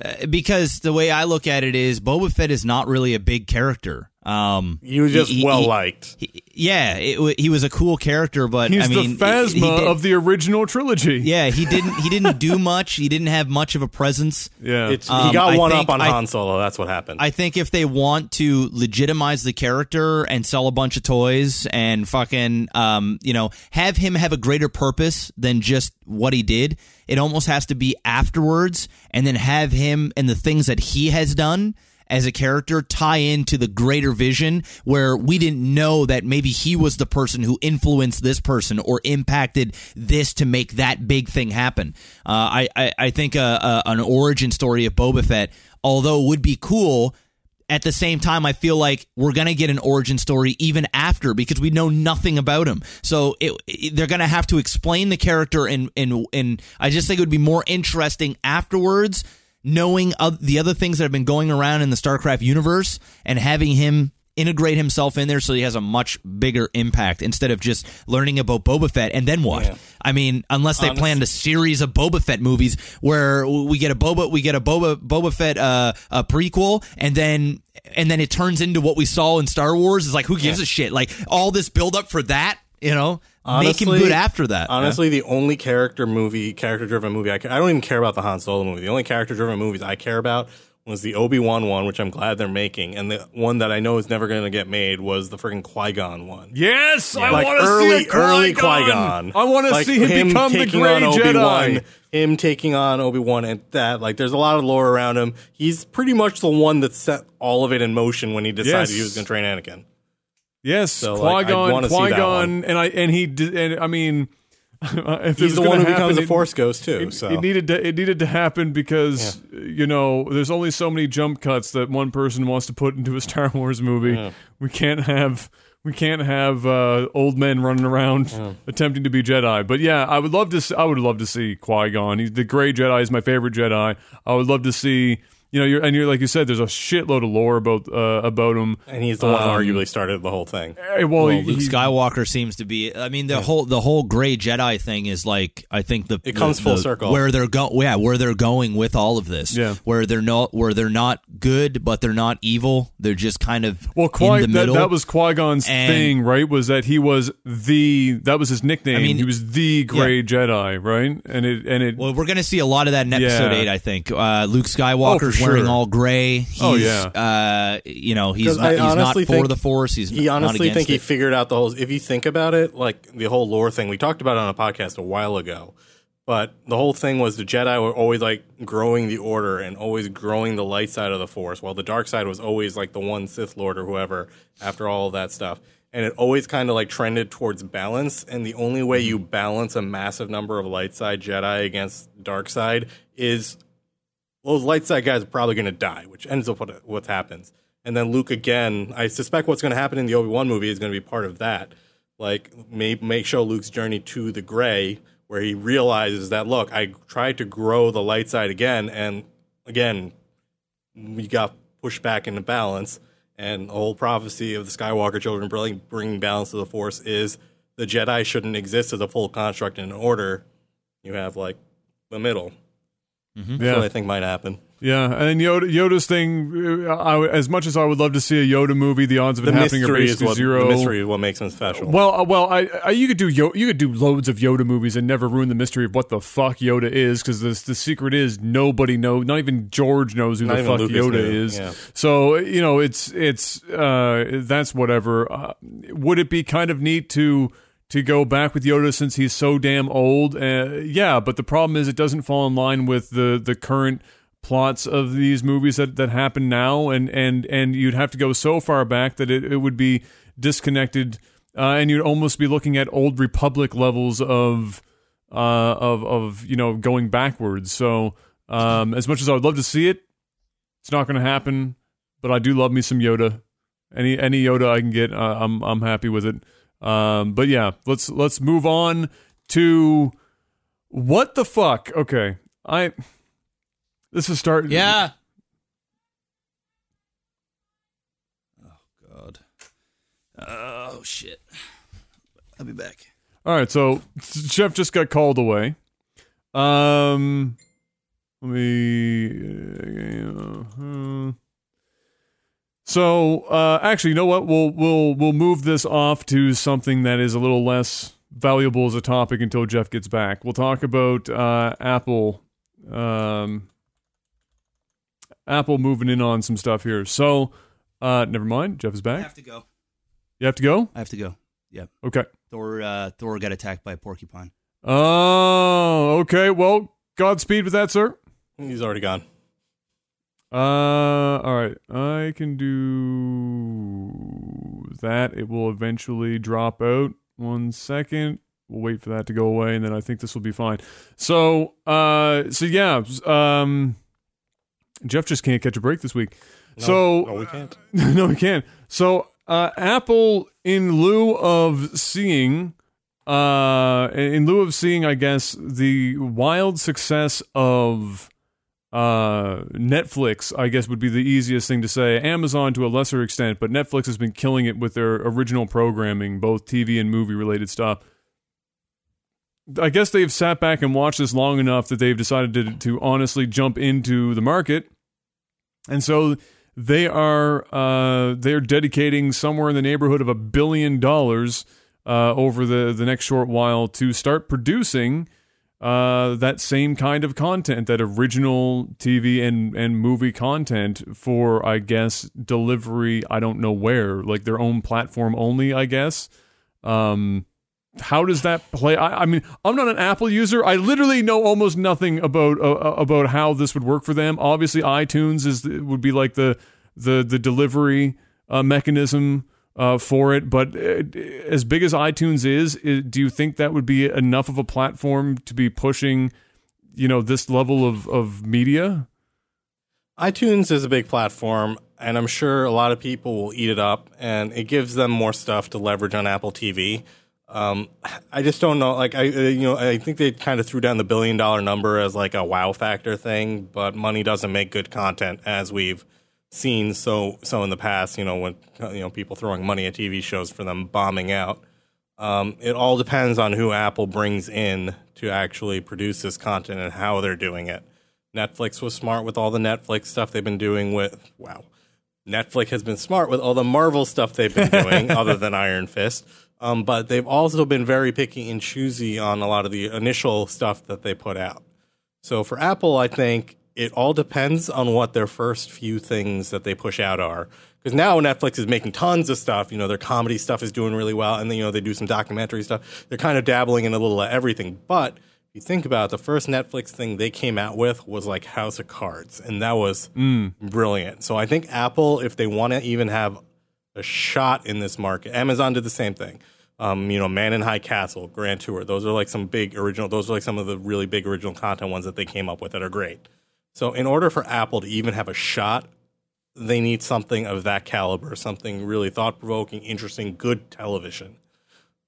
uh, because the way I look at it is Boba Fett is not really a big character. Um, he was just he- well he- liked. he- yeah, it, he was a cool character, but He's I mean, the Phasma he- he did- of the original trilogy. Yeah, he [LAUGHS] didn't. He didn't do much. He didn't have much of a presence. yeah. It's, Um, he got I one think up on I- Han Solo. That's what happened. I think if they want to legitimize the character and sell a bunch of toys and fucking, um, you know, have him have a greater purpose than just what he did, it almost has to be afterwards, and then have him and the things that he has done as a character tie into the greater vision where we didn't know that maybe he was the person who influenced this person or impacted this to make that big thing happen. Uh, I, I I think a, a, an origin story of Boba Fett, although would be cool. At the same time, I feel like we're gonna get an origin story even after because we know nothing about him. So it, it- they're gonna have to explain the character, and and and I just think it would be more interesting afterwards knowing the other things that have been going around in the StarCraft universe and having him integrate himself in there so he has a much bigger impact instead of just learning about Boba Fett and then what? Yeah. I mean, unless they Honest- planned a series of Boba Fett movies where we get a Boba we get a Boba Boba Fett uh, a prequel and then and then it turns into what we saw in Star Wars is like who gives a shit? Like all this build up for that, you know? Make him good after that. Honestly, the only character movie, character driven movie, I, I don't even care about the Han Solo movie. The only character driven movies I care about was the Obi Wan one, which I'm glad they're making, and the one that I know is never going to get made was the freaking Qui Gon one. yes, I like want to early, see a early Qui Qui-Gon. I want to see him, become the taking Grey Jedi. Him taking on Obi Wan and that. Like, there's a lot of lore around him. He's pretty much the one that set all of it in motion when he decided Yes. he was going to train Anakin. Yes, So, Qui like, I'd Gon, wanna Qui-Gon, and I and he did. And I mean, [LAUGHS] if He's the one who happen, becomes a Force Ghost too. It, so it needed to it needed to happen because you know there's only so many jump cuts that one person wants to put into a [LAUGHS] Star Wars movie. We can't have we can't have uh, old men running around attempting to be Jedi. But yeah, I would love to. See, I would love to see Qui Gon. The Gray Jedi is my favorite Jedi. I would love to see. You know, you're, and you're like you said. There's a shitload of lore about uh, about him. and he's the one who Um, arguably started the whole thing. Eh, Well, Well, he- Luke he- Skywalker seems to be. I mean, the whole the whole gray Jedi thing is like. I think the It comes the- full the- circle. where they're going. Yeah, where they're going with all of this. Yeah. where they're not where they're not good, but they're not evil. They're just kind of Well, in Qui, the that, middle. that was Qui Gon's thing, right? Was that he was the that was his nickname. I mean- he was the Gray Jedi, right? And it and it Well, we're going to see a lot of that in episode Yeah. eight. I think uh, Luke Skywalker's Oh, for wearing sure. all gray. He's, Oh, yeah. Uh, you know, he's 'Cause not, I he's not for the Force. He's He honestly against think he it. figured out the whole. If you think about it, like the whole lore thing, we talked about it on a podcast a while ago. But the whole thing was the Jedi were always like growing the Order and always growing the light side of the Force, while the dark side was always like the one Sith Lord or whoever. After all of that stuff, and it always kind of like trended towards balance. And the only way you balance a massive number of light side Jedi against dark side is well, those light side guys are probably going to die, which ends up what what happens. And then Luke again. I suspect what's going to happen in the Obi Wan movie is going to be part of that. Like, make make show Luke's journey to the gray, where he realizes that look, I tried to grow the light side again, and again, we got pushed back into balance. And the whole prophecy of the Skywalker children bringing, bringing balance to the Force is the Jedi shouldn't exist as a full construct in order. You have like the middle. That's yeah what I think might happen. yeah. And Yoda, Yoda's thing. uh, I, as much as I would love to see a Yoda movie, the odds of it The happening are mystery is basically what zero. the mystery is what makes him special. Well, uh, well, I, I you could do Yo- you could do loads of Yoda movies and never ruin the mystery of what the fuck Yoda is because the the secret is nobody knows, not even George knows who Not the fuck Lucas Yoda knew, is. yeah. So you know, it's it's uh, that's whatever. Uh, would it be kind of neat to? To go back with Yoda since he's so damn old, uh, yeah. But the problem is, it doesn't fall in line with the the current plots of these movies that, that happen now. And, and and you'd have to go so far back that it, it would be disconnected uh, and you'd almost be looking at old republic levels of uh, of of you know going backwards. So um, as much as I would love to see it it's not going to happen but I do love me some Yoda. Any any Yoda I can get uh, I'm I'm happy with it um, but yeah let's let's move on to what the fuck? Okay, I this is starting. Yeah. Oh God. Oh shit. I'll be back. All right, so Jeff just got called away. Um, let me. uh, so uh, actually, you know what? We'll we'll we'll move this off to something that is a little less valuable as a topic until Jeff gets back. We'll talk about uh, Apple. Um, Apple moving in on some stuff here. So, uh, never mind. Jeff is I back. have to go. You have to go. I have to go. Yep. Okay. Thor. Uh, Thor got attacked by a porcupine. Oh, okay. Well, Godspeed with that, sir. He's already gone. Uh, all right. I can do that. It will eventually drop out. One second. We'll wait for that to go away, and then I think this will be fine. So, uh, so yeah, um, Jeff just can't catch a break this week. so, no, we can't. [LAUGHS] no, we can't. So, uh, Apple, in lieu of seeing, uh, in lieu of seeing, I guess, the wild success of uh, Netflix, I guess would be the easiest thing to say. Amazon to a lesser extent, but Netflix has been killing it with their original programming, both TV and movie related stuff. I guess they've sat back and watched this long enough that they've decided to, to honestly jump into the market. And so they are uh, they're dedicating somewhere in the neighborhood of a billion dollars uh, over the, the next short while to start producing uh, that same kind of content, that original TV and, and movie content for, I guess, delivery. I don't know where, like their own platform only, I guess. Um, how does that play? I, I mean, I'm not an Apple user. I literally know almost nothing about uh, about how this would work for them. Obviously, iTunes is would be like the the the delivery uh, mechanism uh, for it. But uh, as big as iTunes is, do you think that would be enough of a platform to be pushing, you know, this level of of media? iTunes is a big platform, and I'm sure a lot of people will eat it up, and it gives them more stuff to leverage on Apple TV. Um, I just don't know. Like I, you know, I think they kind of threw down the billion dollar number as like a wow factor thing, but money doesn't make good content, as we've seen so so in the past. You know, when you know people throwing money at TV shows for them bombing out. Um, it all depends on who Apple brings in to actually produce this content and how they're doing it. Netflix was smart with all the Netflix stuff they've been doing with wow. Netflix has been smart with all the Marvel stuff they've been doing, [LAUGHS] other than Iron Fist. Um, but they've also been very picky and choosy on a lot of the initial stuff that they put out. So for Apple, I think it all depends on what their first few things that they push out are. Because now Netflix is making tons of stuff. You know, their comedy stuff is doing really well, and then you know they do some documentary stuff. They're kind of dabbling in a little of everything. But if you think about it, the first Netflix thing they came out with was like House of Cards, and that was brilliant. So I think Apple, if they want to even have a shot in this market, Amazon did the same thing. Um, you know, Man in High Castle, Grand Tour. Those are like some big original. Those are like some of the really big original content ones that they came up with that are great. So in order for Apple to even have a shot, they need something of that caliber, something really thought provoking, interesting, good television.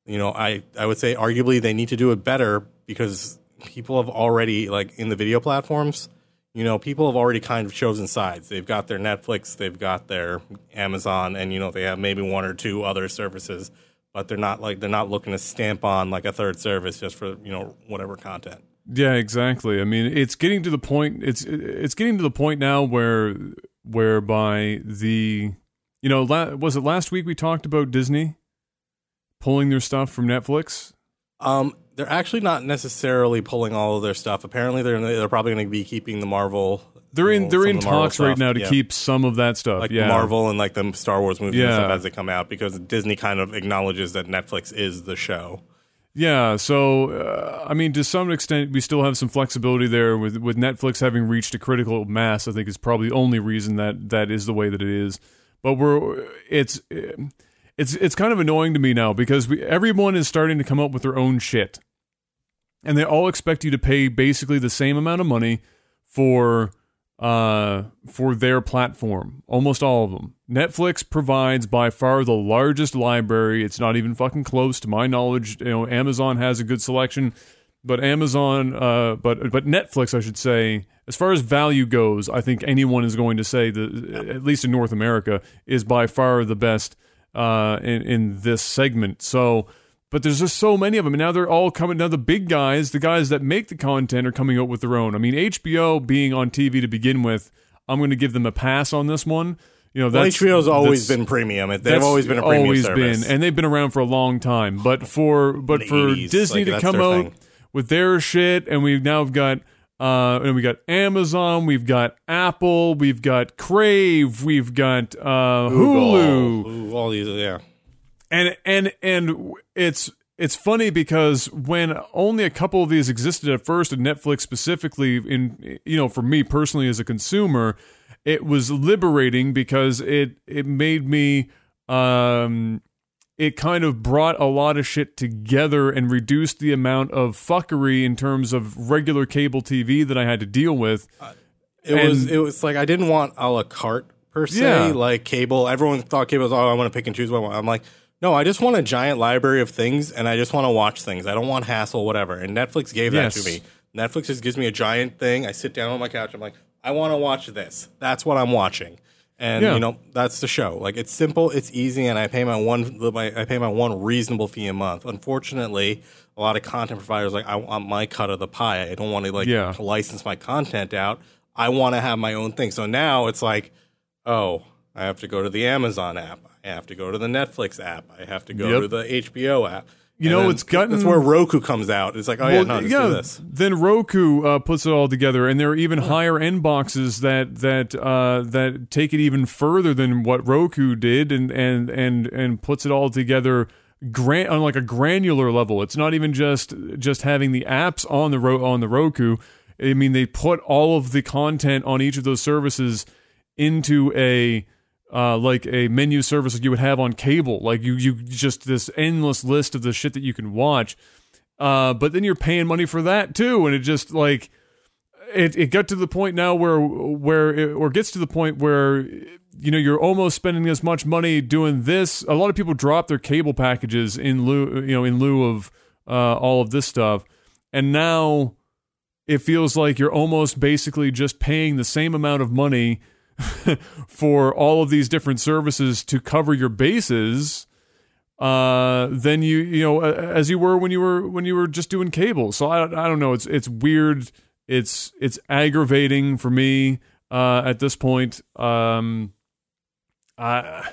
You know, I, I would say arguably they need to do it better because people have already like in the video platforms, you know, people have already kind of chosen sides. They've got their Netflix, they've got their Amazon, and you know, they have maybe one or two other services, but they're not like they're not looking to stamp on like a third service just for, you know, whatever content. Yeah, exactly. I mean, it's getting to the point. It's it's getting to the point now where whereby the you know la- was it last week we talked about Disney pulling their stuff from Netflix. Um, they're actually not necessarily pulling all of their stuff. Apparently, they're they're probably going to be keeping the Marvel. They're in you know, they're in the talks right now to Yeah. keep some of that stuff. like yeah, Marvel and like the Star Wars movies and stuff as they come out because Disney kind of acknowledges that Netflix is the show. Yeah, so uh, I mean, to some extent, we still have some flexibility there with with Netflix having reached a critical mass. I think is probably the only reason that that is the way that it is. But we're it's it's it's kind of annoying to me now because we, everyone is starting to come up with their own shit, and they all expect you to pay basically the same amount of money for uh, for their platform. Almost all of them. Netflix provides by far the largest library. It's not even fucking close to my knowledge. You know, Amazon has a good selection, but Amazon, uh, but but Netflix, I should say, as far as value goes, I think anyone is going to say that at least in North America is by far the best uh, in in this segment. So. But there's just so many of them, and now they're all coming. Now the big guys, the guys that make the content, are coming out with their own. I mean, HBO being on TV to begin with, I'm going to give them a pass on this one. You know, Well, that's HBO's always been premium. They've always been a premium always service. been, and they've been around for a long time. But for but for 80s, Disney like, to come out thing. with their shit, and we've now got uh, and we got Amazon, we've got Apple, we've got Crave, we've got uh, Hulu, Google, all these, yeah. And and and it's it's funny because when only a couple of these existed at first, and Netflix specifically, in you know, for me personally as a consumer, it was liberating because it it made me um it kind of brought a lot of shit together and reduced the amount of fuckery in terms of regular cable TV that I had to deal with. It was it was like I didn't want a la carte per se, Yeah. like cable. Everyone thought cable was oh I want to pick and choose what I want. I'm like, no, I just want a giant library of things and I just want to watch things. I don't want hassle, whatever. And Netflix gave Yes. that to me. Netflix just gives me a giant thing. I sit down on my couch. I'm like, I want to watch this. That's what I'm watching. And Yeah. you know that's the show. Like it's simple, it's easy, and I pay my one my, I pay my one reasonable fee a month. Unfortunately, a lot of content providers like I want my cut of the pie. I don't want to like Yeah. to license my content out. I want to have my own thing. So now it's like, oh, I have to go to the Amazon app. I have to go to the Netflix app. I have to go Yep. to the HBO app. You know, it's gotten- that's where Roku comes out. It's like, oh yeah, no, do this. Then Roku uh, puts it all together, and there are even higher end boxes that that uh, that take it even further than what Roku did, and and and and puts it all together. Gran- on like a granular level, it's not even just just having the apps on the ro- on the Roku. I mean, they put all of the content on each of those services into a uh, like a menu service like you would have on cable. Like you, you just this endless list of the shit that you can watch. Uh, but then you're paying money for that too, and it just like it, it got to the point now where where it, or gets to the point where you know you're almost spending as much money doing this. A lot of people drop their cable packages in lieu you know in lieu of uh, all of this stuff, and now it feels like you're almost basically just paying the same amount of money [LAUGHS] for all of these different services to cover your bases uh than you you know as you were when you were when you were just doing cable. So i, I don't know. It's it's weird. It's it's aggravating for me uh at this point. Um i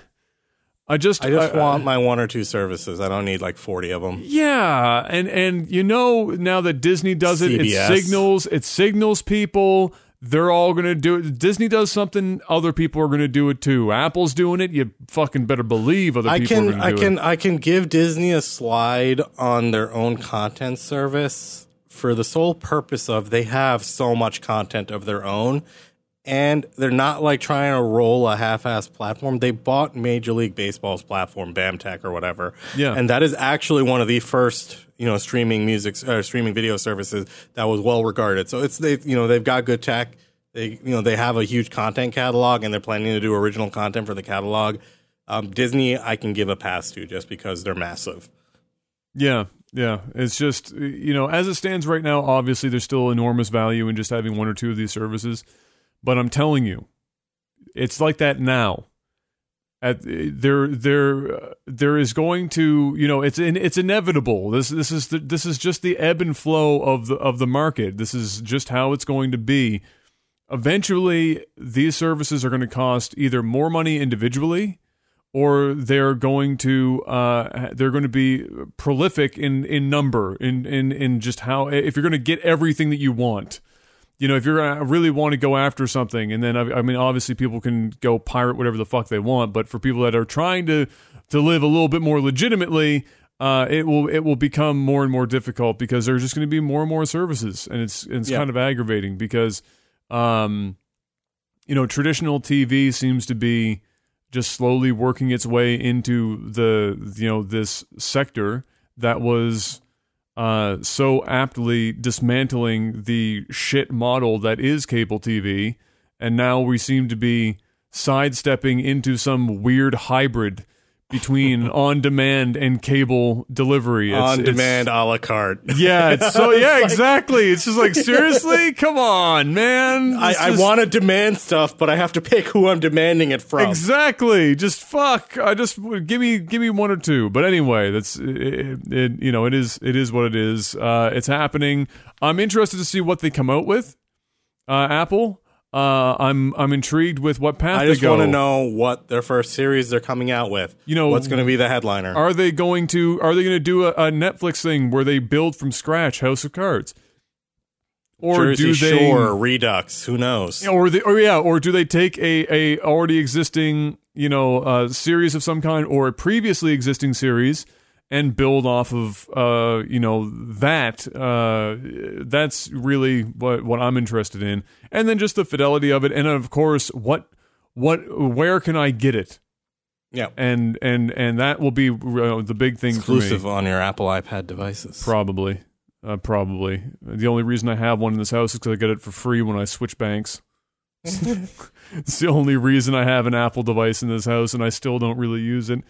i just I just I- want my one or two services. I don't need like forty of them. yeah, and and you know now that Disney does it, it signals it signals people they're all gonna do it. Disney does something, other people are gonna do it too. Apple's doing it, you fucking better believe other I people can are gonna I do can it. I can give Disney a slide on their own content service for the sole purpose of they have so much content of their own and they're not like trying to roll a half-ass platform. They bought Major League Baseball's platform, BAMTech or whatever. Yeah. And that is actually one of the first, you know, streaming music or streaming video services that was well regarded. So it's they you know, they've got good tech. They you know, they have a huge content catalog and they're planning to do original content for the catalog. Um, Disney, I can give a pass to just because they're massive. Yeah, yeah. It's just you know, as it stands right now, obviously there's still enormous value in just having one or two of these services. But I'm telling you, it's like that now. At there, there, there is going to, you know, it's in, it's inevitable. This, this is the, this is just the ebb and flow of the of the market. This is just how it's going to be. Eventually, these services are going to cost either more money individually, or they're going to uh, they're going to be prolific in in number in in in just how if you're going to get everything that you want you know if you're uh, really want to go after something and then I, I mean obviously people can go pirate whatever the fuck they want but for people that are trying to to live a little bit more legitimately uh, it will it will become more and more difficult because there's just going to be more and more services and it's it's Yeah. kind of aggravating because um you know traditional TV seems to be just slowly working its way into the you know this sector that was uh, so aptly dismantling the shit model that is cable TV and now we seem to be sidestepping into some weird hybrid between [LAUGHS] on demand and cable delivery. It's, On it's- demand a la carte. yeah, it's so [LAUGHS] yeah, exactly. It's just like [LAUGHS] seriously, come on, man. I, It's I just- want to demand stuff, but I have to pick who I'm demanding it from. exactly. Just fuck. I just give me give me one or two. But anyway, that's it, it. You know, it is it is what it is. Uh, it's happening. I'm interested to see what they come out with. Uh, Apple. Uh, I'm I'm intrigued with what path I just want to know what their first series they're coming out with. You know, what's going to be the headliner? Are they going to Are they going to do a, a Netflix thing where they build from scratch House of Cards? Or Jersey do they Shore, Redux, who knows? or they, or yeah, or do they take a, a already existing you know uh, series of some kind or a previously existing series and build off of uh, you know that? Uh, that's really what what I'm interested in, and then just the fidelity of it, and of course what what where can I get it? Yeah. And and and that will be uh, the big thing. Exclusive on your Apple iPad devices. Probably. Uh, probably. The only reason I have one in this house is because I get it for free when I switch banks. [LAUGHS] it's the only reason I have an Apple device in this house, and I still don't really use it.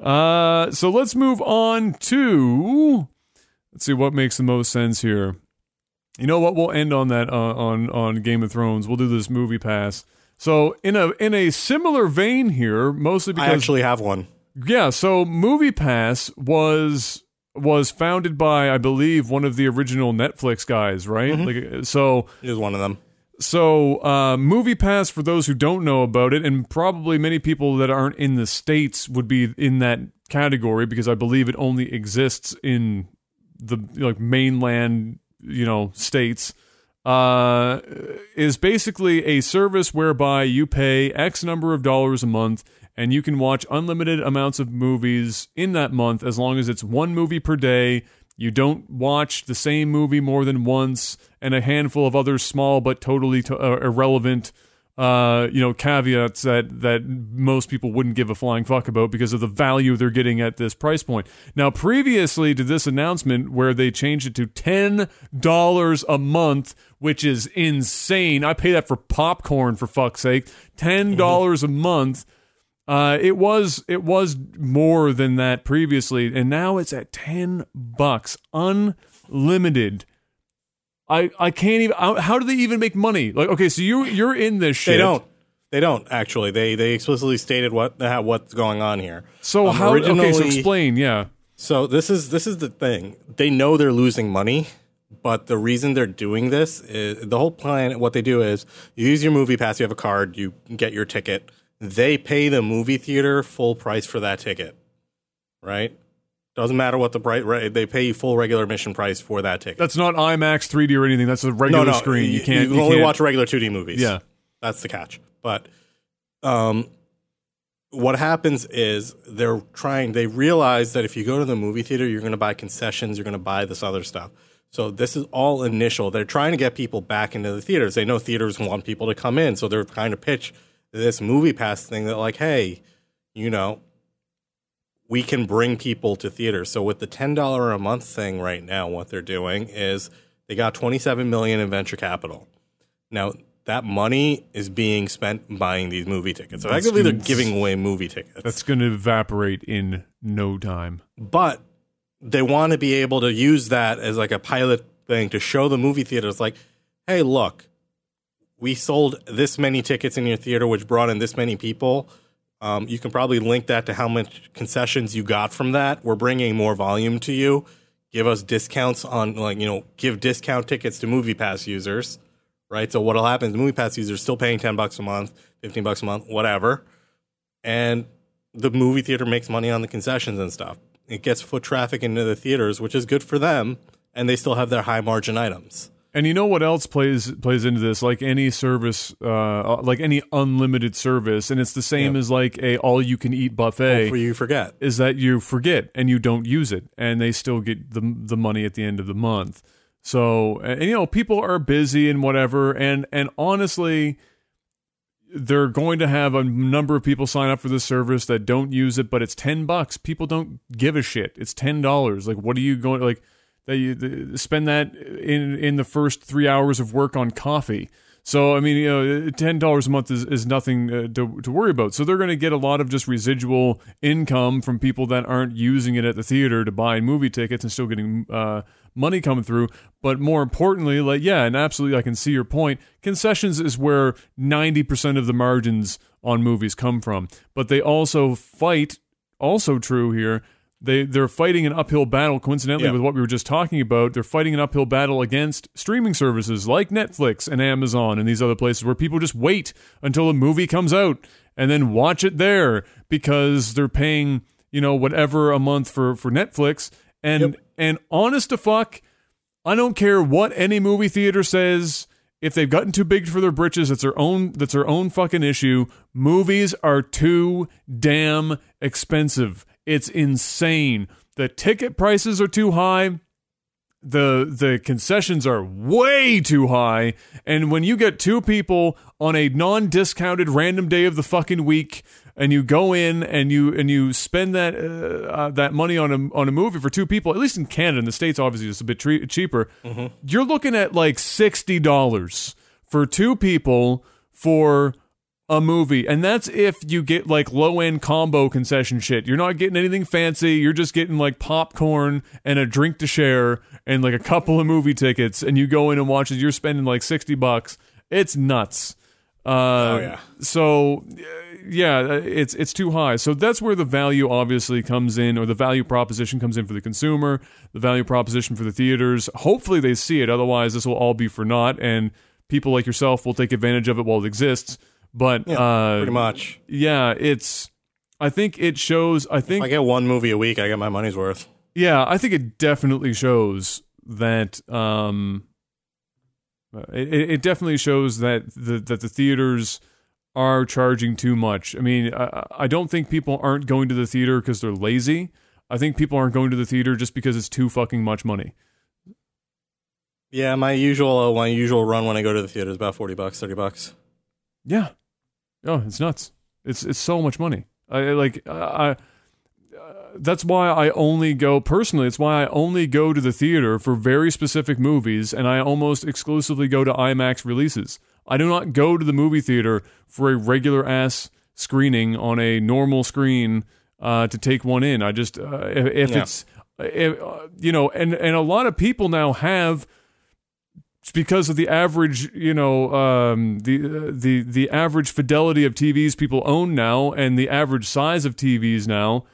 Uh, so let's move on to. Let's see what makes the most sense here. You know what? We'll end on that uh, on on Game of Thrones. We'll do this movie pass. So in a in a similar vein here, mostly because I actually have one. yeah, so Movie Pass was was founded by I believe one of the original Netflix guys, right? Like so Here's one of them. So uh Movie Pass for those who don't know about it and probably many people that aren't in the states would be in that category because I believe it only exists in the like mainland, you know, states uh, is basically a service whereby you pay X number of dollars a month and you can watch unlimited amounts of movies in that month as long as it's one movie per day. You don't watch the same movie more than once, and a handful of other small but totally to- uh, irrelevant, uh, you know, caveats that that most people wouldn't give a flying fuck about because of the value they're getting at this price point. Now, previously to this announcement, where they changed it to ten dollars a month, which is insane. I pay that for popcorn for fuck's sake. Ten dollars a month. Uh, it was it was more than that previously, and now it's at ten bucks, unlimited. I I can't even. How, do they even make money? Like, okay, so you you're in this shit. They don't. They don't actually. They they explicitly stated what how, what's going on here. So Um, how? Okay, so explain. Yeah. So this is this is the thing. They know they're losing money, but the reason they're doing this is the whole plan. What they do is you use your movie pass. You have a card. You get your ticket. They pay the movie theater full price for that ticket. Right. Doesn't matter what the price. Right, they pay you full regular admission price for that ticket. That's not IMAX 3D or anything. That's a regular screen. You can't. You, You, only can't- watch regular 2D movies. Yeah. That's the catch. But um, what happens is they're trying, they realize that if you go to the movie theater, you're going to buy concessions, you're going to buy this other stuff. So this is all initial. They're trying to get people back into the theaters. They know theaters want people to come in. So they're trying to pitch this movie pass thing that, like, hey, you know, we can bring people to theaters. So with the $10 a month thing right now, what they're doing is they got 27 million in venture capital. Now that money is being spent buying these movie tickets. So That's actually they're giving away movie tickets. That's going to evaporate in no time. but they want to be able to use that as like a pilot thing to show the movie theaters like, hey, look, we sold this many tickets in your theater, which brought in this many people. Um, you can probably link that to how much concessions you got from that. We're bringing more volume to you. Give us discounts on, like, you know, give discount tickets to Movie Pass users, right? So what'll happen is Movie Pass users still paying ten bucks a month, fifteen bucks a month, whatever, and the movie theater makes money on the concessions and stuff. It gets foot traffic into the theaters, which is good for them, and they still have their high margin items. And you know what else plays plays into this? Like any service, uh, like any unlimited service, and it's the same Yeah. as like a all you can eat buffet. You forget. is that you forget and you don't use it, and they still get the the money at the end of the month. So, and you know, people are busy and whatever, and and honestly, they're going to have a number of people sign up for this service that don't use it, but it's ten bucks. People don't give a shit. It's ten dollars. Like, what are you going like? That you spend that in in the first three hours of work on coffee. So I mean, you know, ten dollars a month is, is nothing uh, to to worry about. So they're going to get a lot of just residual income from people that aren't using it at the theater to buy movie tickets and still getting uh, money coming through. But more importantly, like yeah, and absolutely, I can see your point. Concessions is where ninety percent of the margins on movies come from, but they also fight. Also true here they they're fighting an uphill battle coincidentally Yeah. with what we were just talking about they're fighting an uphill battle against streaming services like netflix and amazon and these other places where people just wait until a movie comes out and then watch it there because they're paying you know whatever a month for for netflix and Yep. and honest to fuck i don't care what any movie theater says if they've gotten too big for their britches, it's their own that's their own fucking issue. Movies are too damn expensive. It's insane. The ticket prices are too high. The the concessions are way too high. And when you get two people on a non-discounted random day of the fucking week and you go in and you and you spend that uh, uh, that money on a on a movie for two people, at least in Canada, in the states, obviously it's a bit tre- cheaper. You're looking at like sixty dollars for two people for a movie, and that's if you get like low end combo concession shit. You're not getting anything fancy. You're just getting like popcorn and a drink to share and like a couple of movie tickets, and you go in and watch it. You're spending like sixty bucks. It's nuts. Uh, Oh, yeah. So yeah, it's it's too high. So that's where the value obviously comes in, or the value proposition comes in for the consumer. The value proposition for the theaters. Hopefully they see it. Otherwise, this will all be for naught, and people like yourself will take advantage of it while it exists. But Yeah, uh, pretty much. yeah, it's. I think it shows. I If think I get one movie a week, I get my money's worth. yeah, I think it definitely shows that. Um, it, it definitely shows that the that the theaters are charging too much. I mean, I, I don't think people aren't going to the theater because they're lazy. I think people aren't going to the theater just because it's too fucking much money. Yeah, my usual uh, my usual run when I go to the theater is about forty bucks, thirty bucks. Yeah. Oh, it's nuts. It's it's so much money. I like I. I that's why I only go personally. It's why I only go to the theater for very specific movies, and I almost exclusively go to IMAX releases. I do not go to the movie theater for a regular ass screening on a normal screen uh, to take one in. I just uh, if, if Yeah. it's if, uh, you know, and and a lot of people now have because of the average, you know, um, the the the average fidelity of TVs people own now, and the average size of TVs now.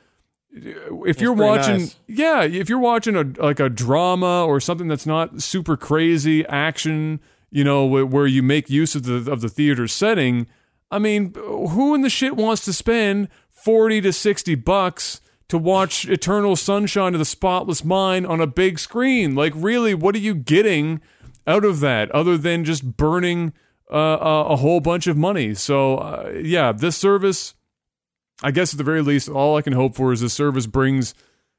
If you're watching, nice. yeah, if you're watching a like a drama or something that's not super crazy action, you know, where, where you make use of the of the theater setting. I mean, who in the shit wants to spend forty to sixty bucks to watch Eternal Sunshine of the Spotless Mind on a big screen? Like, really, what are you getting out of that other than just burning uh, a, whole bunch of money? So, uh, yeah, this service, I guess at the very least, all I can hope for is this service brings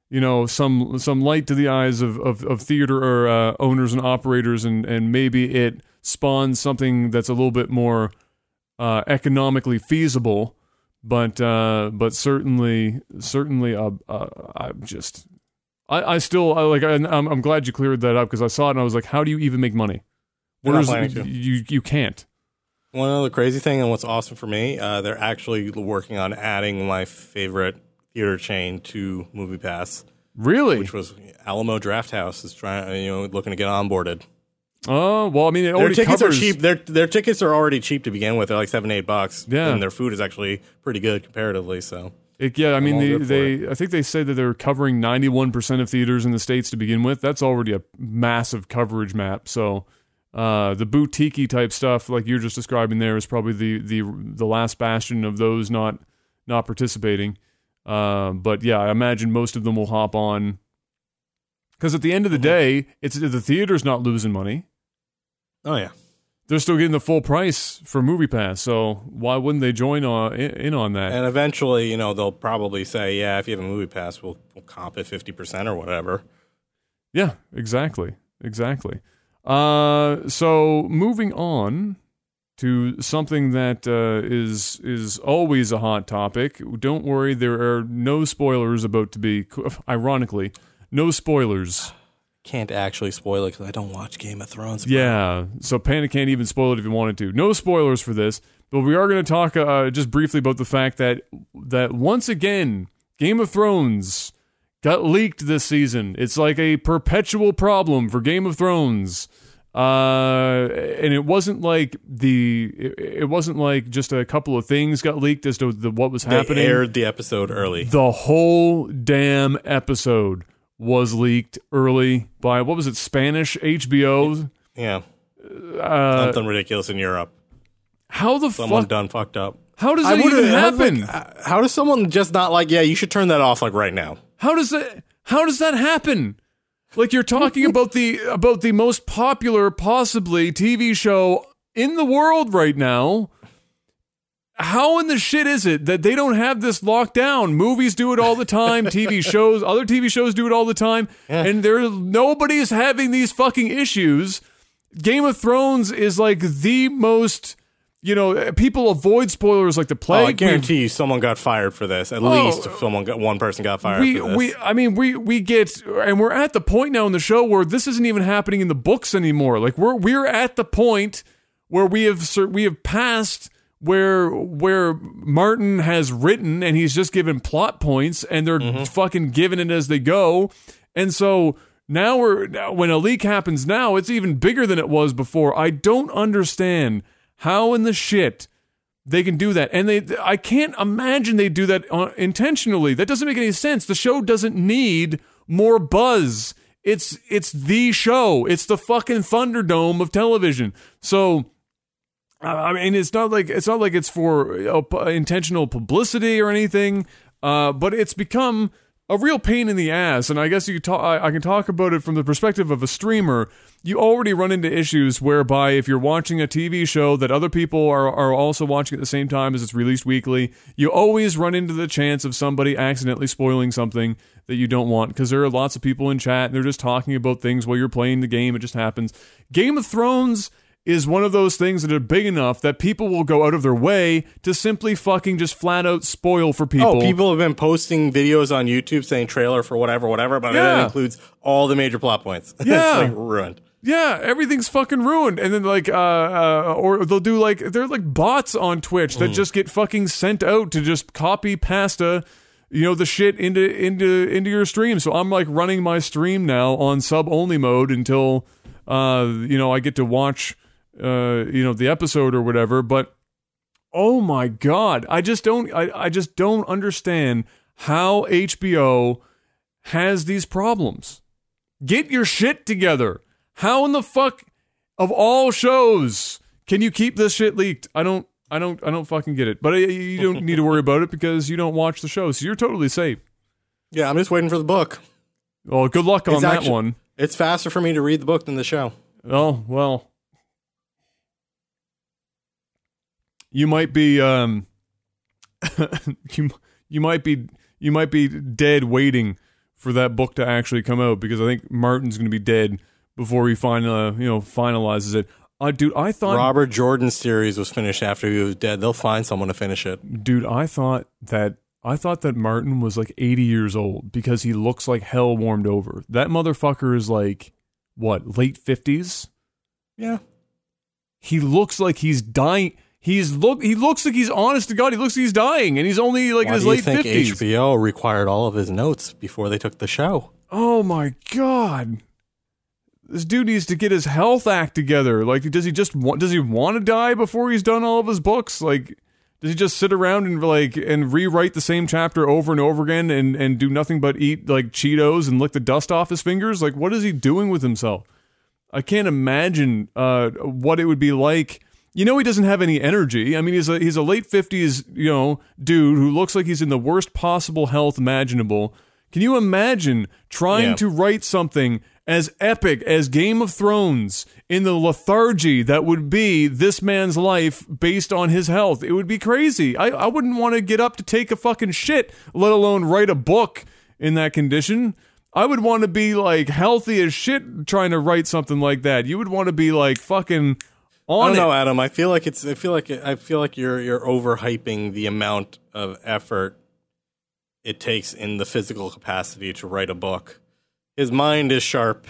you know some some light to the eyes of of, of theater or uh, owners and operators, and and maybe it spawns something that's a little bit more uh, economically feasible. But uh, but certainly certainly uh, I'm just I, I still I, like I, I'm I'm glad you cleared that up because I saw it and I was like, how do you even make money? They're not Where's planning to. you you can't. One other crazy thing, and what's awesome for me, uh, they're actually working on adding my favorite theater chain to Movie Pass, Really? which was Alamo Drafthouse is trying, you know, looking to get onboarded. Oh well, I mean, it Their already tickets covers, are cheap. Their their tickets are already cheap to begin with. They're like seven, eight bucks. Yeah. and their food is actually pretty good comparatively. So It, yeah, I mean, they, they I think they said that they're covering 91% of theaters in the states to begin with. That's already a massive coverage map. So uh, the boutique type stuff, like you're just describing there, is probably the the the last bastion of those not not participating. Uh, but yeah, I imagine most of them will hop on because at the end of the day, it's the theater's not losing money. oh yeah, They're still getting the full price for Movie Pass. So why wouldn't they join on, in, on that? and eventually, you know, they'll probably say, yeah, if you have a movie pass, we'll, we'll comp it fifty percent or whatever. Yeah, exactly. Exactly. Uh, so moving on to something that uh, is is always a hot topic. Don't worry, there are no spoilers about to be. Ironically, no spoilers can't actually spoil it because I don't watch Game of Thrones. Yeah, so Panda can't even spoil it if you wanted to. No spoilers for this, but we are going to talk uh, just briefly about the fact that that once again, Game of Thrones got leaked this season. It's like a perpetual problem for Game of Thrones. Uh, and it wasn't like the it, it wasn't like just a couple of things got leaked as to the, what was happening. They aired the episode early. The whole damn episode was leaked early by what was it? Spanish HBO. Yeah, Uh, something ridiculous in Europe. how the Someone fuck? done fucked up. How does I that even I was like, happen? uh, how does someone just not like? Yeah, you should turn that off like right now. How does that? How does that happen? Like you're talking about the about the most popular possibly TV show in the world right now. How in the shit is it that they don't have this locked down? Movies do it all the time, [LAUGHS] TV shows, other TV shows do it all the time, and there nobody's having these fucking issues. Game of Thrones is like the most, you know, people avoid spoilers like the Oh, plague. I We've- guarantee you, someone got fired for this. At least someone got one person got fired we we I mean we we get and we're at the point now in the show where this isn't even happening in the books anymore. Like we're we're at the point where we have we have passed where where Martin has written and he's just given plot points and they're Mm-hmm. fucking giving it as they go. And so now we're when a leak happens now, it's even bigger than it was before. I don't understand how in the shit they can do that and they i can't imagine they do that uh, intentionally that doesn't make any sense the show doesn't need more buzz it's it's the show it's the fucking thunderdome of television so I mean, it's not like it's not like it's for uh, intentional publicity or anything, uh, but it's become a real pain in the ass. And I guess you talk, I, I can talk about it from the perspective of a streamer. You already run into issues whereby if you're watching a TV show that other people are are also watching at the same time as it's released weekly, you always run into the chance of somebody accidentally spoiling something that you don't want because there are lots of people in chat and they're just talking about things while you're playing the game. It just happens. Game of Thrones is one of those things that are big enough that people will go out of their way to simply fucking just flat out spoil for people. Oh, people have been posting videos on YouTube saying trailer for whatever, whatever, but Yeah. it includes all the major plot points. [LAUGHS] Yeah. it's like ruined. Yeah, everything's fucking ruined. And then like uh, uh or they'll do like they're like bots on Twitch that just get fucking sent out to just copy pasta you know the shit into into into your stream. So I'm like running my stream now on sub only mode until uh you know I get to watch uh you know the episode or whatever, but oh my god, I just don't I, I just don't understand how HBO has these problems. Get your shit together. How in the fuck of all shows can you keep this shit leaked? I don't I don't I don't fucking get it. But you don't need to worry about it because you don't watch the show. So you're totally safe. Yeah, I'm just waiting for the book. Well, good luck on It's that actu- one. It's faster for me to read the book than the show. Oh, well. You might be um [LAUGHS] you you might be you might be dead waiting for that book to actually come out because I think Martin's going to be dead before he final you know finalizes it. Uh, dude, I thought Robert Jordan's series was finished after he was dead. They'll find someone to finish it. dude, I thought that I thought that Martin was like 80 years old because he looks like hell warmed over. That motherfucker is like what, late 50s? Yeah. he looks like he's dying. He's look. He looks like he's honest to God. He looks like he's dying, and he's only like Why in his do you late think fifties. HBO required all of his notes before they took the show? Oh my God! This dude needs to get his health act together. Like, does he just want? Does he want to die before he's done all of his books? Like, does he just sit around and like and rewrite the same chapter over and over again and and do nothing but eat like Cheetos and lick the dust off his fingers? Like, what is he doing with himself? I can't imagine uh, what it would be like. You know, he doesn't have any energy. I mean, he's a he's a late fifties, you know, dude who looks like he's in the worst possible health imaginable. Can you imagine trying Yeah. to write something as epic as Game of Thrones in the lethargy that would be this man's life based on his health? It would be crazy. I, I wouldn't want to get up to take a fucking shit, let alone write a book in that condition. I would want to be like healthy as shit trying to write something like that. You would want to be like fucking I on don't it. know, Adam. I feel like it's. I feel like I feel like you're you're overhyping the amount of effort it takes in the physical capacity to write a book. His mind is sharp.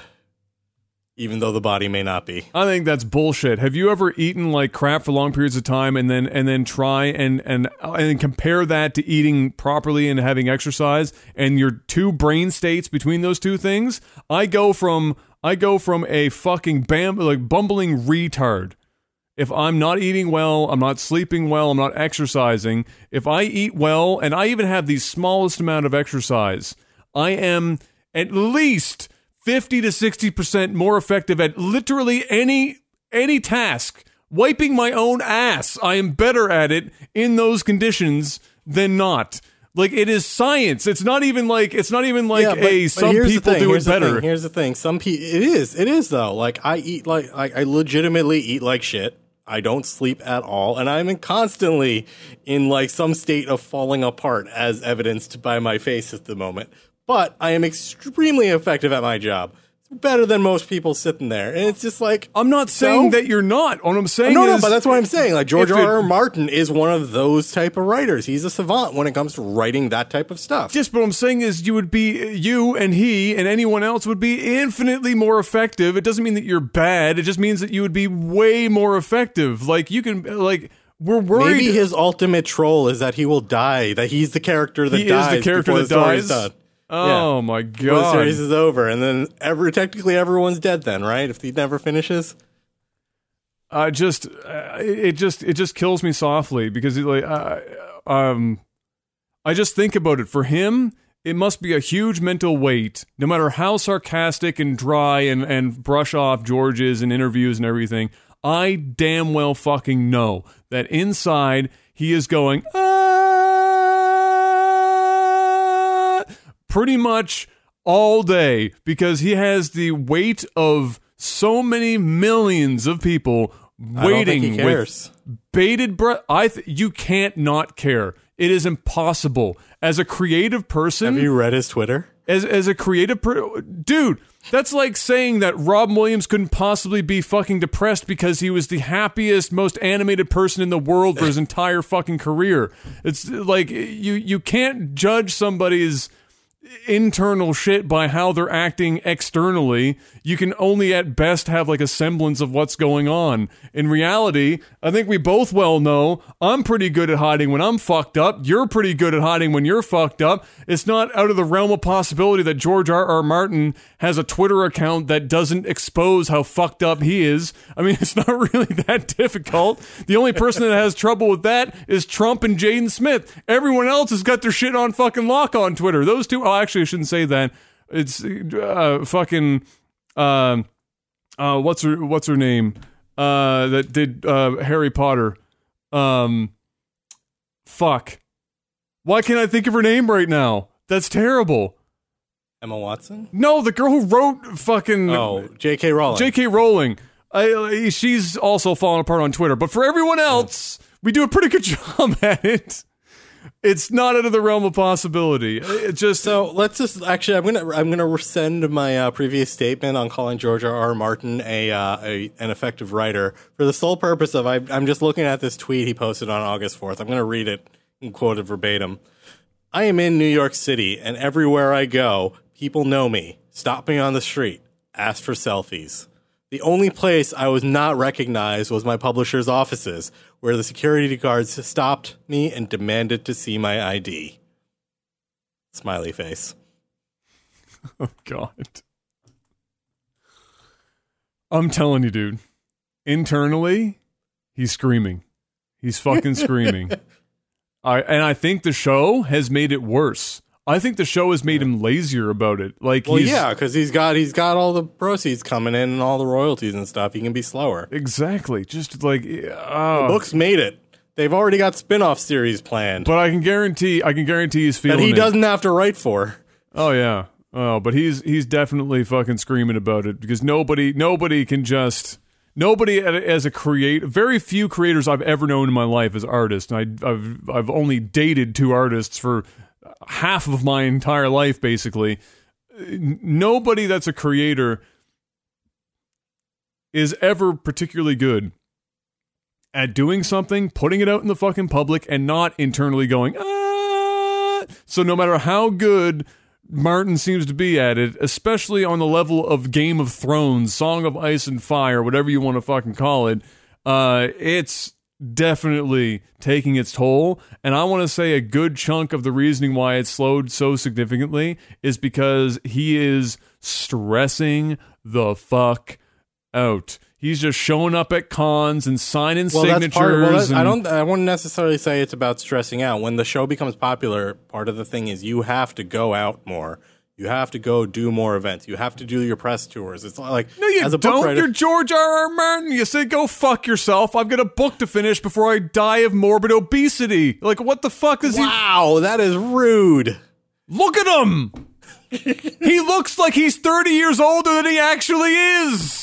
even though the body may not be. I think that's bullshit. Have you ever eaten like crap for long periods of time and then and then try and and and compare that to eating properly and having exercise and your two brain states between those two things? I go from I go from a fucking bam like bumbling retard. If I'm not eating well, I'm not sleeping well, I'm not exercising. If I eat well and I even have the smallest amount of exercise, I am at least 50 to 60% more effective at literally any any task. Wiping my own ass, I am better at it in those conditions than not. Like it is science. It's not even like it's not even like Yeah, but- a some people do it here's the better. thing, Here's the thing. Some people, it is, it is though. Like I eat like, like I legitimately eat like shit. I don't sleep at all, and I'm constantly in like some state of falling apart, as evidenced by my face at the moment. But I am extremely effective at my job. Better than most people sitting there, and it's just like I'm not saying No. that you're not. What I'm saying no, no, is but that's what I'm saying. Like George R. R. Martin is one of those type of writers. He's a savant when it comes to writing that type of stuff. Just what I'm saying is you would be you and he and anyone else would be infinitely more effective. It doesn't mean that you're bad. It just means that you would be way more effective. Like you can like we're worried Maybe his ultimate troll is that he will die. That he's the character that he is the character that dies. Oh my god! the series is over, and then every technically everyone's dead. Then, right? If he never finishes, I just uh, it just it just kills me softly because it, like uh, um I just think about it for him it must be a huge mental weight no matter how sarcastic and dry and and brush off George is in interviews and everything I damn well fucking know that inside he is going ah, pretty much all day because he has the weight of so many millions of people I don't think he waiting with bated breath. I th- you can't not care. It is impossible as a creative person. Have you read his Twitter? as as a creative per- dude. That's like saying that Robin Williams couldn't possibly be fucking depressed because he was the happiest, most animated person in the world for his [LAUGHS] entire fucking career. It's like you you can't judge somebody's internal shit by how they're acting externally. You can only at best have like a semblance of what's going on. In reality, I think we both well know I'm pretty good at hiding when I'm fucked up. You're pretty good at hiding when you're fucked up. It's not out of the realm of possibility that George R. R. Martin has a Twitter account that doesn't expose how fucked up he is. I mean, [LAUGHS] it's not really that difficult. The only person that has trouble with that is Trump and Jaden Smith. Everyone else has got their shit on fucking lock on Twitter. Those two, oh, actually, I shouldn't say that. It's uh, fucking, um, uh, what's her, what's her name? Uh, that did uh, Harry Potter. Um, fuck. Why can't I think of her name right now? That's terrible. Emma Watson? No, the girl who wrote fucking Oh, J.K. Rowling. J.K. Rowling. I, I- she's also falling apart on Twitter. But for everyone else, we do a pretty good [LAUGHS] job at it. It's not out of the realm of possibility. It just So let's just actually, I'm gonna I'm gonna rescind my uh, previous statement on calling George R. R. Martin a, uh, a an effective writer for the sole purpose of I, I'm just looking at this tweet he posted on August 4th. I'm gonna read it and quote it verbatim. I am in New York City, and everywhere I go, people know me, stop me on the street, ask for selfies. The only place I was not recognized was my publisher's offices, where the security guards stopped me and demanded to see my ID. Smiley face. [LAUGHS] oh god. I'm telling you, dude. Internally, he's screaming. He's fucking screaming. [LAUGHS] I and I think the show has made it worse. I think the show has made him lazier about it. Like Well, yeah, because he's got he's got all the proceeds coming in and all the royalties and stuff. He can be slower. exactly just like uh, Books made it. They've already got spin-off series planned But I can guarantee, I can guarantee he's feeling that he it. doesn't have to write for. Oh yeah. Oh, but he's he's definitely fucking screaming about it because nobody nobody can just nobody as a create very few creators I've ever known in my life as artists. And I, I've I've only dated two artists for half of my entire life basically. Nobody that's a creator is ever particularly good at doing something, putting it out in the fucking public, and not internally going, ah. So no matter how good Martin seems to be at it, especially on the level of Game of Thrones, Song of Ice and Fire, whatever you want to fucking call it, uh, it's definitely taking its toll. And I want to say a good chunk of the reasoning why it slowed so significantly is because he is stressing the fuck out. He's just showing up at cons and signing Well, signatures. that's part. Well, that, I don't. I wouldn't necessarily say it's about stressing out. When the show becomes popular, part of the thing is you have to go out more. You have to go do more events. You have to do your press tours. It's like No, you as a book don't. writer, You're George R. R. Martin. You say go fuck yourself. I've got a book to finish before I die of morbid obesity. Like, what the fuck is wow, that is rude. Look at him. [LAUGHS] he looks like he's 30 years older than he actually is.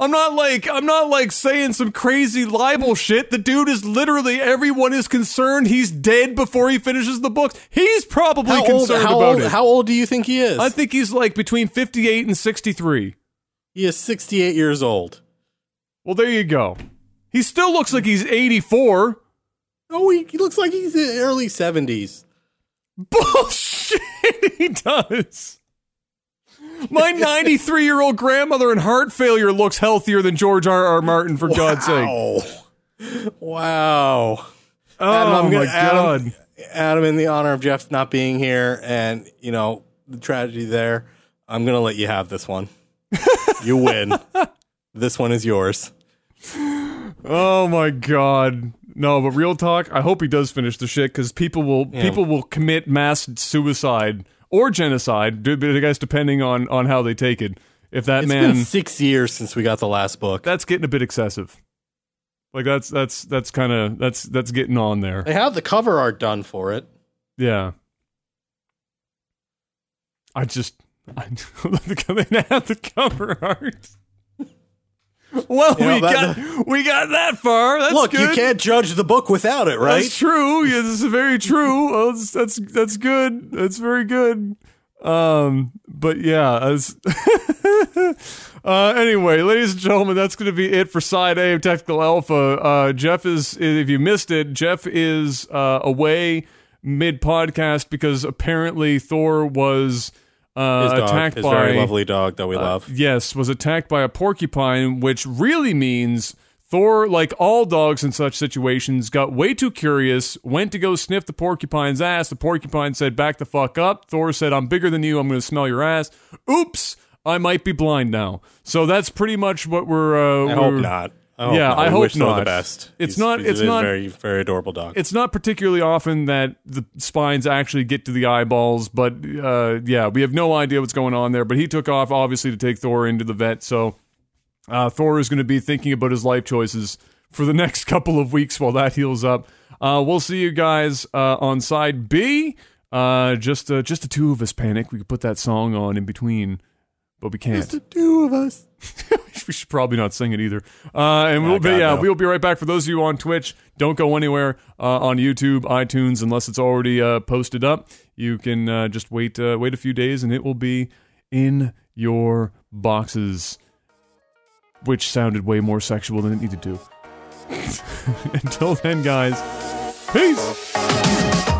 I'm not like I'm not like saying some crazy libel shit. The dude is literally everyone is concerned he's dead before he finishes the book. He's probably How old? concerned How about old? it. How old do you think he is? I think he's like between 58 and 63. he is 68 years old. Well, there you go. He still looks like he's 84. Oh, he, he looks like he's in the early 70s. Bullshit, [LAUGHS] he does. My 93 year old grandmother in heart failure looks healthier than George R. R. Martin, for God's sake. Wow. Wow. Oh, Adam, I'm my gonna- God. Adam, Adam, in the honor of Jeff not being here and, you know, the tragedy there, I'm going to let you have this one. [LAUGHS] you win. This one is yours. Oh, my God. No, but real talk, I hope he does finish the shit because people will people will commit mass suicide or genocide, I guess depending on on how they take it. If that It's man been six years since we got the last book. that's getting a bit excessive. Like that's that's that's kind of that's that's getting on there. They have the cover art done for it. Yeah. I just I [LAUGHS] [LAUGHS] they have the cover art. [LAUGHS] Well, You know, we got we got that far. That's Look, good. you can't judge the book without it, right? That's true. Yeah, this is very true. Well, [LAUGHS] that's, that's that's good. That's very good. Um, but yeah, as [LAUGHS] uh, anyway, ladies and gentlemen, that's going to be it for side A of Technical Alpha. Uh, Jeff is, if you missed it, Jeff is uh, away mid podcast because apparently Thor was uh, His dog, attacked his by very lovely dog that we uh, love. Yes, was attacked by a porcupine, which really means Thor, like all dogs in such situations, got way too curious, went to go sniff the porcupine's ass. The porcupine said, Back the fuck up. Thor said, I'm bigger than you. I'm going to smell your ass. Oops, I might be blind now. So that's pretty much what we're. Uh, I hope we're- not. I Yeah, not. I We hope wish not. the best. It's He's- not- he's it's a not- very very adorable dog. It's not particularly often that the spines actually get to the eyeballs, but uh, yeah, we have no idea what's going on there. But he took off, obviously, to take Thor into the vet. So uh, Thor is going to be thinking about his life choices for the [LAUGHS] next couple of weeks while that heals up. Uh, we'll see you guys uh, on side B. Uh, just uh, just the two of us panic. We could put that song on in between, but we can't. Just the two of us. [LAUGHS] we should probably not sing it either. Uh, and we'll be God, yeah, no. we'll be right back. For those of you on Twitch, don't go anywhere uh, on YouTube, iTunes, unless it's already uh, posted up. You can uh, just wait uh, wait a few days, and it will be in your boxes. Which sounded way more sexual than it needed to. [LAUGHS] Until then, guys, peace.